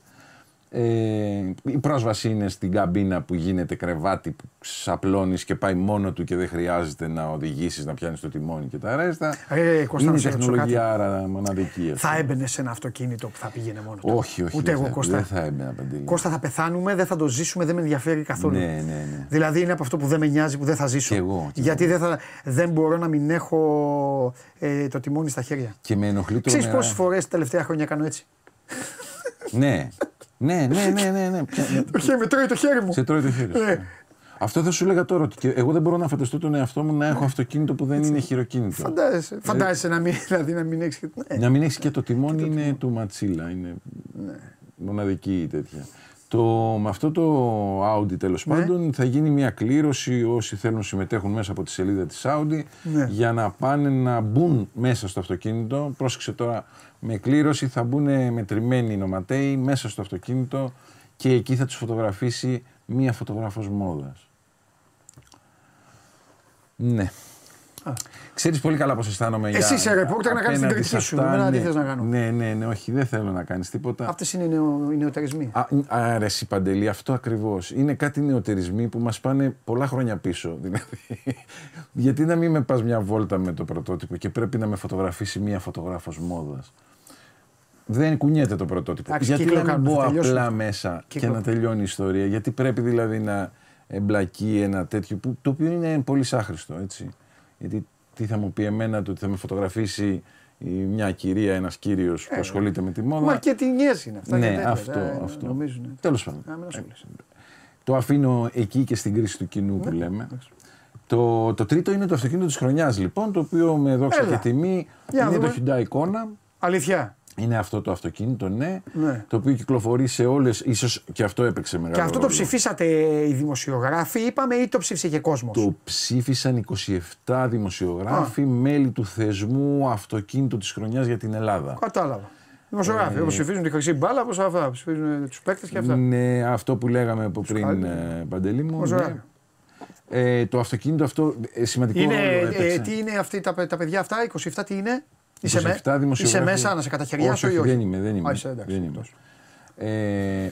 Ε, η πρόσβαση είναι στην καμπίνα που γίνεται κρεβάτι που σαπλώνεις και πάει μόνο του και δεν χρειάζεται να οδηγήσεις, να πιάνεις το τιμόνι και τα ρέστα. Ρε, Κώστα, είναι να σε ρωτήσω τεχνολογία άρα μοναδική. αυτή. Θα έμπαινε σε ένα αυτοκίνητο που θα πήγαινε μόνο του; Όχι, όχι. Ούτε δεν εγώ, θα, Κώστα. Δεν θα έμπαινα παντελή. Κώστα θα πεθάνουμε, δεν θα το ζήσουμε, δεν με ενδιαφέρει καθόλου. Ναι, ναι, ναι. Δηλαδή είναι από αυτό που δεν με νοιάζει, που δεν θα ζήσω. Κι εγώ, κι Γιατί δεν, θα, δεν μπορώ να μην έχω ε, το τιμόνι στα χέρια. Και με ενοχλεί το Ξέρεις πόσες φορές τα τελευταία χρόνια κάνω έτσι; Ναι. Ναι, ναι, ναι, ναι. ναι. Ποια- Το χέρι με τρώει το χέρι μου. Σε τρώει το χέρι σου. Ναι. Αυτό θα σου έλεγα τώρα. Ότι και εγώ δεν μπορώ να φανταστώ τον εαυτό μου να έχω αυτοκίνητο που δεν είναι χειροκίνητο. Φαντάζεσαι, φαντάζεσαι να μην, δηλαδή, να μην έχεις... Ναι. Να μην έχεις και το τιμόνι είναι του ματσίλα. Είναι μοναδική η τέτοια. Το, με αυτό το Audi τέλος Ναι. πάντων θα γίνει μια κλήρωση όσοι θέλουν να συμμετέχουν μέσα από τη σελίδα της Audi Ναι. για να πάνε να μπουν μέσα στο αυτοκίνητο. Πρόσεξε τώρα, με κλήρωση θα μπουν μετρημένοι νοματέοι μέσα στο αυτοκίνητο και εκεί θα τους φωτογραφίσει μία φωτογράφος μόδας. Ναι. Ξέρεις πολύ καλά πώς αισθάνομαι για... Εσύ είσαι reporter, να κάνεις την απέναντι κριτική σε σου. αυτά, Εμένα τι ναι. θες να κάνω; Ναι, ναι, ναι, όχι, δεν θέλω να κάνεις τίποτα. Αυτές είναι οι, νεο, οι νεοτερισμοί. Α, άρα εσύ Παντελή, αυτό ακριβώς. Είναι κάτι νεοτερισμοί που μας πάνε πολλά χρόνια πίσω. Δηλαδή, γιατί να μην με πας μια βόλτα με το πρωτότυπο και πρέπει να με φωτογραφίσει μια φωτογράφος μόδας; Δεν κουνιέται το πρωτότυπο. Εντάξει, γιατί κύκλο να μην κάνουμε, μπω θα τελειώσουμε. απλά μέσα Κύκλο. και να τελειώνει η ιστορία; Γιατί πρέπει δηλαδή να εμπλακεί ένα τέτοιο που, το οποίο είναι πολύ σάχρηστο, έτσι. Γιατί τι θα μου πει εμένα το ότι θα με φωτογραφίσει η- μια κυρία, ένας κύριος που ασχολείται με τη μόδα. Μαρκετινιές είναι αυτά. ναι, και τέτοια, αυτό. ε, αυτό. Νομίζουν. Τέλος πάντων. Να μην ασχολείσαι. Το αφήνω εκεί και στην κρίση του κοινού Ναι, που λέμε. Το, το τρίτο είναι το αυτοκίνητο της χρονιάς λοιπόν, το οποίο με δόξα Έλα. και τιμή Για να είναι δούμε. το Hyundai Kona. Αλήθεια. Είναι αυτό το αυτοκίνητο, ναι, Ναι. το οποίο κυκλοφορεί σε όλες, ίσως και αυτό έπαιξε μεγάλο Και αυτό το ρόλο. ψηφίσατε οι δημοσιογράφοι, είπαμε, ή το ψήφισε και κόσμος; Το ψήφισαν 27 δημοσιογράφοι, μέλη του θεσμού αυτοκίνητο της χρονιάς για την Ελλάδα. Κατάλαβα. Δημοσιογράφοι, όπως ψηφίζουν τη χρυσή μπάλα, όπως αυτά. Ψηφίζουν τους παίκτες και αυτά. Ναι, αυτό που λέγαμε από πριν, χάλια. ε, Παντελή μου. Δημοσιογράφοι. ναι. Ε, το αυτοκίνητο αυτό ε, σημαντικό Είναι, ρόλο έπαιξε. ε, τι είναι αυτοί τα, παι- τα παιδιά αυτά, 27 τι είναι; Είσαι, 27 με, είσαι δημοσιογράφοι. μέσα να σε καταχαιριάσω όχι, ή όχι. Δεν είμαι, δεν είμαι. Α, είσαι, εντάξει, δεν είμαι. τόσο. Ε,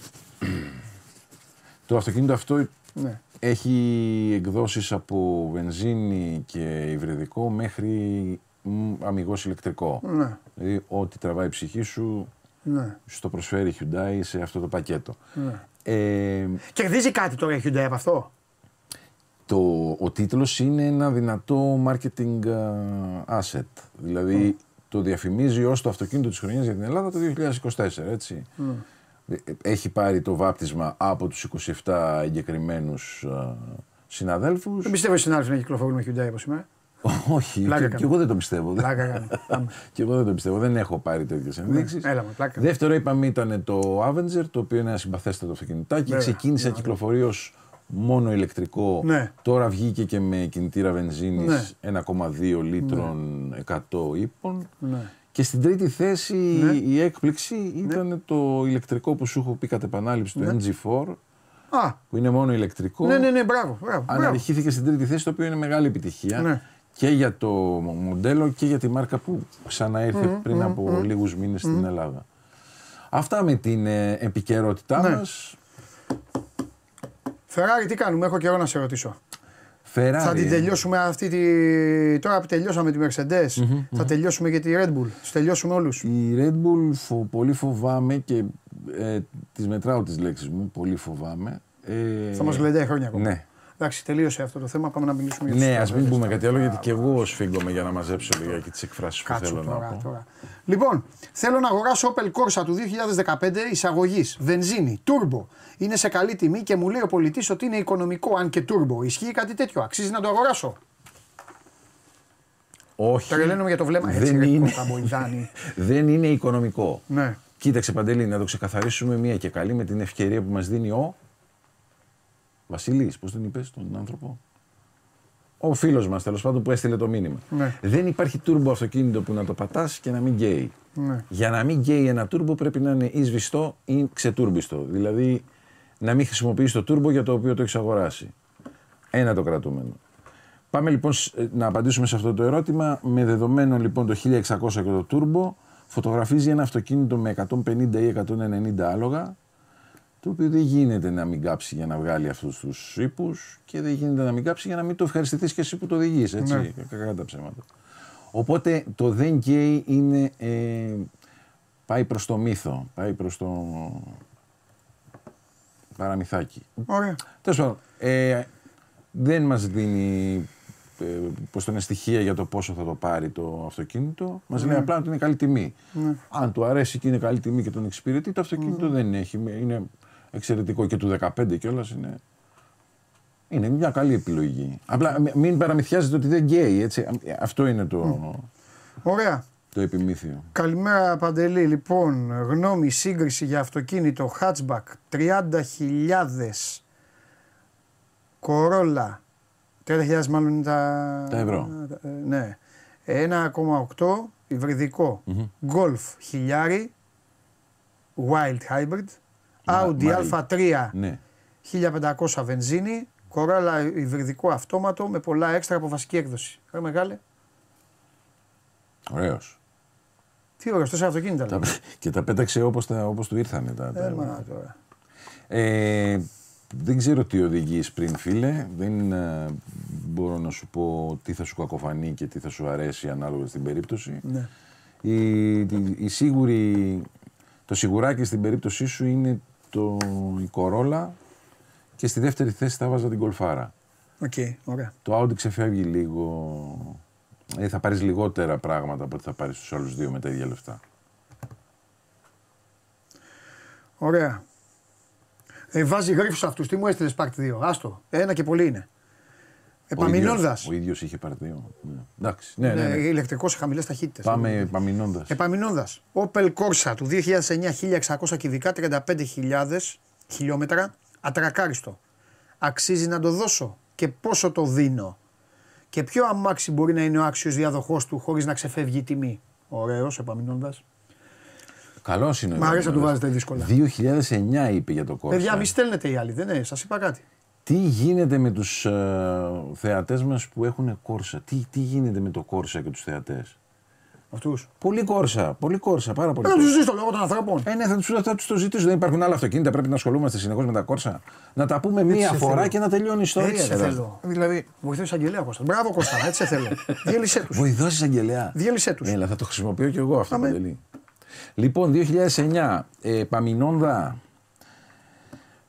το αυτοκίνητο αυτό Ναι. έχει εκδόσεις από βενζίνη και υβριδικό μέχρι μ, αμυγός ηλεκτρικό. Ναι. Δηλαδή ό,τι τραβάει η ψυχή σου Ναι. στο προσφέρει η Hyundai σε αυτό το πακέτο. Ναι. Ε, Κερδίζει κάτι τώρα η Hyundai από αυτό; το, ο τίτλος είναι ένα δυνατό marketing α, asset. Δηλαδή το διαφημίζει ως το αυτοκίνητο της χρονιάς για την Ελλάδα το 2024, έτσι. Ε, Έχει πάρει το βάπτισμα από τους 27 εγκεκριμένους α, συναδέλφους. Δεν πιστεύω οι συνάδελφοι να κυκλοφορούν με Hyundai από σήμερα. Όχι, Πλάκα και, κάνω. και εγώ δεν το πιστεύω. Πλάκα κάνω. Πάμε. και εγώ δεν το πιστεύω. Δεν έχω πάρει τέτοιες ενδείξεις. έλα με, πλάκα. Δεύτερο είπαμε ήταν το Avenger, το οποίο είναι ένα συμπαθέστατο αυτοκινητάκι. Βέβαια. Ξεκίνησε να κυκλοφορεί ως μόνο ηλεκτρικό. Ναι. Τώρα βγήκε και με κινητήρα βενζίνης Ναι. 1,2 λίτρων 100 ύπων. Ναι. Και στην τρίτη θέση η έκπληξη ήταν το ηλεκτρικό που σου έχω πει κατ' επανάληψη, το MG4, Α, που είναι μόνο ηλεκτρικό. ναι, ναι, ναι, μπράβο. μπράβο, μπράβο. Αναρριχήθηκε στην τρίτη θέση, το οποίο είναι μεγάλη επιτυχία. Ναι. Και για το μοντέλο και για τη μάρκα που ξαναήρθε πριν από λίγους μήνες στην Ελλάδα. Αυτά με την ε, επικαιρότητά Ναι. μας. Φεράρι, τι κάνουμε, έχω καιρό να σε ρωτήσω. Ferrari. Θα την τελειώσουμε αυτή τη. Τώρα που τελειώσαμε τη Mercedes, θα τελειώσουμε και τη Red Bull. Τους τελειώσουμε όλους. Η Red Bull φο- πολύ φοβάμαι και ε, τις μετράω τις λέξεις μου, πολύ φοβάμαι. Ε, Θα μας γλεντάει χρόνια ακόμα. Ναι. Εντάξει, τελείωσε αυτό το θέμα. Πάμε να μιλήσουμε για τους Ναι, ας μην στρατιώτες. πούμε κάτι άλλο γιατί και εγώ σφίγγομαι για να μαζέψω λιγάκι τις εκφράσεις που Κάτσου θέλω να τώρα, πω. τώρα. Λοιπόν, θέλω να αγοράσω Opel Corsa του 2015 εισαγωγής, βενζίνη, turbo. Είναι σε καλή τιμή και μου λέει ο πολιτής ότι είναι οικονομικό, αν και turbo. Ισχύει κάτι τέτοιο, αξίζει να το αγοράσω; Όχι, Τρελαίνομαι για το βλέμμα. Έτσι, δεν ρε, είναι, Κώστα Μποϊδάνη. δεν είναι οικονομικό. ναι. Κοίταξε Παντελή, να το ξεκαθαρίσουμε μία και καλή με την ευκαιρία που μας δίνει ο Βασίλης, πώς τον είπες τον άνθρωπο; Ο φίλος μας τέλος πάντων που έστειλε το μήνυμα. Ναι. Δεν υπάρχει τούρμπο αυτοκίνητο που να το πατάς και να μην γκέει. Ναι. Για να μην γκέει ένα τούρμπο πρέπει να είναι ή σβηστό ή ξετούρμπιστο. Δηλαδή να μην χρησιμοποιείς το τούρμπο για το οποίο το έχεις αγοράσει. Ένα το κρατούμενο. Πάμε λοιπόν σ- ε, να απαντήσουμε σε αυτό το ερώτημα. Με δεδομένο λοιπόν το 1600 και το turbo, φωτογραφίζει ένα αυτοκίνητο με 150 ή 190 άλογα, το οποίο δεν γίνεται να μην κάψει για να βγάλει αυτούς τους ύπους και δεν γίνεται να μην κάψει για να μην το ευχαριστηθείς και εσύ που το οδηγείς, έτσι, Ναι. κακά τα ψέματα. Οπότε το δεν γκέι είναι, ε, πάει προς το μύθο, πάει προς το παραμυθάκι. Ωραία. Τέλος πάντων, ε, δεν μας δίνει ε, πώς το είναι στοιχεία για το πόσο θα το πάρει το αυτοκίνητο. Μας λέει απλά ότι είναι καλή τιμή. Αν του αρέσει και είναι καλή τιμή και τον εξυπηρετεί, το αυτοκίνητο δεν έχει. Είναι εξαιρετικό και του 15 κιόλας είναι. Είναι μια καλή επιλογή. Απλά μ- μην παραμυθιάζετε ότι δεν γκέι, έτσι. Αυτό είναι το, Ωραία. το επιμήθειο. Καλημέρα Παντελή. Λοιπόν, γνώμη, σύγκριση για αυτοκίνητο hatchback 30.000 Κορόλα. 30.000 μάλλον είναι τα... Τα ευρώ. ε, Ναι. 1,8 υβριδικό. Golf χιλιάρι. Wild hybrid. Audi mild. A3 Ναι. 1500 βενζίνη. Κορόλα υβριδικό αυτόματο με πολλά έξτρα από βασική έκδοση. Ρε μεγάλε. Ωραίος. Τι ωραίος, τόσα αυτοκίνητα. Τα- λέει. και τα πέταξε όπως, τα, όπως του ήρθανε. Τα, τα- Ε, μα τώρα. Ε, δεν ξέρω τι οδηγείς πριν φίλε, δεν ε, μπορώ να σου πω τι θα σου κακοφανεί και τι θα σου αρέσει ανάλογα στην περίπτωση. Ναι. Η, η, η σίγουρη, το σιγουράκι στην περίπτωσή σου είναι το, η Corolla και στη δεύτερη θέση θα 'βαζα την Golfάρα. OK, ωραία. Το Audi ξεφεύγει λίγο ε, θα πάρεις λιγότερα πράγματα από ό,τι θα πάρεις στους άλλους δύο με τα ίδια λεφτά. Ωραία. Ε, βάζει γρίφους αυτούς. Τι μου έστειλες πάρτι 2. Άστο. Ένα και πολύ είναι. Επαμεινώντας. Ο ίδιος είχε πάρει δύο. Ναι. Εντάξει. Ναι, ναι, ναι. Ηλεκτρικός σε χαμηλές ταχύτητες. Πάμε επαμεινώντας. Επαμεινώντας. Opel Corsa του 2009 1600 κυβικά 35.000 χιλιόμετρα. Ατρακάριστο. Αξίζει να το δώσω και πόσο το δίνω. Και ποιο αμάξι μπορεί να είναι ο άξιος διαδοχός του χωρίς να ξεφεύγει η τιμή. Ωραίος, επαμεινώντας. Καλός είναι. Μ' αρέσει να του βάζετε δύσκολα. 2009 είπε για το Corsa. Παιδιά, μη στέλνετε οι άλλοι, δεν είναι, σας είπα κάτι. Τι γίνεται με τους ε, θεατές μας που έχουν κόρσα; Τι, τι γίνεται με το κόρσα και τους θεατές; Αυτούς. Πολύ κόρσα, πολύ κόρσα, πάρα πολύ. Δεν κόρσα. του ζητήσω το λόγο των ανθρώπων. Ε, ναι, θα τους θα τους το ζητήσω. Δεν υπάρχουν άλλα αυτοκίνητα, πρέπει να ασχολούμαστε συνεχώς με τα κόρσα. Να τα πούμε μία σε φορά θέλω. και να τελειώνει η ιστορία. Έτσι σε ρε. θέλω. Δηλαδή, βοηθό εισαγγελέα Κώστα. Μπράβο Κώστα, έτσι σε θέλω. Διέλυσέ τους. Βοηθό εισαγγελέα. Διέλυσέ τους. Έλα, θα το χρησιμοποιώ κι εγώ αυτό. Αμέ. Παντελή. Λοιπόν, 2009, ε, Παμινόνδα.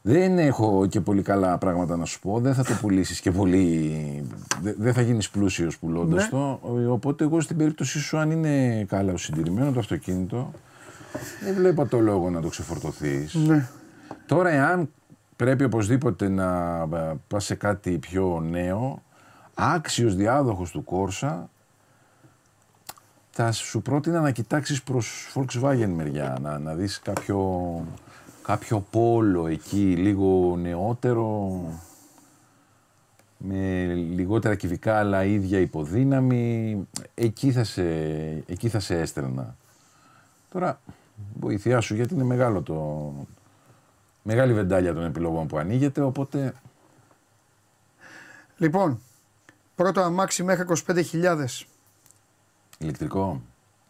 Δεν έχω και πολύ καλά πράγματα να σου πω. Δεν θα το πουλήσεις και πολύ. δε- Δεν θα γίνεις πλούσιος πουλώντας Ναι. το. Ε, Οπότε, εγώ στην περίπτωσή σου, αν είναι καλά συντηρημένο το αυτοκίνητο, δεν βλέπω το λόγο να το ξεφορτωθείς. Ναι. Τώρα, εάν πρέπει οπωσδήποτε να ε, πας σε κάτι πιο νέο, άξιος διάδοχος του Κόρσα, θα σου πρότεινα να κοιτάξεις προς Volkswagen μεριά, να, να δεις κάποιο, κάποιο πόλο εκεί, λίγο νεότερο, με λιγότερα κυβικά αλλά ίδια υποδύναμη, εκεί θα σε, εκεί θα σε έστελνα. Τώρα, βοηθειά σου γιατί είναι μεγάλο το, μεγάλη βεντάλια των επιλογών που ανοίγεται, οπότε Λοιπόν, πρώτο αμάξι μέχρι 25.000. ηλεκτρικό,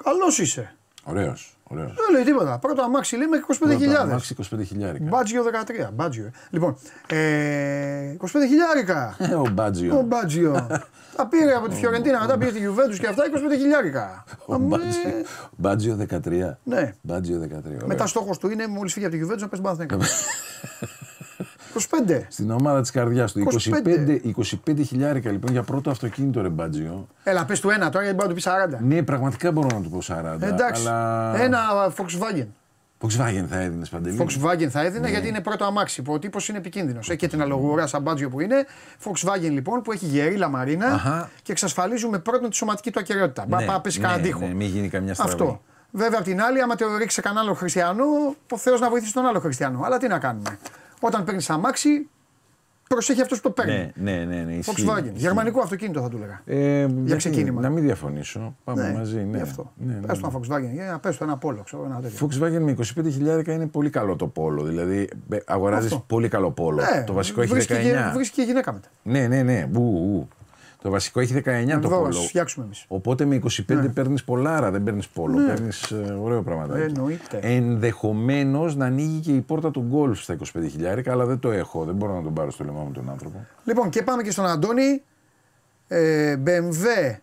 Καλός είσαι. ωραίος, ωραίος. Δεν λέει τίποτα. Πρώτο αμάξι λέει μέχρι 25.000. Αμάξι 25 χιλιάρικα. Μπάτζιο 13. Μπάτζιο. ε. Λοιπόν, ε, 25 χιλιάρικα. Ε, ο Μπάτζιο. Ο Μπάτζιο. τα πήρε από τη Φιωρεντίνα, μετά πήρε τη Γιουβέντους και αυτά 25 χιλιάρικα. Ο Μπάτζιο. Μπάτζιο 13. Ναι. Μπάτζιο 13. ωραία. Μετά στόχος του είναι μόλις φύγει από τη Γιουβέντους να πέσει Παναθηναϊκό. 25. Στην ομάδα της καρδιάς του. 25. 25, 25 χιλιάρικα λοιπόν για πρώτο αυτοκίνητο ρε Μπάτζιο. Έλα, πες του ένα τώρα γιατί μπορεί να του πεις 40. Ναι, πραγματικά μπορώ να του πω 40. Εντάξει. Αλλά... Ένα Volkswagen. Volkswagen θα έδινες παντελή. Volkswagen θα Ναι. έδινε γιατί είναι πρώτο αμάξι. Που ο τύπος είναι επικίνδυνος. Έχει και την αλογουρά σαν μπάτζιο που είναι. Volkswagen λοιπόν που έχει γερή λαμαρίνα Αχα. και εξασφαλίζουμε πρώτον τη σωματική του ακαιρεότητα. Μπα Ναι, πά πέσει ναι, κανένα τείχο. ναι, μην γίνει καμιά στραβή. Αυτό. Βέβαια απ' την άλλη, άμα το ρίξει σε κανένα άλλο χριστιανό, ο Θεός να βοηθήσει τον άλλο χριστιανό. Αλλά τι να κάνουμε. Όταν παίρνεις αμάξι, προσέχει αυτός που το παίρνει. Ναι, ναι, ναι. ναι ισχύει. Volkswagen. Ισχύει. Γερμανικό αυτοκίνητο θα του έλεγα. Ε, γιατί ξεκίνημα. Να μην διαφωνήσω. Πάμε μαζί. Ναι. Γι' αυτό. Ναι, ναι, Πες ναι. το ένα Volkswagen, για να πες το ένα Polo, ξέρω ένα τέτοιο. Volkswagen με 25 χιλιάρικα είναι πολύ καλό το πόλο. Δηλαδή αγοράζεις Αυτό. πολύ καλό πόλο. Ναι, το βασικό έχει 19. βρίσκει Και, βρίσκει και γυναίκα μετά. Ναι, ναι, ναι. Ου, ου. Το βασικό έχει 19 το Εδώ να πόλο. σου φτιάξουμε εμείς. Οπότε με 25 ναι. παίρνεις πολλάρα, δεν παίρνεις πόλο. Ναι. Παίρνεις ωραίο πραγματάκι. Εννοείται. Ενδεχομένως να ανοίγει και η πόρτα του γκολφ στα 25 χιλιάρικα, αλλά δεν το έχω. Δεν μπορώ να τον πάρω στο λαιμό μου τον άνθρωπο. Λοιπόν, και πάμε και στον Αντώνη. Ε, BMW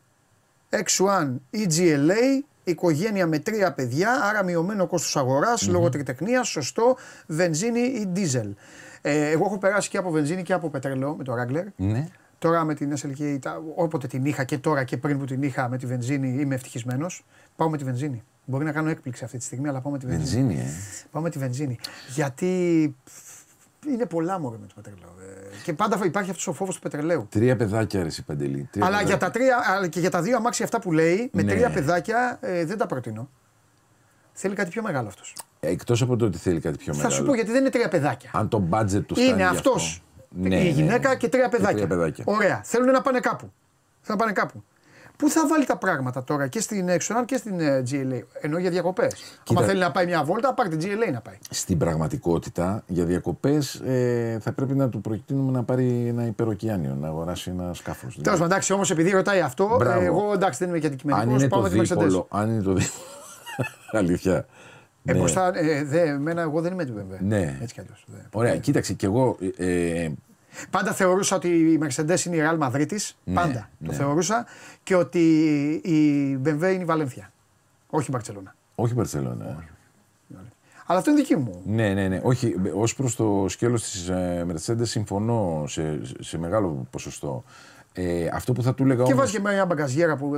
X1 EGLA, οικογένεια με τρία παιδιά, άρα μειωμένο κόστος αγοράς, λόγω τριτεχνίας, σωστό, βενζίνη ή δίζελ. Ε, εγώ έχω περάσει και από βενζίνη και από πετρελαίο με το Wrangler. Ναι. Τώρα με την SLK, τα- όποτε την είχα και τώρα και πριν που την είχα με τη βενζίνη είμαι ευτυχισμένος. Πάω με τη βενζίνη. Μπορεί να κάνω έκπληξη αυτή τη στιγμή, αλλά πάω με τη βενζίνη. Βενζίνη, ε. Πάω με τη βενζίνη. Γιατί είναι πολλά μόρια με το πετρελαίο. Ε, Και πάντα υπάρχει αυτός ο φόβος του πετρελαίου. Τρία παιδάκια ρε εσύ, Παντελή. Τρία Αλλά για παιδάκια. τα τρία, αλλά και για τα δύο αμάξια αυτά που λέει, με Ναι. τρία παιδάκια ε, δεν τα προτείνω. Θέλει κάτι πιο μεγάλο αυτός. Εκτός από το ότι θέλει κάτι πιο Θα μεγάλο. σου πω γιατί δεν είναι τρία παιδάκια. Αν το budget του φτάνει. Είναι γι' αυτό. Ναι, η ναι, γυναίκα ναι. και τρία παιδάκια. τρία παιδάκια. Ωραία. Θέλουν να πάνε κάπου. Θέλουν να πάνε κάπου. Πού θα βάλει τα πράγματα τώρα και στην Exxon και στην ε, GLA. Ενώ για διακοπές; Κοίτα. Αν θέλει να πάει μια βόλτα, πάρει την GLA να πάει. Στην πραγματικότητα, για διακοπές ε, θα πρέπει να του προτείνουμε να πάρει ένα υπεροκειάνιο, να αγοράσει ένα σκάφος. Τέλος πάντων, εντάξει, όμως επειδή ρωτάει αυτό, Μπράβο. ε, εγώ εντάξει δεν είμαι και αν αντικειμενικό. είναι Πάω το με τη Mercedes. δίπολο. Αν είναι το δίπολο. Αλήθεια. Ε, Ναι. μπροστά, ε, δε, εμένα, εγώ δεν είμαι του BMW. Ναι. Έτσι κι αλλιώς. Ωραία, κοίταξε κι εγώ. Ε, Πάντα θεωρούσα ότι η Mercedes είναι η Real Madrid Πάντα το ναι. θεωρούσα. Και ότι η BMW είναι η Βαλένθια. Όχι η Μπαρσελόνα. όχι Μπαρσελόνα. Αλλά αυτό είναι δική μου. Ναι, ναι, ναι. Όχι, ως προς το σκέλος της ε, Mercedes συμφωνώ σε, σε μεγάλο ποσοστό. Ε, αυτό που θα του έλεγα Και όμως, βάζει και μια μπαγκαζιέρα που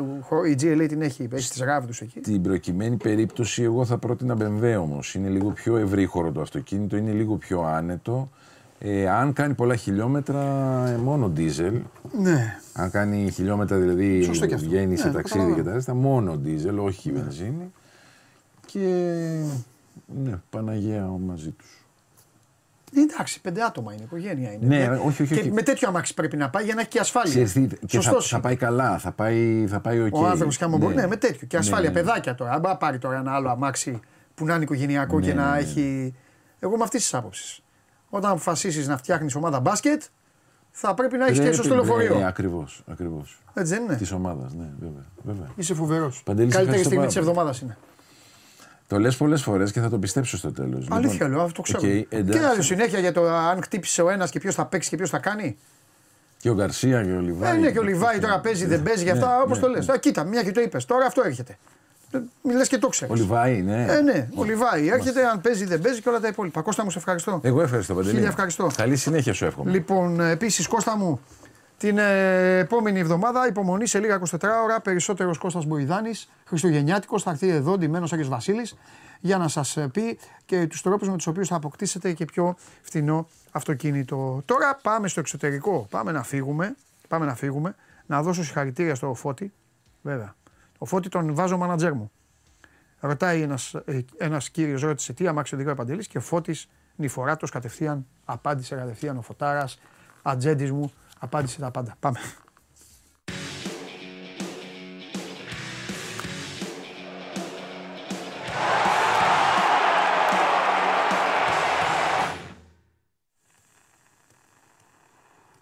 η GLA την έχει, έχει τις ράβδους εκεί. Την προκειμένη περίπτωση εγώ θα πρότεινα BMW όμως. Είναι λίγο πιο ευρύχωρο το αυτοκίνητο, είναι λίγο πιο άνετο. Ε, αν κάνει πολλά χιλιόμετρα, ε, μόνο diesel. Ναι. Αν κάνει χιλιόμετρα δηλαδή Σωστό και αυτό. βγαίνει σε Ναι, ταξίδι καταλαβαίνω. και τα ρέστα, μόνο diesel, όχι βενζίνη. Και ναι, Παναγία μαζί τους. Εντάξει, πέντε άτομα είναι, οικογένεια είναι. Ναι, Και- όχι, όχι, και όχι. με τέτοιο αμάξι πρέπει να πάει για να έχει και ασφάλεια. Ξέρεις τι, και θα, Σωστός θα πάει καλά, θα πάει, θα πάει οκ. Ο άνθρωπος και άμα μπορεί. Ναι, με τέτοιο. Και ασφάλεια. Ναι, ναι. Παιδάκια τώρα. Αν πάει να πάρει τώρα ένα άλλο αμάξι που να είναι οικογενειακό Ναι, και να ναι, ναι. έχει. Εγώ είμαι αυτής της άποψης. Όταν αποφασίσεις να φτιάχνεις ομάδα μπάσκετ, θα πρέπει να έχεις και ΕΣΩ στο λεωφορείο. Ακριβώς, ακριβώς. Έτσι δεν είναι; Της ομάδας, ναι, βέβαια. βέβαια. Είσαι φοβερός. Παντελής, σε Καλύτερη ευχαριστώ στιγμή της πάρα εβδομάδας είναι. Το λες πολλές φορές και θα το πιστέψω στο τέλος. Αλήθεια λέω, αυτό το ξέρω. οκ, και εντάξει. άλλο συνέχεια για το αν χτύπησε ο ένας και ποιος θα παίξει και ποιος θα κάνει; Και ο Γκαρσία και ο Λιβάη. Ε, ναι, και ο Λιβάη τώρα παίζει, δεν παίζει για αυτά, ναι, όπως ναι. το λες. Κοίτα, μια και το είπες. Τώρα αυτό έρχεται. Μη λες και το ξέρεις. Ο Λιβάη, ναι. Ε, ναι, ο Λιβάη έρχεται, αν παίζει, δεν παίζει και όλα τα υπόλοιπα. Κώστα μου, σε ευχαριστώ. Εγώ ευχαριστώ, Παντελή. Χίλια ευχαριστώ. Καλή συνέχεια σου εύχομαι. Λοιπόν, επίσης, Κώστα μου, την ε, επόμενη εβδομάδα υπομονή σε λίγα 24 ώρα. Περισσότερος Κώστας Μποϊδάνης, Χριστουγεννιάτικος, θα έρθει εδώ ντυμένος Άγιος Βασίλης για να σας πει και τους τρόπους με τους οποίους θα αποκτήσετε και πιο φθηνό αυτοκίνητο. Τώρα πάμε στο εξωτερικό. Πάμε να φύγουμε. Πάμε να φύγουμε. Να δώσω συγχαρητήρια στο Φώτη. Βέβαια. Ο Φώτη τον βάζω μάνατζέρ μου. Ρωτάει ένας, ε, ένας κύριος, ρώτησε τι αμάξι οδηγό Παντελής; Και ο Φώτης νηφοράτος κατευθείαν, απάντησε κατευθείαν ο Φωτάρας, ατζέντης μου, απάντησε τα πάντα. Πάμε.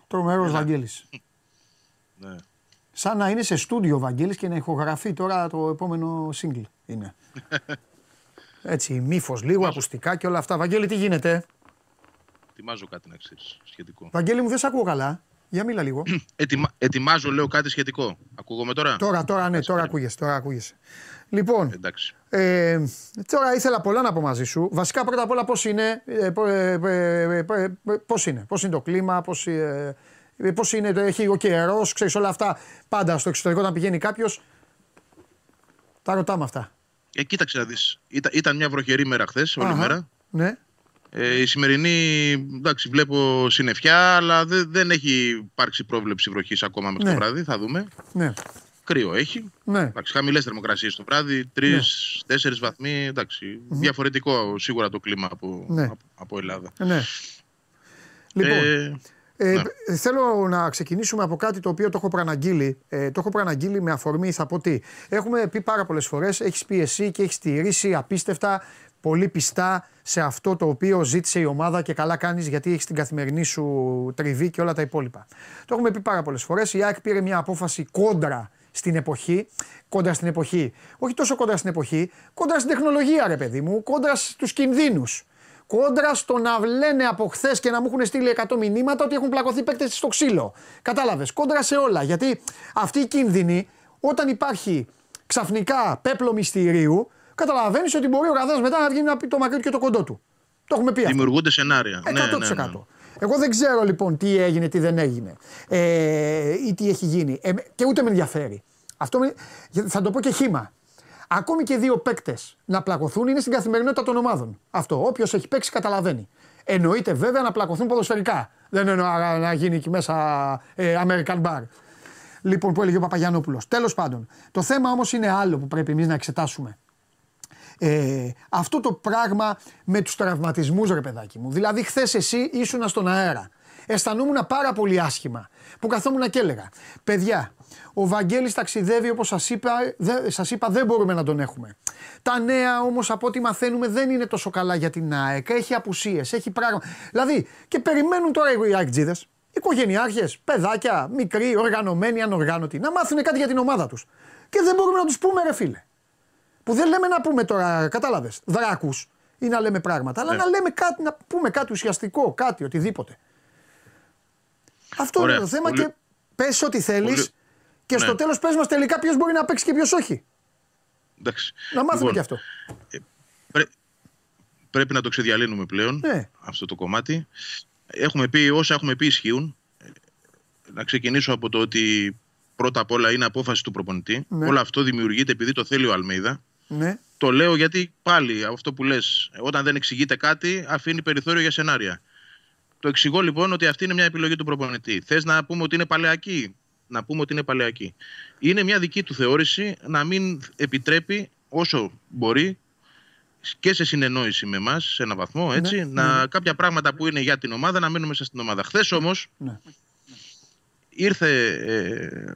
Τρομερός Βαγγέλης. Ναι. Σαν να είναι σε στούντιο ο Βαγγέλης και να ηχογραφεί τώρα το επόμενο single είναι. Έτσι, μύφος λίγο, ακουστικά και όλα αυτά. Βαγγέλη, τι γίνεται; Ετοιμάζω κάτι να ξέρεις σχετικό. Βαγγέλη μου, δεν σε ακούω καλά. Για μίλα λίγο. Ετοιμα... Ετοιμάζω, λέω κάτι σχετικό. Ακούγομαι τώρα; τώρα, τώρα, ναι, τώρα ακούγεσαι, τώρα ακούγεσαι. Λοιπόν, Εντάξει. ε, τώρα ήθελα πολλά να πω μαζί σου. Βασικά, πρώτα απ' όλα, πώς είναι, ε, πο- ε, ε, ε, ε, ε, πώς είναι, πώς είναι το κλίμα, πώς, ε, ε, πώς είναι, το- έχει ο καιρός, ξέρεις όλα αυτά. Πάντα στο εξωτερικό όταν πηγαίνει κάποιος, τα ρωτάμε αυτά. Ε, κοίταξε να δεις. Ήταν, ήταν μια βροχερή μέρα χθες, όλη Αχα. μέρα. Ναι. Ε, η σημερινή, εντάξει, βλέπω συννεφιά, αλλά δεν, δεν έχει υπάρξει πρόβλεψη βροχής ακόμα μέχρι Ναι. το βράδυ. Θα δούμε. Ναι, Κρύο έχει. ναι, Εντάξει, χαμηλές θερμοκρασίες το βράδυ, 3-4 βαθμοί. Εντάξει, διαφορετικό σίγουρα το κλίμα από, Ναι. από, από Ελλάδα. ναι. Λοιπόν, Ε, Ε, Ναι. Θέλω να ξεκινήσουμε από κάτι το οποίο το έχω προαναγγείλει. Ε, το έχω προαναγγείλει με αφορμή, θα πω τι. Έχουμε πει πάρα πολλές φορές, έχεις πει εσύ και έχεις στηρίσει απίστευτα, πολύ πιστά σε αυτό το οποίο ζήτησε η ομάδα και καλά κάνεις γιατί έχεις την καθημερινή σου τριβή και όλα τα υπόλοιπα. Το έχουμε πει πάρα πολλές φορές. Η ΑΕΚ πήρε μια απόφαση κόντρα στην εποχή. Κόντρα στην εποχή. Όχι τόσο κόντρα στην εποχή, κόντρα στην τεχνολογία, ρε παιδί μου, κόντρα στους κινδύνους. Κόντρα στο να λένε από χθες και να μου έχουν στείλει 100 μηνύματα ότι έχουν πλακωθεί παίκτες στο ξύλο. Κατάλαβες. Κόντρα σε όλα. Γιατί αυτή η κίνδυνη, όταν υπάρχει ξαφνικά πέπλο μυστηρίου, καταλαβαίνεις ότι μπορεί ο καθένας μετά να βγει να πει το μακρύ του και το κοντό του. Το έχουμε πει αυτό. δημιουργούνται σενάρια. 100%. Ναι, ναι, ναι. Εγώ δεν ξέρω λοιπόν τι έγινε, τι δεν έγινε ε, ή τι έχει γίνει. Ε, και ούτε με ενδιαφέρει. Αυτό με, θα το πω και χήμα. Ακόμη και δύο παίκτες να πλακωθούν είναι στην καθημερινότητα των ομάδων. Αυτό. Όποιος έχει παίξει καταλαβαίνει. Εννοείται βέβαια να πλακωθούν ποδοσφαιρικά. Δεν εννοώ να, να γίνει εκεί μέσα ε, American Bar. Λοιπόν, που έλεγε ο Παπαγιανόπουλος. Τέλος πάντων, το θέμα όμως είναι άλλο που πρέπει εμείς να εξετάσουμε. Ε, αυτό το πράγμα με τους τραυματισμούς ρε παιδάκι μου. Δηλαδή χθες εσύ ήσουνα στον αέρα. Αισθανόμουν πάρα πολύ άσχημα που καθόμουν και έλεγα παιδιά ο Βαγγέλης ταξιδεύει όπως σας είπα, δε, σας είπα δεν μπορούμε να τον έχουμε. Τα νέα όμως από ό,τι μαθαίνουμε δεν είναι τόσο καλά για την ΑΕΚ. Έχει απουσίες, έχει πράγμα. Δηλαδή και περιμένουν τώρα οι ΑΕΚΤΖΙΔες, οικογενειάρχες, παιδάκια, μικροί, οργανωμένοι, ανοργάνωτοι να μάθουν κάτι για την ομάδα τους. Και δεν μπορούμε να τους πούμε ρε φίλε. Που δεν λέμε να πούμε τώρα, κατάλαβες, δράκους ή να λέμε πράγματα, αλλά Ναι. να λέμε κάτι, να πούμε κάτι ουσιαστικό, κάτι, οτιδήποτε. Αυτό Ωραία. είναι το θέμα Πολύ- και πες ό,τι θέλεις Πολύ- και Ναι. στο τέλος πες μας τελικά ποιος μπορεί να παίξει και ποιος όχι. Εντάξει. Να μάθουμε Λοιπόν, και αυτό. πρέ- πρέπει να το ξεδιαλύνουμε πλέον Ναι. αυτό το κομμάτι. Έχουμε πει, όσα έχουμε πει ισχύουν. να ξεκινήσω από το ότι πρώτα απ' όλα είναι απόφαση του προπονητή. Ναι. Όλο αυτό δημιουργείται επειδή το θέλει ο Αλμέιδα. Ναι. Το λέω γιατί πάλι αυτό που λες, όταν δεν εξηγείται κάτι, αφήνει περιθώριο για σενάρια. Το εξηγώ λοιπόν ότι αυτή είναι μια επιλογή του προπονητή. Θες να πούμε ότι είναι παλαιακή; Να πούμε ότι είναι παλαιακή. Είναι μια δική του θεώρηση να μην επιτρέπει όσο μπορεί και σε συνεννόηση με εμάς, σε έναν βαθμό, έτσι, Ναι, να, κάποια πράγματα που είναι για την ομάδα να μένουν μέσα στην ομάδα. Χθες όμως Ναι. ήρθε ε,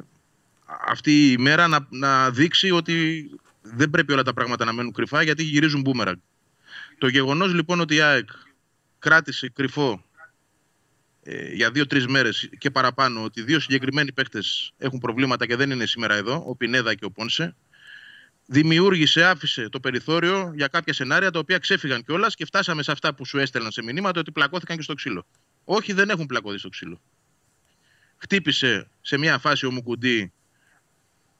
αυτή η μέρα να, να δείξει ότι δεν πρέπει όλα τα πράγματα να μένουν κρυφά γιατί γυρίζουν μπούμεραγκ. Το γεγονός λοιπόν ότι η ΑΕΚ κράτησε κρυφό ε, για δύο-τρεις μέρες και παραπάνω ότι δύο συγκεκριμένοι παίκτες έχουν προβλήματα και δεν είναι σήμερα εδώ, ο Πινέδα και ο Πόνσε, δημιούργησε, άφησε το περιθώριο για κάποια σενάρια τα οποία ξέφυγαν κιόλας και φτάσαμε σε αυτά που σου έστελναν σε μηνύματα ότι πλακώθηκαν και στο ξύλο. Όχι, δεν έχουν πλακωθεί στο ξύλο χτύπησε σε μια φάση ο Μουκουντή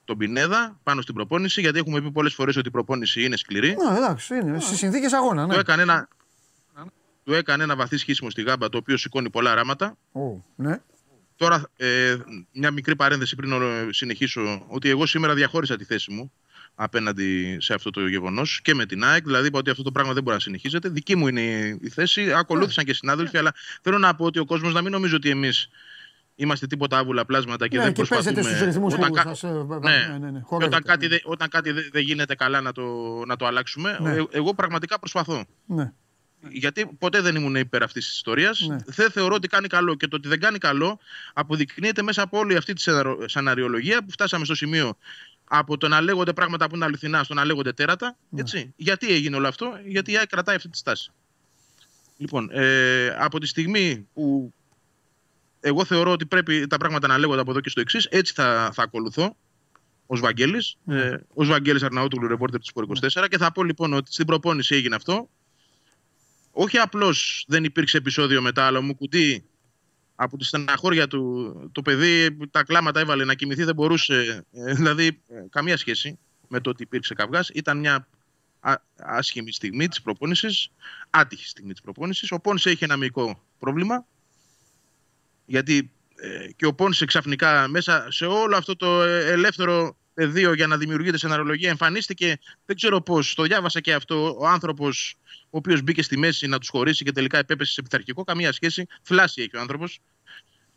τον Πινέδα πάνω στην προπόνηση, γιατί έχουμε πει πολλές φορές ότι η προπόνηση είναι σκληρή. Ναι, εντάξει, είναι στις συνθήκες αγώνα. Ναι. Του, έκανε ένα, του έκανε ένα βαθύ σχίσιμο στη γάμπα, το οποίο σηκώνει πολλά ράματα. Ω, ναι. Τώρα, ε, μια μικρή παρένθεση πριν ε, συνεχίσω, ότι εγώ σήμερα διαχώρισα τη θέση μου απέναντι σε αυτό το γεγονός και με την ΑΕΚ. Δηλαδή, είπα ότι αυτό το πράγμα δεν μπορεί να συνεχίζεται. Δική μου είναι η θέση. Ακολούθησαν και συνάδελφοι, αλλά θέλω να πω ότι ο κόσμος να μην νομίζει ότι εμείς είμαστε τίποτα άβουλα πλάσματα και ναι, δεν και προσπαθούμε. παίζετε στους ρυθμούς όταν, που κα- σας, ε, ναι. ναι, ναι, ναι. Και χορεύετε. όταν κάτι, δεν- όταν κάτι δεν δεν γίνεται καλά να το, να το αλλάξουμε, Ναι. ε, εγώ πραγματικά προσπαθώ. Ναι. Γιατί ποτέ δεν ήμουν υπέρ αυτής της ιστορίας. Ναι. Δεν θεωρώ ότι κάνει καλό. Και το ότι δεν κάνει καλό αποδεικνύεται μέσα από όλη αυτή τη σεναρο- σεναριολογία που φτάσαμε στο σημείο από το να λέγονται πράγματα που είναι αληθινά στο να λέγονται τέρατα. Ναι. Έτσι. Γιατί έγινε όλο αυτό, Γιατί η ΑΕΚ κρατάει αυτή τη στάση. Λοιπόν, ε, από τη στιγμή που εγώ θεωρώ ότι πρέπει τα πράγματα να λέγονται από εδώ και στο εξής, έτσι θα, θα ακολουθώ ως Βαγγέλης, ε, ως Βαγγέλης Αρναούτογλου, ρεπόρτερ της Σπορ 24. Και θα πω λοιπόν ότι στην προπόνηση έγινε αυτό. Όχι απλώς δεν υπήρξε επεισόδιο μετά, αλλά μου κουτί από τη στεναχώρια του το παιδί τα κλάματα έβαλε να κοιμηθεί, δεν μπορούσε. ε, δηλαδή, ε, καμία σχέση με το ότι υπήρξε καυγάς. Ήταν μια α- άσχημη στιγμή της προπόνησης, άτυχη στιγμή της προπόνησης. Ο Πόνσε είχε ένα μυϊκό πρόβλημα. Γιατί ε, και ο Πόνσε ξαφνικά μέσα σε όλο αυτό το ε, ελεύθερο πεδίο για να δημιουργείται σεναρολογία εμφανίστηκε. Δεν ξέρω πώς, το διάβασα και αυτό. Ο άνθρωπος ο οποίος μπήκε στη μέση να τους χωρίσει και τελικά επέπεσε σε πειθαρχικό. Καμία σχέση. Φλάση έχει ο άνθρωπος.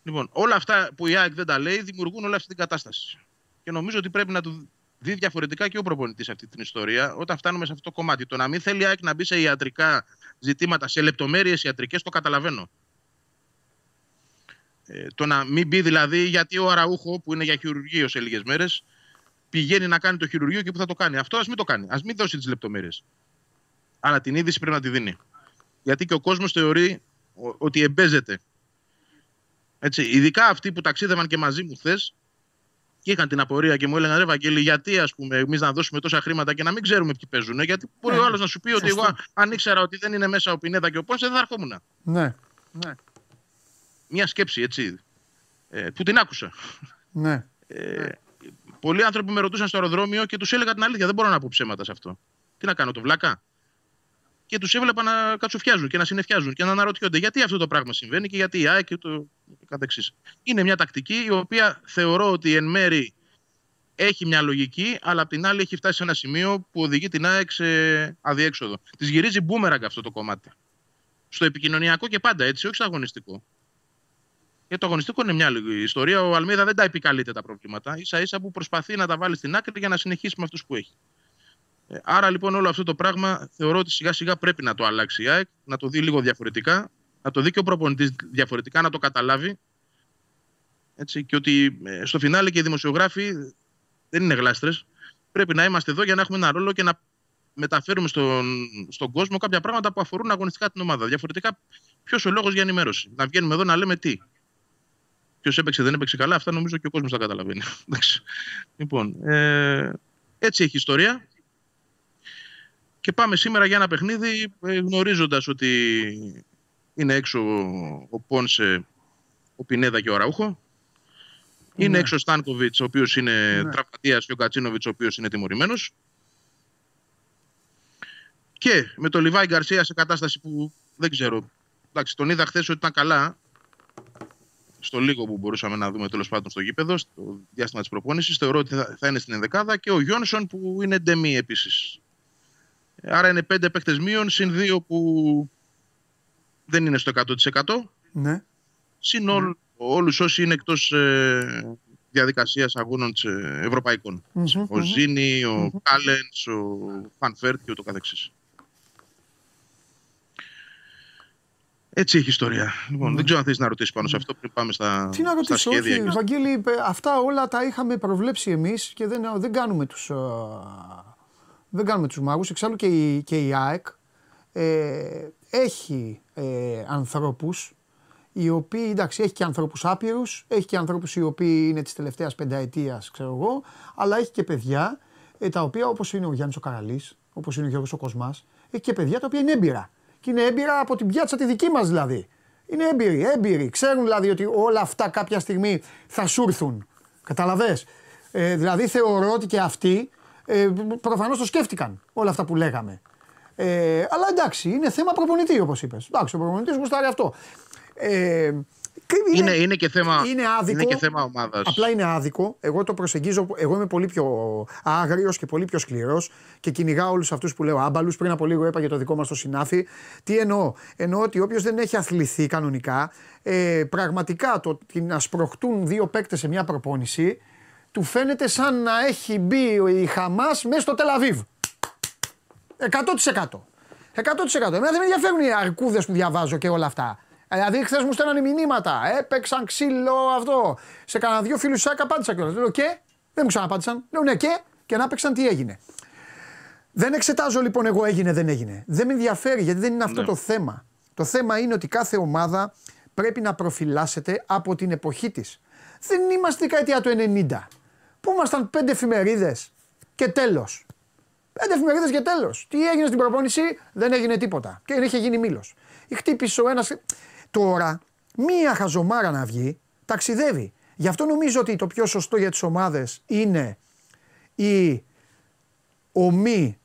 Λοιπόν, όλα αυτά που η ΑΕΚ δεν τα λέει δημιουργούν όλη αυτή την κατάσταση. Και νομίζω ότι πρέπει να του δει διαφορετικά και ο προπονητής σε αυτή την ιστορία όταν φτάνουμε σε αυτό το κομμάτι. Το να μην θέλει η ΑΕΚ να μπει σε ιατρικά ζητήματα, σε λεπτομέρειες ιατρικές, το καταλαβαίνω. Ε, το να μην μπει δηλαδή γιατί ο Αραούχο που είναι για χειρουργείο σε λίγες μέρες πηγαίνει να κάνει το χειρουργείο και που θα το κάνει. Αυτό ας μην το κάνει. Α μην δώσει τις λεπτομέρειες. Αλλά την είδηση πρέπει να τη δίνει. Γιατί και ο κόσμος θεωρεί ο- ότι εμπέζεται. Έτσι, ειδικά αυτοί που ταξίδευαν και μαζί μου χθες και είχαν την απορία και μου έλεγαν ρε Βαγγέλη, γιατί ας πούμε εμείς να δώσουμε τόσα χρήματα και να μην ξέρουμε ποιοι παίζουν. Γιατί μπορεί Ναι, ο άλλος να σου πει ότι σωστό. εγώ αν ήξερα ότι δεν είναι μέσα ο Πινέδα και ο Πόνσε δεν θα ερχόμουν. Ναι. Μια σκέψη έτσι. Ε, που την άκουσα. Ναι. Ε, πολλοί άνθρωποι με ρωτούσαν στο αεροδρόμιο και τους έλεγα την αλήθεια. Δεν μπορώ να πω ψέματα σε αυτό. Τι να κάνω, το βλάκα; Και τους έβλεπα να κατσουφιάζουν και να συνεφιάζουν και να αναρωτιόνται γιατί αυτό το πράγμα συμβαίνει και γιατί η ΑΕΚ και το καθεξής. Είναι μια τακτική η οποία θεωρώ ότι εν μέρη έχει μια λογική, αλλά απ' την άλλη έχει φτάσει σε ένα σημείο που οδηγεί την ΑΕΚ σε αδιέξοδο. Της γυρίζει μπούμεραγκ αυτό το κομμάτι. Στο επικοινωνιακό και πάντα έτσι, όχι στο αγωνιστικό. Γιατί το αγωνιστικό είναι μια άλλη ιστορία. Ο Αλμίδα δεν τα επικαλείται τα προβλήματα. σα ίσα που προσπαθεί να τα βάλει στην άκρη για να συνεχίσει με αυτούς που έχει. Ε, Άρα λοιπόν όλο αυτό το πράγμα θεωρώ ότι σιγά σιγά πρέπει να το αλλάξει η ΑΕΚ, να το δει λίγο διαφορετικά, να το δει και ο προπονητής διαφορετικά, να το καταλάβει. Έτσι, και ότι ε, στο φινάλε και οι δημοσιογράφοι δεν είναι γλάστρες. Πρέπει να είμαστε εδώ για να έχουμε ένα ρόλο και να μεταφέρουμε στον, στον κόσμο κάποια πράγματα που αφορούν αγωνιστικά την ομάδα. Διαφορετικά, ποιος ο λόγος για ενημέρωση; Να βγαίνουμε εδώ να λέμε τι; Ποιος έπαιξε, δεν έπαιξε καλά, αυτά νομίζω και ο κόσμος τα καταλαβαίνει. Εντάξει. λοιπόν, ε, έτσι έχει η ιστορία. Και πάμε σήμερα για ένα παιχνίδι ε, γνωρίζοντας ότι είναι έξω ο Πόνσε, ο Πινέδα και ο Ραούχο. Είναι Ναι. έξω ο Στάνκοβιτς, ο οποίος είναι Ναι. ναι. τραυματίας και ο Κατσίνοβιτς, ο οποίος είναι τιμωρημένος. Και με τον Λιβάη Γκαρσία σε κατάσταση που δεν ξέρω. Εντάξει, τον είδα χθες ότι ήταν καλά στο λίγο που μπορούσαμε να δούμε τέλος πάντων στο γήπεδο, στο διάστημα της προπόνησης, θεωρώ ότι θα, θα είναι στην ενδεκάδα και ο Γιόνσον που είναι ντεμή επίσης. Άρα είναι πέντε παίκτες μείον, συν δύο που δεν είναι στο 100%. Ναι. Συν ναι. όλους όσοι είναι εκτός ε, διαδικασίας αγώνων ε, ευρωπαϊκών. Mm-hmm, ο Ζήνη, ο mm-hmm. Κάλενς, ο Φανφέρτ και ούτω καθεξής. Έτσι έχει ιστορία. Λοιπόν, δεν ξέρω αν θες να ρωτήσεις πάνω σε αυτό πριν πάμε στα, Τι να ρωτήσω, όχι, Βαγγέλη, αυτά όλα τα είχαμε προβλέψει εμείς και δεν, δεν κάνουμε τους, δεν κάνουμε τους μάγους. Εξάλλου και η, και η ΑΕΚ ε, έχει ε, ανθρώπους οι οποίοι, εντάξει, έχει και ανθρώπους άπειρους, έχει και ανθρώπους οι οποίοι είναι της τελευταίας πενταετίας, ξέρω εγώ, αλλά έχει και παιδιά ε, τα οποία όπως είναι ο Γιάννης ο Καραλής, όπως είναι ο Γιώργος ο Κοσμάς, έχει και παιδιά τα οποία είναι έμπειρα. Και είναι έμπειρα από την πιάτσα τη δική μας δηλαδή. Είναι έμπειροι, έμπειροι. Ξέρουν δηλαδή ότι όλα αυτά κάποια στιγμή θα σου έρθουν. Καταλαβες; Ε, δηλαδή θεωρώ ότι και αυτοί ε, προφανώς το σκέφτηκαν όλα αυτά που λέγαμε. Ε, αλλά εντάξει, είναι θέμα προπονητή όπως είπες. Εντάξει, ο προπονητής γουστάρει αυτό. Ε, είναι, είναι, και θέμα, είναι άδικο, είναι και θέμα ομάδας. Απλά είναι άδικο. Εγώ το προσεγγίζω. Εγώ είμαι πολύ πιο άγριος και πολύ πιο σκληρός και κυνηγάω όλους αυτούς που λέω άμπαλους. Πριν από λίγο είπα για το δικό μας το συνάφι. Τι εννοώ; Εννοώ ότι όποιος δεν έχει αθληθεί κανονικά, ε, πραγματικά το ότι να σπροχτούν δύο παίκτες σε μια προπόνηση, του φαίνεται σαν να έχει μπει η Χαμάς μέσα στο Τελαβίβ. 100%. 100%. Εμένα δεν με ενδιαφέρουν οι αρκούδες που διαβάζω και όλα αυτά. Δηλαδή, χθες μου στέλνανε μηνύματα. Έπαιξαν ξύλο αυτό. Σε κανένα δύο φίλους σάκα απάντησα κιόλας. Λέω και. Δεν μου ξαναπάντησαν. Λέω ναι και. Και να έπαιξαν τι έγινε. Δεν εξετάζω λοιπόν εγώ έγινε δεν έγινε. Δεν με ενδιαφέρει γιατί δεν είναι αυτό ναι. το θέμα. Το θέμα είναι ότι κάθε ομάδα πρέπει να προφυλάσσεται από την εποχή της. Δεν είμαστε δεκαετία του 90. Που ήμασταν πέντε εφημερίδες και τέλος. Πέντε εφημερίδες και τέλος. Τι έγινε στην προπόνηση, δεν έγινε τίποτα. Και δεν είχε γίνει μήλος. Χτύπησε ο ένας. Τώρα, μία χαζομάρα να βγει, ταξιδεύει. Γι' αυτό νομίζω ότι το πιο σωστό για τις ομάδες είναι η ομή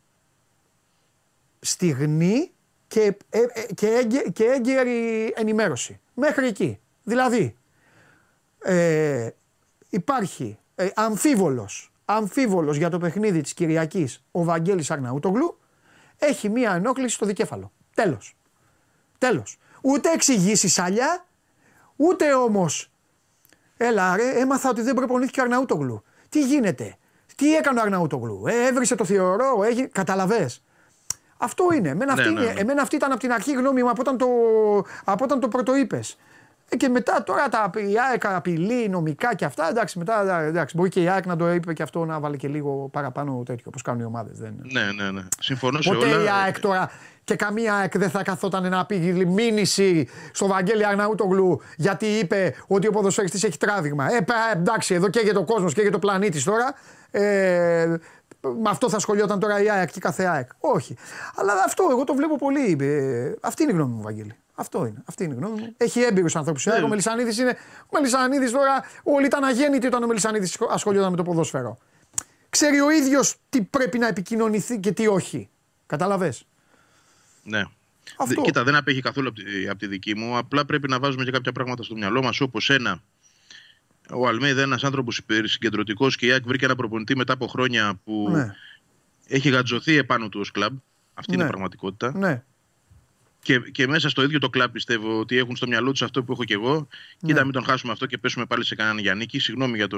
στιγμή και, ε, ε, και, και έγκαιρη ενημέρωση. Μέχρι εκεί. Δηλαδή, ε, υπάρχει ε, αμφίβολος, αμφίβολος για το παιχνίδι της Κυριακής ο Βαγγέλης Αρναούτογλου έχει μία ενόχληση στο δικέφαλο. Τέλος. Τέλος. Ούτε εξηγήσεις άλλα, ούτε όμως. Έλα ρε, έμαθα ότι δεν προπονήθηκε ο Αρναούτογλου. Τι γίνεται, τι έκανε ο Αρναούτογλου, ε, έβρισε το θεωρώ, έχει... καταλαβέ. Αυτό είναι. Εμένα, αυτή, ναι, ναι, ναι. εμένα αυτή ήταν από την αρχή γνώμη μου από όταν το, από όταν το πρωτοείπες. Ε, και μετά τώρα τα η ΑΕΚ απειλεί νομικά και αυτά. Εντάξει, μετά εντάξει, μπορεί και η ΑΕΚ να το είπε και αυτό να βάλει και λίγο παραπάνω τέτοιο όπως κάνουν οι ομάδες. Ναι, ναι, ναι. Συμφωνώ σε Ποτέ όλα. η ΑΕΚ τώρα και καμία ΑΕΚ δεν θα καθόταν να πει μήνυση στο Βαγγέλη Αρναούτογλου γιατί είπε ότι ο ποδοσφαίρistης έχει τράβηγμα. Ε, εντάξει, εδώ καίγεται ο κόσμος, καίγεται ο πλανήτης τώρα. Ε, με αυτό θα σχολιόταν τώρα η ΑΕΚ και κάθε ΑΕΚ. Όχι. Αλλά αυτό εγώ το βλέπω πολύ. Ε, αυτή είναι η γνώμη μου, Βαγγέλη. Αυτό είναι. Αυτή είναι η γνώμη μου. Έχει έμπειρους ανθρώπους. Ναι. Ο Μελισανίδης είναι. Ο Μελισανίδης τώρα, όλοι ήταν αγέννητοι όταν ο Μελισανίδης ασχολιόταν με το ποδόσφαιρο. Ξέρει ο ίδιος τι πρέπει να επικοινωνηθεί και τι όχι. Κατάλαβες; Ναι. Αυτό. Κοίτα, δεν απέχει καθόλου από τη, από τη δική μου. Απλά πρέπει να βάζουμε και κάποια πράγματα στο μυαλό μας, όπως ένα. Ο Αλμέιδα είναι ένας άνθρωπος συγκεντρωτικό και η ΑΕΚ βρήκε ένα προπονητή μετά από χρόνια που ναι. έχει γατζωθεί επάνω του ως κλαμπ. Αυτή ναι. είναι η πραγματικότητα. Ναι. Και, και μέσα στο ίδιο το κλαμπ πιστεύω ότι έχουν στο μυαλό τους αυτό που έχω και εγώ. Ναι. Κοίτα, μην τον χάσουμε αυτό και πέσουμε πάλι σε κανέναν Γιάννη. Συγγνώμη για το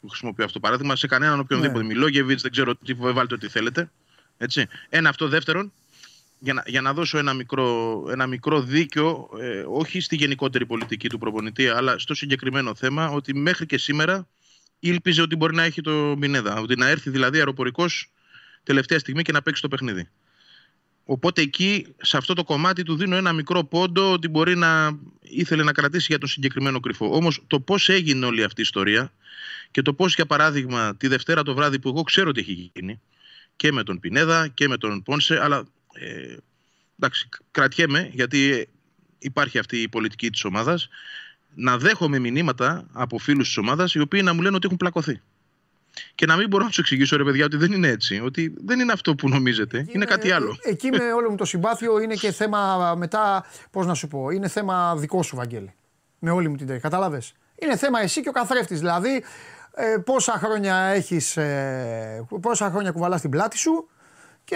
που χρησιμοποιώ αυτό το παράδειγμα. Σε κανέναν οποιονδήποτε. Ναι. Μιλόγεβιτ, δεν ξέρω τι βάλτε ό,τι θέλετε. Έτσι. Ένα αυτό. Δεύτερον, για να, για να δώσω ένα μικρό, ένα μικρό δίκιο, ε, όχι στη γενικότερη πολιτική του προπονητή, αλλά στο συγκεκριμένο θέμα, ότι μέχρι και σήμερα ήλπιζε ότι μπορεί να έχει το Μινέδα. Ότι να έρθει δηλαδή αεροπορικός τελευταία στιγμή και να παίξει το παιχνίδι. Οπότε εκεί, σε αυτό το κομμάτι, του δίνω ένα μικρό πόντο ότι μπορεί να ήθελε να κρατήσει για το συγκεκριμένο κρυφό. Όμως το πώς έγινε όλη αυτή η ιστορία και το πώς, για παράδειγμα, τη Δευτέρα το βράδυ που εγώ ξέρω ότι έχει γίνει και με τον Πινέδα και με τον Πόνσε, αλλά ε, εντάξει, κρατιέμαι γιατί υπάρχει αυτή η πολιτική της ομάδας να δέχομαι μηνύματα από φίλους της ομάδας οι οποίοι να μου λένε ότι έχουν πλακωθεί. Και να μην μπορώ να τους εξηγήσω, ρε παιδιά, ότι δεν είναι έτσι. Ότι δεν είναι αυτό που νομίζετε. είναι κάτι άλλο. Εκεί με όλο μου το συμπάθειο είναι και θέμα μετά, πώς να σου πω, είναι θέμα δικό σου, Βαγγέλη. Με όλη μου την τέχνη. Κατάλαβε. Είναι θέμα εσύ και ο καθρέφτης. Δηλαδή, ε, πόσα χρόνια έχεις, ε, πόσα χρόνια κουβαλάς την πλάτη σου και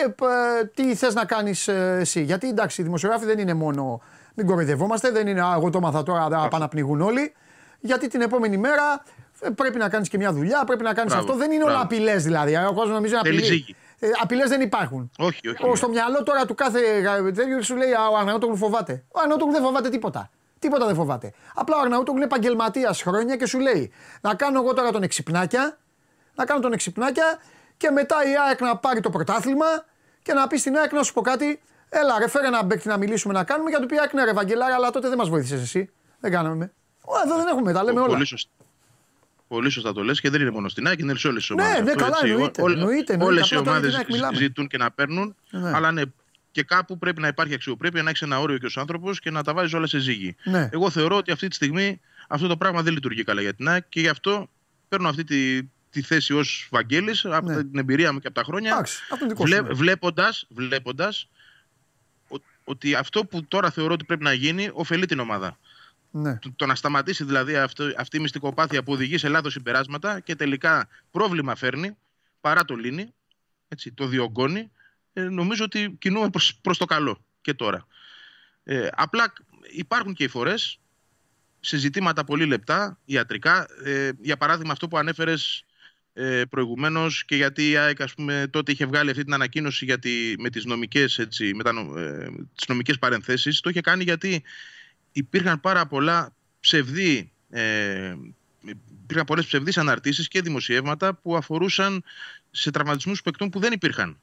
ε, τι θες να κάνεις ε, εσύ; Γιατί εντάξει, οι δημοσιογράφοι δεν είναι μόνο. Μην κοροϊδευόμαστε, δεν είναι. «Α, Εγώ το έμαθα τώρα, να πάνε να πνιγούν όλοι. Γιατί την επόμενη μέρα ε, πρέπει να κάνεις και μια δουλειά, πρέπει να κάνεις Μπράβο, αυτό. Δεν είναι όλα μπράβο. απειλές δηλαδή. Ο κόσμος νομίζει Θέλει απειλέ. ζύγι. Ε, απειλές δεν υπάρχουν. Όχι, όχι. Ο, στο μυαλό τώρα του κάθε ε, τέτοιου σου λέει «Α, Ο Αρναούτογλου φοβάται. Ο Αρναούτογλου δεν φοβάται τίποτα. Τίποτα δεν φοβάται. Απλά ο Αρναούτογλου είναι επαγγελματίας χρόνια και σου λέει να κάνω εγώ τώρα τον εξυπνάκια, να κάνω τον εξυπνάκια και μετά η ΑΕΚ να πάρει το πρωτάθλημα και να πει στην ΑΕΚ να σου πω κάτι. Έλα, ρε, φέρε ένα μπέκτη να μιλήσουμε να κάνουμε. Για το πει ΑΕΚ, ναι, ρε, Βαγγελάρα, αλλά τότε δεν μας βοήθησες εσύ. Δεν κάναμε. Ω, Εδώ δεν έχουμε, τα λέμε όλα. Πολύ σωστά. Πολύ σωστά το λες και δεν είναι μόνο στην ΑΕΚ, είναι σε όλες τις Ναι, ομάδες. ναι, καλά, εννοείται, εννοείται, εννοείται. Όλες οι Απλά τώρα ομάδες την ΑΕΚ μιλάμε. ζητούν και να παίρνουν, Ναι. αλλά ναι, και κάπου πρέπει να υπάρχει αξιοπρέπεια, να έχεις ένα όριο και ως άνθρωπος και να τα βάζεις όλα σε ζύγι. Ναι. Εγώ θεωρώ ότι αυτή τη στιγμή αυτό το πράγμα δεν λειτουργεί καλά για την ΑΕΚ και γι' αυτό παίρνω αυτή τη, τη θέση ως Βαγγέλης από Ναι. την εμπειρία μου και από τα χρόνια. Εντάξει, αυτό είναι δικό Βλέ, σου. ναι. βλέποντας, βλέποντας ο- ότι αυτό που τώρα θεωρώ ότι πρέπει να γίνει ωφελεί την ομάδα. Ναι. Το, το να σταματήσει δηλαδή αυτό, αυτή η μυστικοπάθεια που οδηγεί σε λάθος συμπεράσματα και τελικά πρόβλημα φέρνει παρά το λύνει, έτσι, το διωγγώνει, ε, νομίζω ότι κινούμε προς, προς το καλό και τώρα. Ε, απλά υπάρχουν και οι φορές σε ζητήματα πολύ λεπτά, ιατρικά. Ε, για παράδειγμα αυτό που ανέφερες ε, προηγουμένως και γιατί η ΑΕΚ ας πούμε, τότε είχε βγάλει αυτή την ανακοίνωση γιατί, με τις νομικές, έτσι, με τα, νο- ε, τις νομικές παρενθέσεις. Το είχε κάνει γιατί υπήρχαν πάρα πολλά ψευδή ε, υπήρχαν πολλές ψευδείς αναρτήσεις και δημοσιεύματα που αφορούσαν σε τραυματισμούς παικτών που δεν υπήρχαν.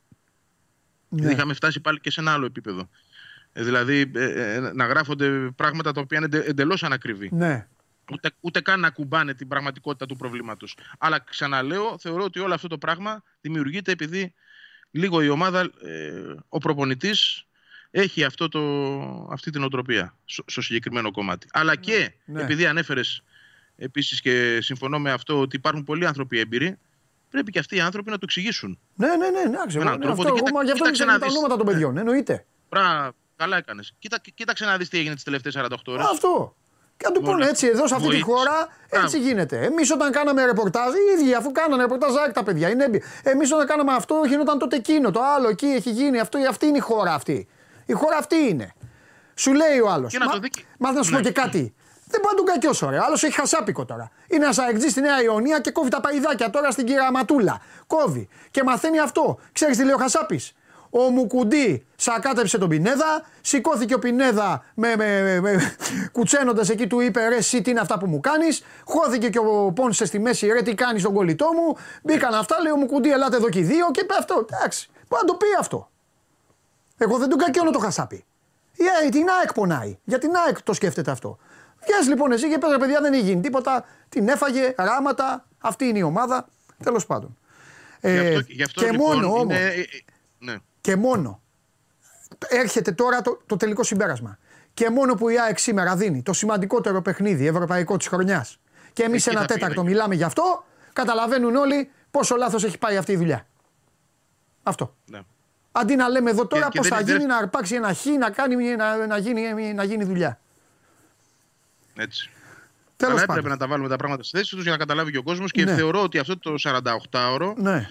Ναι. Είχαμε φτάσει πάλι και σε ένα άλλο επίπεδο. Ε, δηλαδή ε, ε, να γράφονται πράγματα τα οποία είναι εντελώς ανακριβή. ναι. Ούτε, ούτε καν να κουμπάνε την πραγματικότητα του προβλήματος. Αλλά ξαναλέω, θεωρώ ότι όλο αυτό το πράγμα δημιουργείται επειδή λίγο η ομάδα, ε, ο προπονητής έχει αυτό το, αυτή την οτροπία στο, στο συγκεκριμένο κομμάτι. Αλλά και Ναι. επειδή ανέφερες επίσης και συμφωνώ με αυτό ότι υπάρχουν πολλοί άνθρωποι έμπειροι, πρέπει και αυτοί οι άνθρωποι να το εξηγήσουν. Ναι, ναι, ναι, ναι, ξέρω. έναν Ναι, τρόπο αυτό, ότι εγώ, κοίτα- γι' αυτό κοίταξε ήξερα να τα δεις. ονόματα των Ναι. παιδιών. Εννοείται. Πρα, καλά έκανες. Κοίτα, κοίταξε να δεις τι έγινε τις τελευταίες 48 ώρες. Αυτό. Και να του πούνε Μόνο έτσι, εδώ σε αυτή τη βοήθησε. χώρα έτσι Μπράβο. γίνεται. Εμείς όταν κάναμε ρεπορτάζ, οι ίδιοι αφού κάνανε ρεπορτάζ, ΑΕΚ τα παιδιά είναι έμπειροι. Εμείς όταν κάναμε αυτό, γινόταν τότε εκείνο. Το άλλο εκεί έχει γίνει αυτό. Αυτή είναι η χώρα αυτή. Η χώρα αυτή είναι. Σου λέει ο άλλος. Και να το δει και- Μα να σου πω Ναι. και κάτι. Δεν μπορεί να τον κακιώσω, ρε. Άλλος έχει χασάπικο τώρα. Είναι ένας αεκτζή στη Νέα Ιωνία και κόβει τα παϊδάκια τώρα στην κυραματούλα. Κόβει. Και μαθαίνει αυτό. Ξέρεις τι λέει ο Χασάπης; Ο Μουκουντή σακάτεψε τον Πινέδα, σηκώθηκε ο Πινέδα με, με, με, με, κουτσένοντας εκεί του είπε ρε εσύ τι είναι αυτά που μου κάνεις, χώθηκε και ο Πόνσε στη μέση ρε τι κάνεις τον κολλητό μου, μπήκαν αυτά λέει ο Μουκουντή ελάτε εδώ και οι δύο και είπε αυτό, εντάξει, μπορεί να το πει αυτό. Εγώ δεν τον κακιώνω το χασάπι. Η ΑΕΚ, την ΑΕΚ πονάει. Για την ΑΕΚ το σκέφτεται αυτό. Βγες λοιπόν εσύ και πες ρε παιδιά δεν έχει γίνει τίποτα. Την έφαγε, ράματα. Αυτή είναι η ομάδα. Τέλος πάντων. Γι' Ε, αυτό, γι' αυτό και λοιπόν μόνο όμως, είναι, ε, ε, ναι. Και μόνο έρχεται τώρα το, το τελικό συμπέρασμα. Και μόνο που η ΑΕΚ σήμερα δίνει το σημαντικότερο παιχνίδι ευρωπαϊκό της χρονιάς και εμείς Εκεί ένα θα τέταρτο πήγαινε. μιλάμε γι' αυτό, καταλαβαίνουν όλοι πόσο λάθος έχει πάει αυτή η δουλειά. Αυτό. ναι. Αντί να λέμε εδώ τώρα και πώς δεν θα είναι- γίνει να αρπάξει ένα χ, να, κάνει, να, να, γίνει, να γίνει δουλειά. Έτσι. Τέλος Αλλά πάντων. έπρεπε να τα βάλουμε τα πράγματα στη θέση τους για να καταλάβει και ο κόσμος και Ναι. θεωρώ ότι αυτό το 48ωρο Ναι.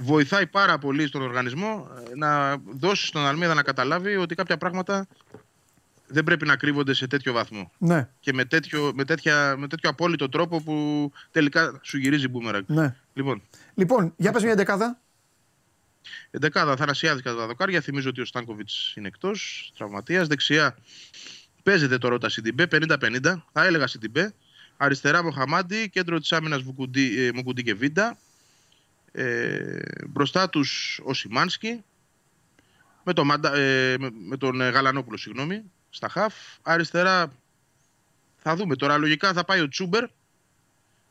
Βοηθάει πάρα πολύ στον οργανισμό ε, να δώσει στον Αλμίδα να καταλάβει ότι κάποια πράγματα δεν πρέπει να κρύβονται σε τέτοιο βαθμό. Ναι. Και με τέτοιο, με τέτοια, με τέτοιο απόλυτο τρόπο που τελικά σου γυρίζει μπούμεραγκ. ναι. Λοιπόν, Λοιπόν, για πες μια δεκάδα. εντεκάδα Αθανασιάδη κάτω τα δοκάρια. Θυμίζω ότι ο Στάνκοβιτς είναι εκτός, τραυματίας. Δεξιά παίζεται το Ρότα Σιντιμπέ, 50-50. Θα έλεγα Σιντιμπέ. Αριστερά Μοχαμάντι, κέντρο της άμυνας Μουκουντή, ε, Μουκουντή και Βίντα. Ε, μπροστά τους ο Σιμάνσκι. Με, το, Μαντα- ε, με, με τον ε, Γαλανόπουλο, συγγνώμη, στα χαφ. Αριστερά θα δούμε τώρα. Λογικά θα πάει ο Τσούμπερ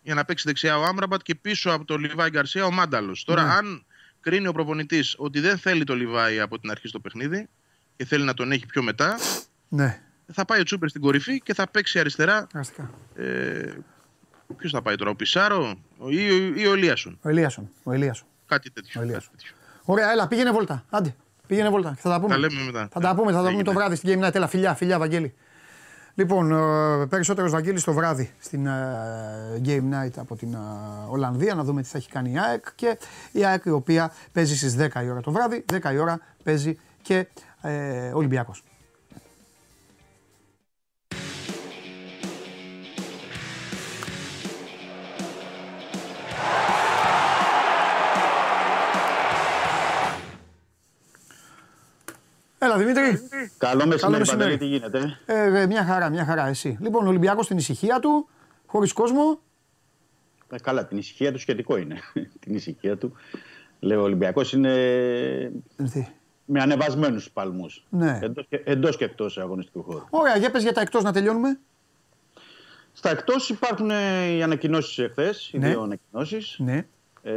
για να παίξει δεξιά ο Άμραμπατ και πίσω από τον Λιβάη Γκαρσία ο Μάνταλος. Τώρα, Ναι. αν κρίνει ο προπονητής ότι δεν θέλει το Λιβάη από την αρχή στο παιχνίδι και θέλει να τον έχει πιο μετά, Ναι. θα πάει ο Τσούμπερ στην κορυφή και θα παίξει αριστερά. Αστικά. Ε, Ποιος θα πάει τώρα, ο Πισάρο ο- ή, ο- ή ο Ελίασον; Ο Ελίασον. Ο Ελίασον. Κάτι τέτοιο. Ο Ελίασον. κάτι τέτοιο. Ωραία, έλα, πήγαινε βόλτα. Άντε, πήγαινε βόλτα. Θα τα πούμε. Τα λέμε μετά. Θα τα πούμε, θα τα πούμε το Έγινε. βράδυ στην Game Night. Έλα, φιλιά, φιλιά, Βαγγέλη. Λοιπόν, ε, περισσότερος Βαγγέλης το βράδυ στην ε, Game Night από την ε, Ολλανδία, να δούμε τι θα έχει κάνει η ΑΕΚ και η ΑΕΚ η οποία παίζει στις 10 η ώρα το βράδυ, 10 η ώρα παίζει και ε, Ολυμπιακός. Έλα Δημήτρη. Καλό μεσημέρι, Παντελή, τι γίνεται; Ε, μια χαρά, μια χαρά εσύ. Λοιπόν, ο Ολυμπιακός στην ησυχία του, χωρίς κόσμο. Ε, καλά, την ησυχία του σχετικό είναι. την ησυχία του. Λέω, ο Ολυμπιακός είναι Τι. με ανεβασμένους παλμούς. Ναι. Εντός, και- εντός και εκτός αγωνιστικού χώρου. Ωραία, για πες για τα εκτός να τελειώνουμε. Στα εκτός υπάρχουν ε, οι ανακοινώσεις εχθές, οι Ναι. δύο ανακοινώσεις. Ναι. Ε,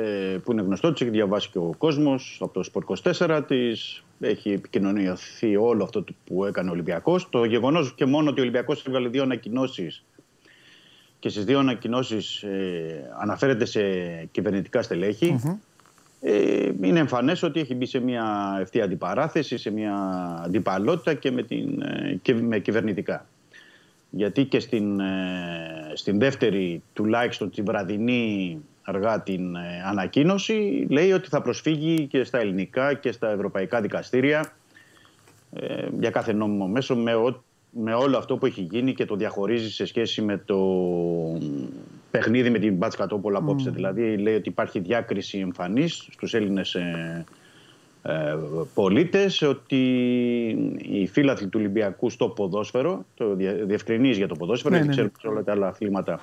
που είναι γνωστό, τις έχει διαβάσει και ο κόσμος από το Sport 24 της. Έχει επικοινωνιωθεί όλο αυτό το που έκανε ο Ολυμπιακός. Το γεγονός και μόνο ότι ο Ολυμπιακός έβγαλε δύο ανακοινώσεις και στις δύο ανακοινώσεις ε, αναφέρεται σε κυβερνητικά στελέχη. Ε, είναι εμφανές ότι έχει μπει σε μια ευθεία αντιπαράθεση, σε μια αντιπαλότητα και με, την, ε, και με κυβερνητικά. Γιατί και στην, ε, στην δεύτερη, τουλάχιστον τη βραδινή αργά την ε, ανακοίνωση, λέει ότι θα προσφύγει και στα ελληνικά και στα ευρωπαϊκά δικαστήρια ε, για κάθε νόμιμο μέσο με, ο- με όλο αυτό που έχει γίνει και το διαχωρίζει σε σχέση με το παιχνίδι με την Μπάτς Κατόπολα απόψε. Δηλαδή λέει ότι υπάρχει διάκριση εμφανής στους Έλληνες ε, ε, πολίτες ότι οι φίλαθλοι του Ολυμπιακού στο ποδόσφαιρο, το δια- διευκρινίζει για το ποδόσφαιρο, Ναι, γιατί ναι, ναι. ξέρουμε σε όλα τα άλλα αθλήματα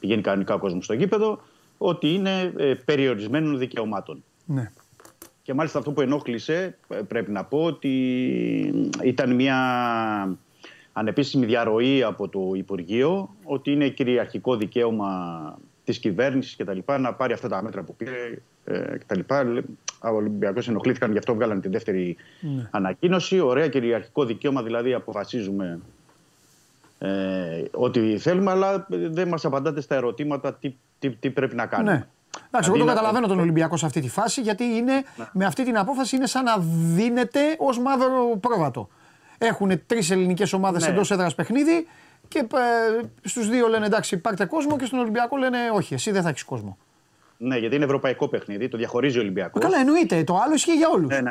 πηγαίνει κανονικά ο κόσμος στο γήπεδο, ότι είναι ε, περιορισμένων δικαιωμάτων. Ναι. Και μάλιστα αυτό που ενόχλησε, ε, πρέπει να πω ότι ήταν μια ανεπίσημη διαρροή από το Υπουργείο ότι είναι κυριαρχικό δικαίωμα της κυβέρνησης και τα λοιπά να πάρει αυτά τα μέτρα που πήρε ε, και τα λοιπά. Λέ- Ο Ολυμπιακός ενοχλήθηκαν, γι' αυτό βγάλανε τη δεύτερη ανακοίνωση. Ωραία κυριαρχικό δικαίωμα, δηλαδή αποφασίζουμε ε, ό,τι θέλουμε, αλλά δεν μας απαντάτε στα ερωτήματα τι, τι, τι πρέπει να κάνουμε. Ναι. Εντάξει, εγώ Αντί το να- καταλαβαίνω τον Ολυμπιακό σε αυτή τη φάση γιατί είναι, με αυτή την απόφαση είναι σαν να δίνεται ως μαύρο πρόβατο. Έχουν τρεις ελληνικές ομάδες Ναι. εντός έδρας παιχνίδι και ε, στους δύο λένε εντάξει, πάρτε κόσμο και στον Ολυμπιακό λένε όχι, εσύ δεν θα έχεις κόσμο. Ναι, γιατί είναι ευρωπαϊκό παιχνίδι, το διαχωρίζει ο Ολυμπιακός. Καλά, εννοείται. Το άλλο ισχύει για όλους. Ναι, ναι.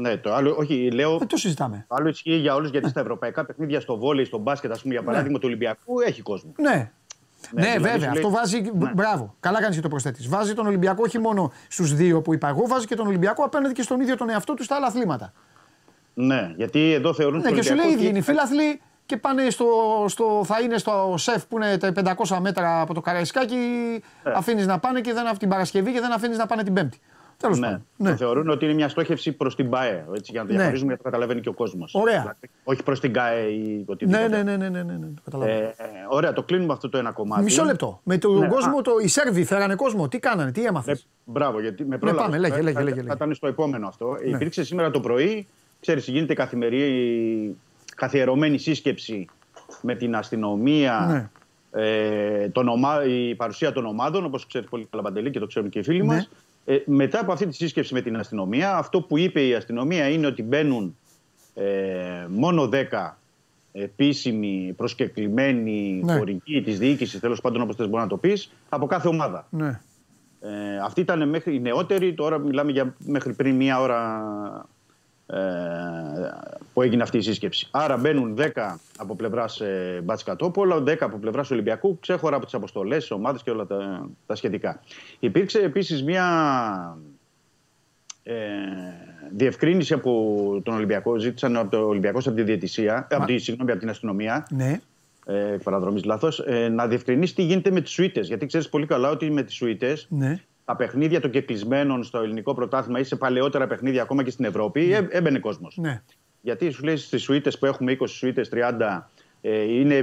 Ναι, το άλλο, όχι, λέω. Ε, το συζητάμε. Το άλλο ισχύει για όλους γιατί στα ευρωπαϊκά παιχνίδια, στο βόλεϊ, στο μπάσκετ, ας πούμε, για παράδειγμα, του Ολυμπιακού έχει κόσμο. Ναι. Ναι, δηλαδή βέβαια. σου λέει- Αυτό βάζει. Ναι. Μπράβο. Καλά κάνεις και το προσθέτεις. Βάζει τον Ολυμπιακό όχι μόνο στους δύο που είπα εγώ, βάζει και τον Ολυμπιακό απέναντι και στον ίδιο τον εαυτό του στα άλλα αθλήματα. Ναι, γιατί εδώ θεωρούν Ναι, τον και σου λέει Ολυμπιακός ίδιοι είναι οι ότι- φίλαθλοι και πάνε στο, στο, θα είναι στο σεφ που είναι τα 500 μέτρα από το Καραϊσκάκι. Ναι. Αφήνεις να πάνε και δεν, αφ- την Παρασκευή και δεν αφήνεις να πάνε την Πέμπτη. Τέλος Ναι, πάντων. το θεωρούν ότι είναι μια στόχευση προς την ΠΑΕ. Έτσι, για να το Ναι. διαχωρίζουμε γιατί το καταλαβαίνει και ο κόσμος. Ωραία. όχι προς την ΚΑΕ ή οτιδήποτε. Ναι, ναι, ναι, ναι, ναι, ναι, ναι, το καταλαβαίνω. Ε, ε, ωραία, το κλείνουμε αυτό το ένα κομμάτι. Μισό λεπτό. Με τον Ναι, κόσμο, α. το, οι Σέρβοι φέρανε κόσμο. Τι κάνανε, τι έμαθες; Ε, μπράβο, γιατί με πρόλαβε. πάμε, λέγε, Θα- λέγε, θα- λέγε, Θα λέγε. ήταν στο επόμενο αυτό. Υπήρξε σήμερα το πρωί, ξέρεις, γίνεται καθημερινή, καθιερωμένη σύσκεψη με την αστυνομία, Ναι. ε, τον ομα... η παρουσία των ομάδων, όπως ξέρεις πολύ καλά Παντελή και το ξέρουν και οι φίλοι Ναι. μας. Ε, μετά από αυτή τη σύσκεψη με την αστυνομία, αυτό που είπε η αστυνομία είναι ότι μπαίνουν ε, μόνο 10 επίσημοι, προσκεκλημένοι Ναι. χορηγοί της διοίκησης, τέλος πάντων όπως θες μπορεί να το πεις, από κάθε ομάδα. Ναι. Ε, αυτή ήταν μέχρι οι νεότεροι, τώρα μιλάμε για μέχρι πριν μία ώρα ε, που έγινε αυτή η σύσκεψη. Άρα μπαίνουν 10 από πλευράς ε, Μπατσκατόπολα, 10 από πλευράς Ολυμπιακού, ξέχωρα από τις αποστολές, τι ομάδες και όλα τα, τα σχετικά. Υπήρξε επίσης μία ε, διευκρίνηση από τον Ολυμπιακό, ζήτησαν από το Ολυμπιακό από τη διαιτησία, από, τη, συγγνώμη, από την αστυνομία, ναι. ε, παραδρομής λάθος, ε, να διευκρινίσει τι γίνεται με τις σουίτε. Γιατί ξέρεις πολύ καλά ότι με τις σουίτε ναι. Τα παιχνίδια των κεκλεισμένων στο ελληνικό πρωτάθλημα ή σε παλαιότερα παιχνίδια ακόμα και στην Ευρώπη ε, έμπαινε κόσμος. ναι. Γιατί σου λέει στις σουίτες που έχουμε 20 σουίτες, 30 ε, είναι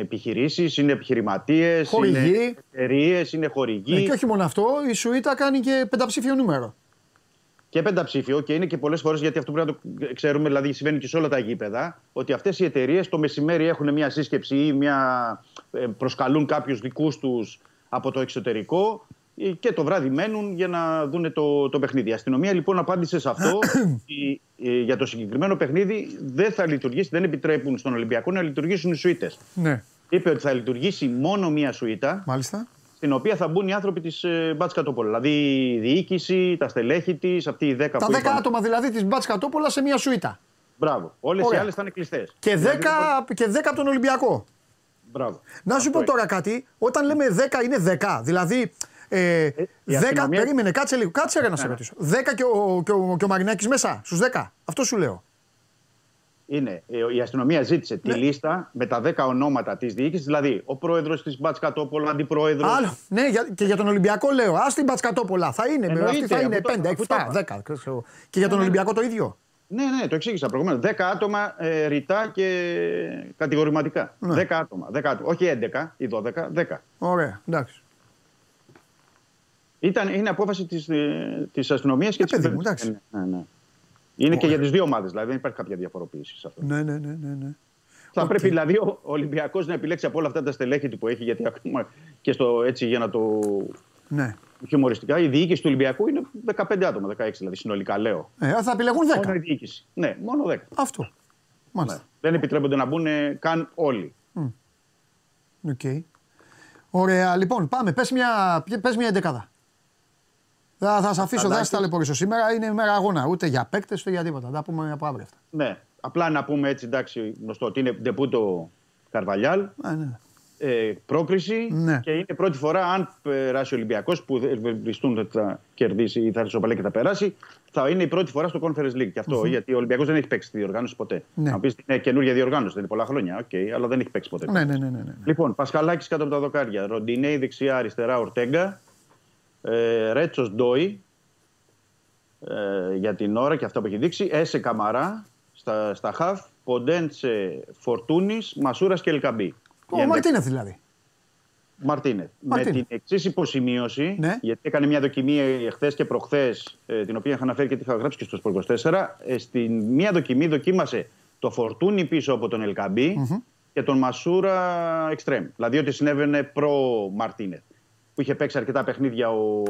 επιχειρήσεις, είναι επιχειρηματίες, Χορηγοί. είναι εταιρείες, είναι χορηγοί. Ναι, και όχι μόνο αυτό, η Σουήτα κάνει και πενταψήφιο νούμερο. Και πενταψήφιο και είναι και πολλές φορές γιατί αυτό πρέπει να το ξέρουμε, δηλαδή συμβαίνει και σε όλα τα γήπεδα, ότι αυτές οι εταιρείες το μεσημέρι έχουν μια σύσκεψη ή μια, ε, προσκαλούν κάποιους δικούς τους από το εξωτερικό ε, και το βράδυ μένουν για να δουν το, το παιχνίδι. Η αστυνομία λοιπόν απάντησε σε αυτό ότι ε, για το συγκεκριμένο παιχνίδι δεν θα λειτουργήσει, δεν επιτρέπουν στον Ολυμπιακό να λειτουργήσουν οι σουίτες. Ναι. Είπε ότι θα λειτουργήσει μόνο μία σουίτα, Μάλιστα. στην οποία θα μπουν οι άνθρωποι της ε, Μπάτς Κατόπολα. Δηλαδή η διοίκηση, τα στελέχη της, αυτοί οι 10 Τα που 10 είπαμε. άτομα δηλαδή της Μπάτς Κατόπολα σε μία σουίτα. Μπράβο. Όλες οι Ωραία. άλλες θα είναι κλειστές. Και 10, και 10 από τον Ολυμπιακό. Μπράβο. Να σου Αυτό πω τώρα κάτι. Όταν λέμε 10 είναι 10. Δηλαδή. Ε, 10, η αστυνομία- περίμενε, κάτσε λίγο. Κάτσε ρε, να σε ρωτήσω. 10 και ο, και ο, και ο Μαρινάκης μέσα, στους 10. Αυτό σου λέω. Είναι, ε, η αστυνομία ζήτησε Ναι. τη λίστα με τα 10 ονόματα της διοίκησης, δηλαδή ο πρόεδρος της Μπάτς Κατόπολα, ο αντιπρόεδρος. Άλλο. Ναι, για, και για τον Ολυμπιακό λέω. Α την Πατσκατόπολα. Θα είναι. Εννοείται, αυτή θα είναι αφού το- 5, αφού το 7, είπα. 10. ξέρω. Και για τον Ολυμπιακό το ίδιο. Ναι, ναι, το εξήγησα προηγουμένως. 10 άτομα ε, ρητά και κατηγορηματικά. Ναι. 10 άτομα, 10 άτομα. Όχι 11 ή 12, 10. Ωραία, εντάξει. Ήταν, είναι απόφαση της της αστυνομίας και Ε, της παιδί μου, εντάξει. Ναι, ναι. Είναι και για τις δύο ομάδες, δηλαδή δεν υπάρχει κάποια διαφοροποίηση σε αυτό. Ναι, ναι, ναι, ναι. ναι. Θα Οκ. πρέπει δηλαδή ο Ολυμπιακός να επιλέξει από όλα αυτά τα στελέχη του που έχει, γιατί ακόμα και στο έτσι για να το ναι. χιουμοριστικά, η διοίκηση του Ολυμπιακού είναι 15 άτομα, 16 δηλαδή συνολικά λέω. Ε, θα επιλεγούν Μόνο η 10. διοίκηση. Ναι, μόνο 10. Αυτό. Μάλιστα. Δεν επιτρέπονται να μπουν καν όλοι. Οκ. Ωραία, λοιπόν, πάμε. Πες μια, πες μια εντεκάδα. Θα, θα σε αφήσω, δεν θα σε ταλαιπωρήσω σήμερα. Είναι μέρα αγώνα. Ούτε για παίκτες, ούτε για τίποτα. Θα τα πούμε από αύριο αυτά. Ναι. Απλά να πούμε έτσι, εντάξει, γνωστό ότι είναι ντεμπούτο Καρβαλιάλ. Α, ναι. Ε, πρόκριση Ναι. και είναι πρώτη φορά αν περάσει ο Ολυμπιακός που ευελπιστούν ότι θα κερδίσει ή θα ισοπαλέ και θα περάσει, θα είναι η πρώτη φορά στο Conference League. Και αυτο γιατί ο Ολυμπιακός δεν έχει παίξει τη διοργάνωση ποτέ. Ναι. Να πεις είναι καινούργια διοργάνωση, δεν είναι πολλά χρόνια, οκ, αλλά δεν έχει παίξει ποτέ. Ναι, ναι, ναι, ναι, ναι. Λοιπόν, Πασχαλάκης κάτω από τα δοκάρια. Ροντινέη δεξιά, αριστερά, Ορτέγκα. Ε, Ρέτσος Ντόι ε, για την ώρα και αυτά που έχει δείξει. Έσε Καμαρά στα, στα χαφ. Ποντέντσε Φορτούνης, Μασούρας και Ελκαμπή. Ο Μαρτίνεθ δηλαδή. Μαρτίνεθ. Με Μαρτίνεθ. την εξής υποσημείωση, Ναι. γιατί έκανε μια δοκιμή εχθέ και προχθές, την οποία είχα αναφέρει και τη είχα γράψει και στο Σπορ 24. Ε, στην μία δοκιμή δοκίμασε το φορτούνι πίσω από τον ελκαμπη και τον Μασούρα εξτρέμ. Δηλαδή ότι συνέβαινε προ Μαρτίνεθ. Που είχε παίξει αρκετά παιχνίδια ο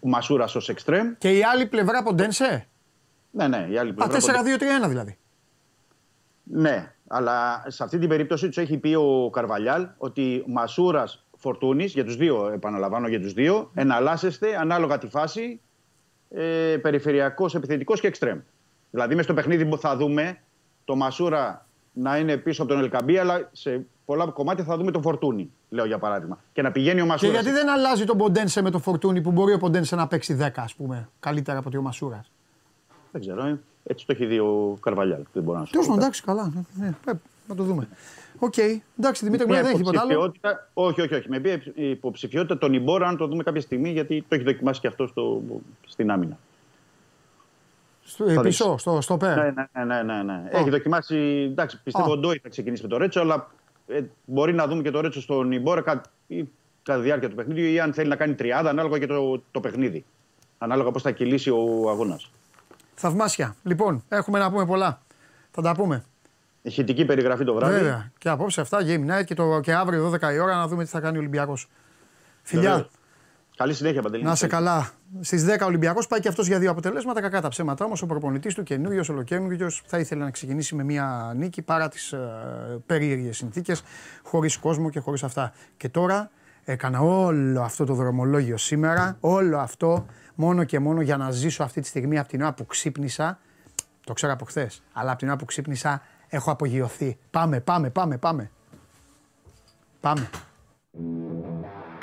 Μασούρας ως εξτρέμ. Και η άλλη πλευρά Ποντένσε. Ναι, ναι, η άλλη Α, πλευρά. 4-2-3-1 δηλαδή. Ναι, αλλά σε αυτή την περίπτωση τους έχει πει ο Καρβαλιάλ ότι Μασούρας Φορτούνης, για τους δύο, επαναλαμβάνω για τους δύο, εναλλάσσεστε ανάλογα τη φάση ε, περιφερειακός, επιθετικός και εξτρέμ. Δηλαδή, μέσα στο παιχνίδι που θα δούμε το Μασούρα να είναι πίσω από τον Ελκαμπή, αλλά σε πολλά κομμάτια θα δούμε τον Φορτούνη, λέω για παράδειγμα. Και να πηγαίνει ο Και Μασούρας. γιατί δεν αλλάζει τον Ποντένσε με το Φορτούνι που μπορεί ο Ποντένσε να παίξει 10, ας πούμε, καλύτερα από ότι ο Μασούρας; Δεν ξέρω, ε. έτσι το έχει δει ο Καρβαλιάλ. Δεν μπορώ να σου Τέλος πω. πάντων, εντάξει, καλά. Ναι, πρέπει να το δούμε. Οκ, εντάξει, Δημήτρη, μου Μια δεν έχει τίποτα άλλο. υποψηφιότητα- Όχι, όχι, όχι. Με μια υποψηφιότητα τον Ιμπόρα, αν το δούμε κάποια στιγμή, γιατί το έχει δοκιμάσει και αυτό στο, στην άμυνα. Στο, ε, θα πίσω, δείξει. στο, στο πέρα. Ναι, ναι, ναι, ναι, ναι. Έχει δοκιμάσει. Εντάξει, πιστεύω Α. ο Ντόι θα ξεκινήσει με το Ρέτσο, αλλά ε, μπορεί να δούμε και το Ρέτσο στον Ιμπόρα κα, ή, κατά τη διάρκεια του παιχνίδιου ή αν θέλει να κάνει τριάδα, ανάλογα και το, το παιχνίδι. Ανάλογα πώς θα κυλήσει ο αγώνας. Θαυμάσια. Λοιπόν, έχουμε να πούμε πολλά. Θα τα πούμε. Ηχητική περιγραφή το βράδυ. Βέβαια. Και απόψε αυτά, Game Night και, το, και αύριο 12 η ώρα να δούμε τι θα κάνει ο Ολυμπιακός. Φιλιά. Βεβαίως. Καλή συνέχεια, Παντελή. Να σε καλά. Στις 10 Ολυμπιακός πάει και αυτός για δύο αποτελέσματα. Κακά τα ψέματα όμως. Ο προπονητής του καινούριο, ολοκένουργιο, θα ήθελε να ξεκινήσει με μια νίκη παρά τις ε, περίεργες συνθήκες, χωρίς κόσμο και χωρίς αυτά. Και τώρα έκανα όλο αυτό το δρομολόγιο σήμερα, όλο αυτό μόνο και μόνο για να ζήσω αυτή τη στιγμή από την ώρα που ξύπνησα. Το ξέρω από χθες, αλλά από την ώρα που ξύπνησα έχω απογειωθεί. Πάμε, πάμε, πάμε, πάμε. Πάμε.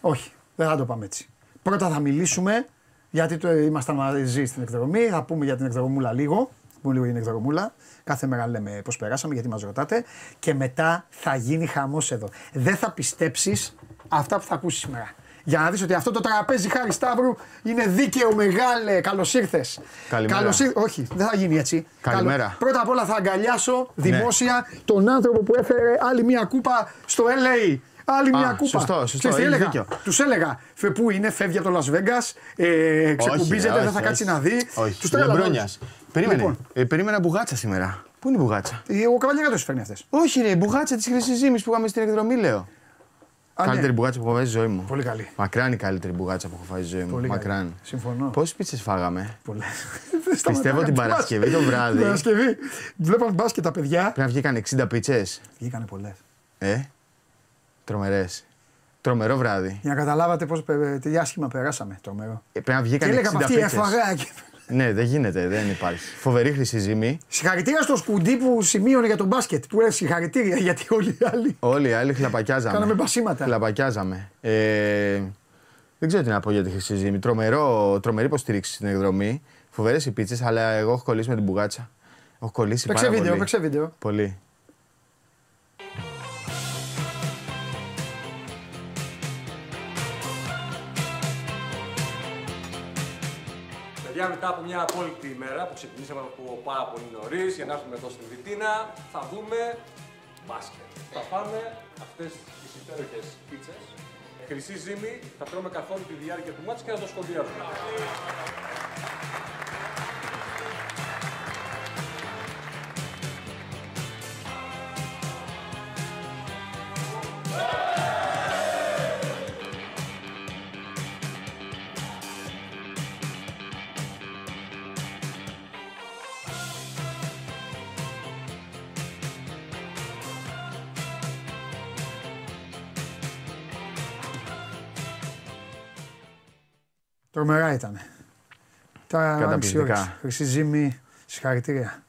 όχι, δεν θα το πάμε έτσι. Πρώτα θα μιλήσουμε, γιατί το ήμασταν μαζί στην εκδρομή, θα πούμε για την εκδρομούλα λίγο, θα πούμε λίγο για την εκδρομούλα. Κάθε μέρα λέμε πώς περάσαμε, γιατί μας ρωτάτε. Και μετά θα γίνει χαμός εδώ. Δεν θα πιστέψεις αυτά που θα ακούσεις σήμερα. Για να δεις ότι αυτό το τραπέζι χάρη Σταύρου είναι δίκαιο, μεγάλε. Καλώς ήρθες. Καλημέρα. Καλώς ήρ- Όχι, δεν θα γίνει έτσι. Καλημέρα. Καλώ- Πρώτα απ' όλα θα αγκαλιάσω δημόσια τον άνθρωπο που έφερε άλλη μια κούπα στο LA. Άλλη Α, μια κούπα. σωστό, σωστό, Ξέρεις τι έχεις έλεγα; δίκιο. Τους έλεγα, φε πού είναι, φεύγει από το Las Vegas, ε, ξεκουμπίζεται, ρε, δεν όχι, θα κάτσει όχι. να δει. Όχι, Τους τρέλανα Λεμπρόνιας. όλους. Περίμενε. Λοιπόν. Ε, περίμενα μπουγάτσα σήμερα. Πού είναι η μπουγάτσα; Ε, Ο Καβαλιέρα φέρνει αυτές. Όχι, ρε, η μπουγάτσα της Χρυσής Ζήμης που είχαμε στην εκδρομή, λέω. Καλύτερη μπουγάτσα που έχω φάει στη ζωή μου. Πολύ καλή. Μακράν η καλύτερη μπουγάτσα που έχω φάει στη ζωή μου. Πολύ καλή. Μακράν. Συμφωνώ. Πόσες πίτσες φάγαμε; Πολλέ. Πιστεύω την Παρασκευή το βράδυ. Την Παρασκευή. Βλέπαμε μπάσκετ τα παιδιά. Πρέπει να βγήκαν 60 πίτσες. Βγήκανε πολλές. Ε; Τρομερές. Τρομερό βράδυ. Για να καταλάβατε πώς τι άσχημα περάσαμε. Τρομερό. Ε, πρέπει να Και βγήκαν έλεγα 60 από αυτή πίτσες. έφαγα. και- Ναι, δεν γίνεται, δεν υπάρχει. Φοβερή χρυσή ζήμη. Συγχαρητήρια στο σκουντί που σημείωνε για τον μπάσκετ. Που έλεγε συγχαρητήρια γιατί όλοι οι άλλοι. Όλοι οι άλλοι χλαπακιάζαμε. Κάναμε μπασίματα. Χλαπακιάζαμε. Ε, δεν ξέρω τι να πω για τη χρυσή ζήμη. Τρομερό, τρομερή υποστήριξη στην εκδρομή. Φοβερές οι πίτσες, αλλά εγώ έχω κολλήσει με την μπουγάτσα. Έχω κολλήσει Παίξε πάρα βίντεο, πολύ. παίξε βίντεο. Πολύ. Παιδιά, μετά από μια απόλυτη ημέρα που ξεκινήσαμε από πάρα πολύ νωρίς για να έρθουμε εδώ στην Βιτίνα, θα δούμε μπάσκετ. Θα φάμε αυτές τις υπέροχες πίτσες. Χρυσή ζύμη, θα τρώμε καθ' όλη τη διάρκεια του μάτς και θα το σχολιάζουμε. Τρομερά ήταν. Τα Καταπληκτικά. άνοιξε η ώρα. Χρυσή ζύμη, συγχαρητήρια.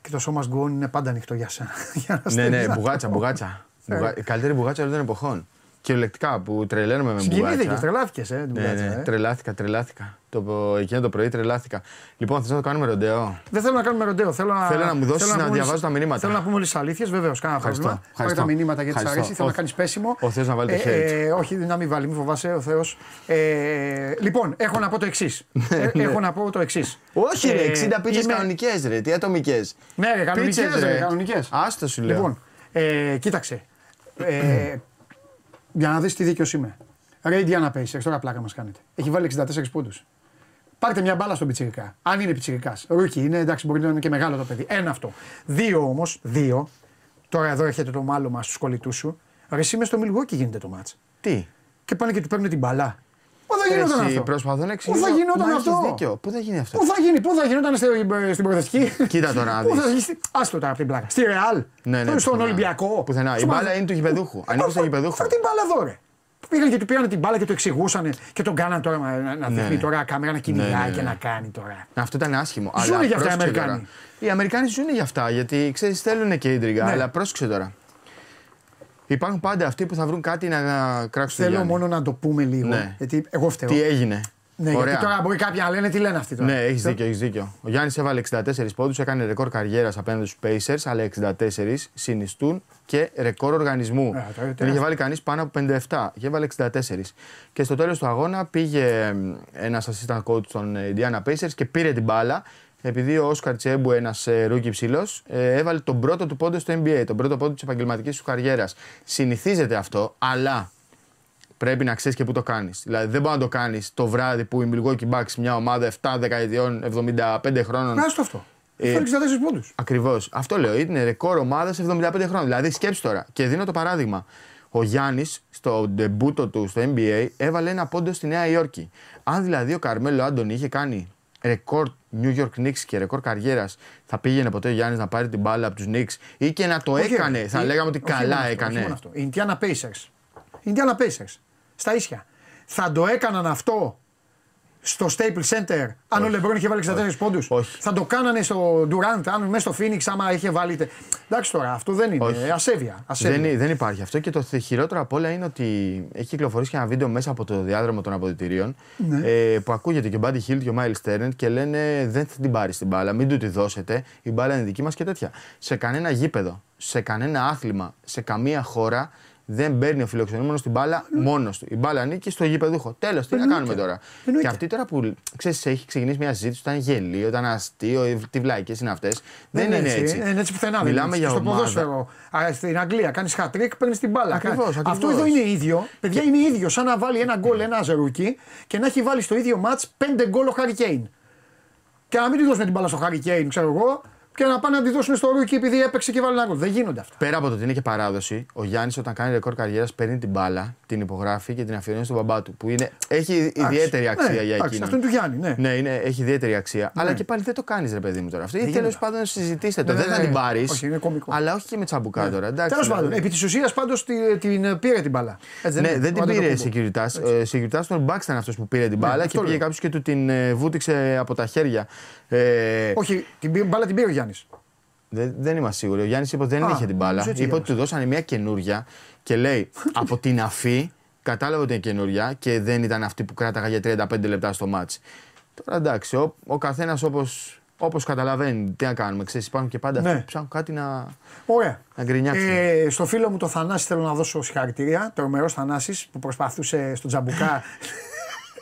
Και το σώμα γκόν είναι πάντα ανοιχτό για σένα. Για να Ναι, ναι, στέλνεις μπουγάτσα, να- μπουγάτσα. Ε. Μπουγα- Η καλύτερη μπουγάτσα όλων των εποχών. Κυριολεκτικά που τρελαίνομαι με Συγκινήθηκες, μπουγάτσα. τρελάθηκες, ε, την Ναι, μπουγάτσα, ναι, ε. τρελάθηκα, τρελάθηκα. Το, εκείνο το πρωί τρελάθηκα. Λοιπόν, θες να το κάνουμε ροντέο. Δεν θέλω να κάνουμε ροντέο. Θέλω να, Θέλω να μου δώσεις θέλω να πούμε διαβάζω όλες- τα μηνύματα. Θέλω να πούμε όλε τι αλήθειες, βεβαίως. Κάνα Ευχαριστώ, πρόβλημα. Πάρε ευχαριστώ. τα μηνύματα γιατί σου Ευχαριστώ. αρέσει. Θέλω να Ο- κάνεις πέσιμο. ο Θεός να βάλει το Ε, hate. ε, όχι, να μην βάλει, μην φοβάσαι ο Θεός. Ε, λοιπόν, έχω να πω το εξής. έχω να πω το εξής. Ναι, Όχι, ρε, 60 πίτσες είμαι- κανονικές, ρε. Τι ατομικές. Ναι, ρε, κανονικές, Πίτσες, ρε, κανονικές. Άστο σου λέω. Λοιπόν, ε, κοίταξε. Ε, για να δεις τι δίκαιος είμαι. Ρε Indiana Pacers, τώρα πλάκα μας κάνετε. Έχει βάλει 64 πόντους. Πάρτε μια μπάλα στον πιτσιρικά. Αν είναι πιτσιρικάς. Ρούκι είναι, εντάξει, μπορεί να είναι και μεγάλο το παιδί. Ένα αυτό. Δύο όμως, δύο. Τώρα εδώ έρχεται το μάλωμα στους κολλητούς σου. Ρε, εσύ μες στο Milwaukee γίνεται το μάτς. Τι; Και πάνε και του παίρνουν την μπαλά. Πού θα γινόταν Εσύ, αυτό; Προσπαθώ να Πού εξηγήσω. θα γινόταν Μα αυτό; έχεις δίκιο. Πού θα γίνει αυτό; Πού θα γίνει, πού θα γινόταν στη- στην προοδευτική. Κοίτα τώρα να Πού θα δεις. γίνει. στη- Άστο τώρα από την πλάκα. Στη Ρεάλ. Ναι, ναι, Στον πουθενά. Ολυμπιακό. Πουθενά. Η Σου μπάλα μάθα- είναι του γηπεδούχου. Ε, Ανήκει στο φα- γηπεδούχο. Φέρ την μπάλα εδώ, ρε. Πήγαν και του πήραν την μπάλα και το εξηγούσαν και τον κάναν τώρα να, να Ναι, δείχνει ναι. τώρα κάμερα να κυνηγάει Ναι, ναι, ναι. και να κάνει τώρα. Αυτό ήταν άσχημο. Ζουνε αλλά για αυτά οι πρόσεξε Αμερικάνοι. τώρα. Οι Αμερικάνοι ζουν για αυτά γιατί ξέρεις, θέλουν και ίντριγκα. Ναι. Αλλά πρόσεξε τώρα. Υπάρχουν πάντα αυτοί που θα βρουν κάτι να κράξουν. το Θέλω Γιάννη. μόνο να το πούμε λίγο. Ναι. Γιατί εγώ φταίω. Τι έγινε; Ναι, Ωραία. γιατί τώρα μπορεί κάποιοι να λένε τι λένε αυτοί τώρα. Ναι, έχεις δίκιο, έχεις δίκιο. Ο Γιάννης έβαλε 64 πόντους, έκανε ρεκόρ καριέρας απέναντι στους Pacers, αλλά 64 συνιστούν και ρεκόρ οργανισμού. τώρα είναι Δεν είχε τεράστιο. βάλει κανείς πάνω από 57 και έβαλε 64. Και στο τέλος του αγώνα πήγε ένας assistant coach των Indiana Pacers και πήρε την μπάλα. Επειδή ο Όσκαρ Τσιμπουέ, ένας rookie ψηλό, έβαλε τον πρώτο του πόντο στο NBA, τον πρώτο πόντο της επαγγελματικής του καριέρας. Συνηθίζεται αυτό, αλλά πρέπει να ξέρεις και πού το κάνεις. Δηλαδή δεν μπορεί να το κάνεις το βράδυ που η Milwaukee Bucks, μια ομάδα 7 δεκαετιών, 75 χρόνων. Να στο αυτό. Ε, Φέρει 64 πόντους. Ακριβώς. Αυτό λέω. Είναι ρεκόρ ομάδας 75 χρόνων. Δηλαδή σκέψου τώρα. Και δίνω το παράδειγμα. Ο Γιάννης στο ντεμπούτο του στο NBA έβαλε ένα πόντο στη Νέα Υόρκη. Αν δηλαδή ο Καρμέλο Άντωνη είχε κάνει ρεκόρ New York Knicks και ρεκόρ καριέρας, θα πήγαινε ποτέ ο Γιάννης να πάρει την μπάλα από τους Knicks ή και να το έκανε. θα λέγαμε ότι καλά έκανε. Όχι μόνο αυτό. Η Indiana Pacers. Η Indiana Pacers. Στα ίσια. Θα το έκαναν αυτό στο Staples Center αν ο Λεμπρόν είχε βάλει 64 πόντους. Όχι. Θα το κάνανε στο Durant αν μέσα στο Phoenix άμα είχε βάλει. τε- Εντάξει τώρα, αυτό δεν είναι. Όχι. Ασέβεια. ασέβεια. Δεν, δεν υπάρχει αυτό και το θε- χειρότερο απ' όλα είναι ότι έχει κυκλοφορήσει και ένα βίντεο μέσα από το διάδρομο των αποδητηρίων Ναι. ε, που ακούγεται και ο Μπάντι Χίλ και ο Μάιλ Στέρνετ και λένε δεν θα την πάρεις την μπάλα, μην του τη δώσετε, η μπάλα είναι δική μας και τέτοια. Σε κανένα γήπεδο, σε κανένα άθλημα, σε καμία χώρα Δεν παίρνει ο φιλοξενούμενος την μπάλα μόνος του. Η μπάλα ανήκει στο γηπεδούχο. Τέλος, τι να Εννοείται. κάνουμε τώρα; Εννοείται. Και αυτή τώρα που ξέρεις, έχει ξεκινήσει μια συζήτηση, ήταν γελίο, ήταν αστείο, ε, τι βλάκε είναι αυτές. Δεν, είναι έτσι. Δεν είναι έτσι πουθενά. δεν Μιλάμε είναι. για στο ομάδα. ποδόσφαιρο. Α, στην Αγγλία κάνεις χατρίκ, παίρνεις την μπάλα. Ακριβώς, Αυτό ακριβώς. εδώ είναι ίδιο. Παιδιά είναι ίδιο. Σαν να βάλει ένα γκολ ένα rookie και να έχει βάλει στο ίδιο ματς πέντε γκολ ο Χάρι Κέιν. Και να μην τη δώσουν την μπάλα στο Χάρι Κέιν, ξέρω εγώ, και να πάνε να τη δώσουν στο rookie επειδή έπαιξε και βάλει ένα γκολ. Δεν γίνονται αυτά. Πέρα από το ότι είναι και παράδοση, ο Γιάννης όταν κάνει ρεκόρ καριέρας παίρνει την μπάλα, την υπογράφει και την αφιερώνει στον μπαμπά του. Που είναι, έχει ιδιαίτερη Εντάξει. αξία Ναι, για εντάξει, εκείνον. Αυτό είναι του Γιάννη, ναι. Ναι, είναι, έχει ιδιαίτερη αξία. Αλλά και πάλι δεν το κάνεις, ρε παιδί μου τώρα. Αυτό Δεν τέλος γίνεται. πάντων συζητήστε το. Ναι, δεν ναι, θα ναι. την πάρεις. Όχι, είναι κωμικό. Αλλά όχι και με τσαμπουκά τώρα. εντάξει, Τέλος πάντων, δηλαδή. επί της ουσίας πάντως την πήρε την μπάλα. Έτσι Ναι, είναι. δεν την Ο πήρε Αντετοκούμπο. Σεκιουριτά. Σεκιουριτά τον Μπάξ ήταν αυτός που πήρε την μπάλα και αυτό πήγε λέω. κάποιος και του την ε, βούτυξε από τα χέρια. Ε, Όχι, την πήρε- μπάλα την πήρε ο Γιάννης. Δεν, δεν είμαστε σίγουροι. Ο Γιάννης είπε ότι δεν Α, είχε την μπάλα. νομίζω έτσι Είπε ότι του δώσανε μια καινούρια και λέει από την αφή κατάλαβε ότι είναι καινούρια και δεν ήταν αυτή που κράταγα για 35 λεπτά στο μάτς. Τώρα εντάξει, ο, ο καθένας όπως όπως καταλαβαίνει, τι να κάνουμε. Ξέρεις, υπάρχουν και πάντα Ναι. αυτοί που ψάχνουν κάτι να, Ωραία. να γκρινιάξουν. Ε, στο φίλο μου το Θανάση θέλω να δώσω συγχαρητήρια. Τρομερό Θανάσης που προσπαθούσε στο τζαμπουκά.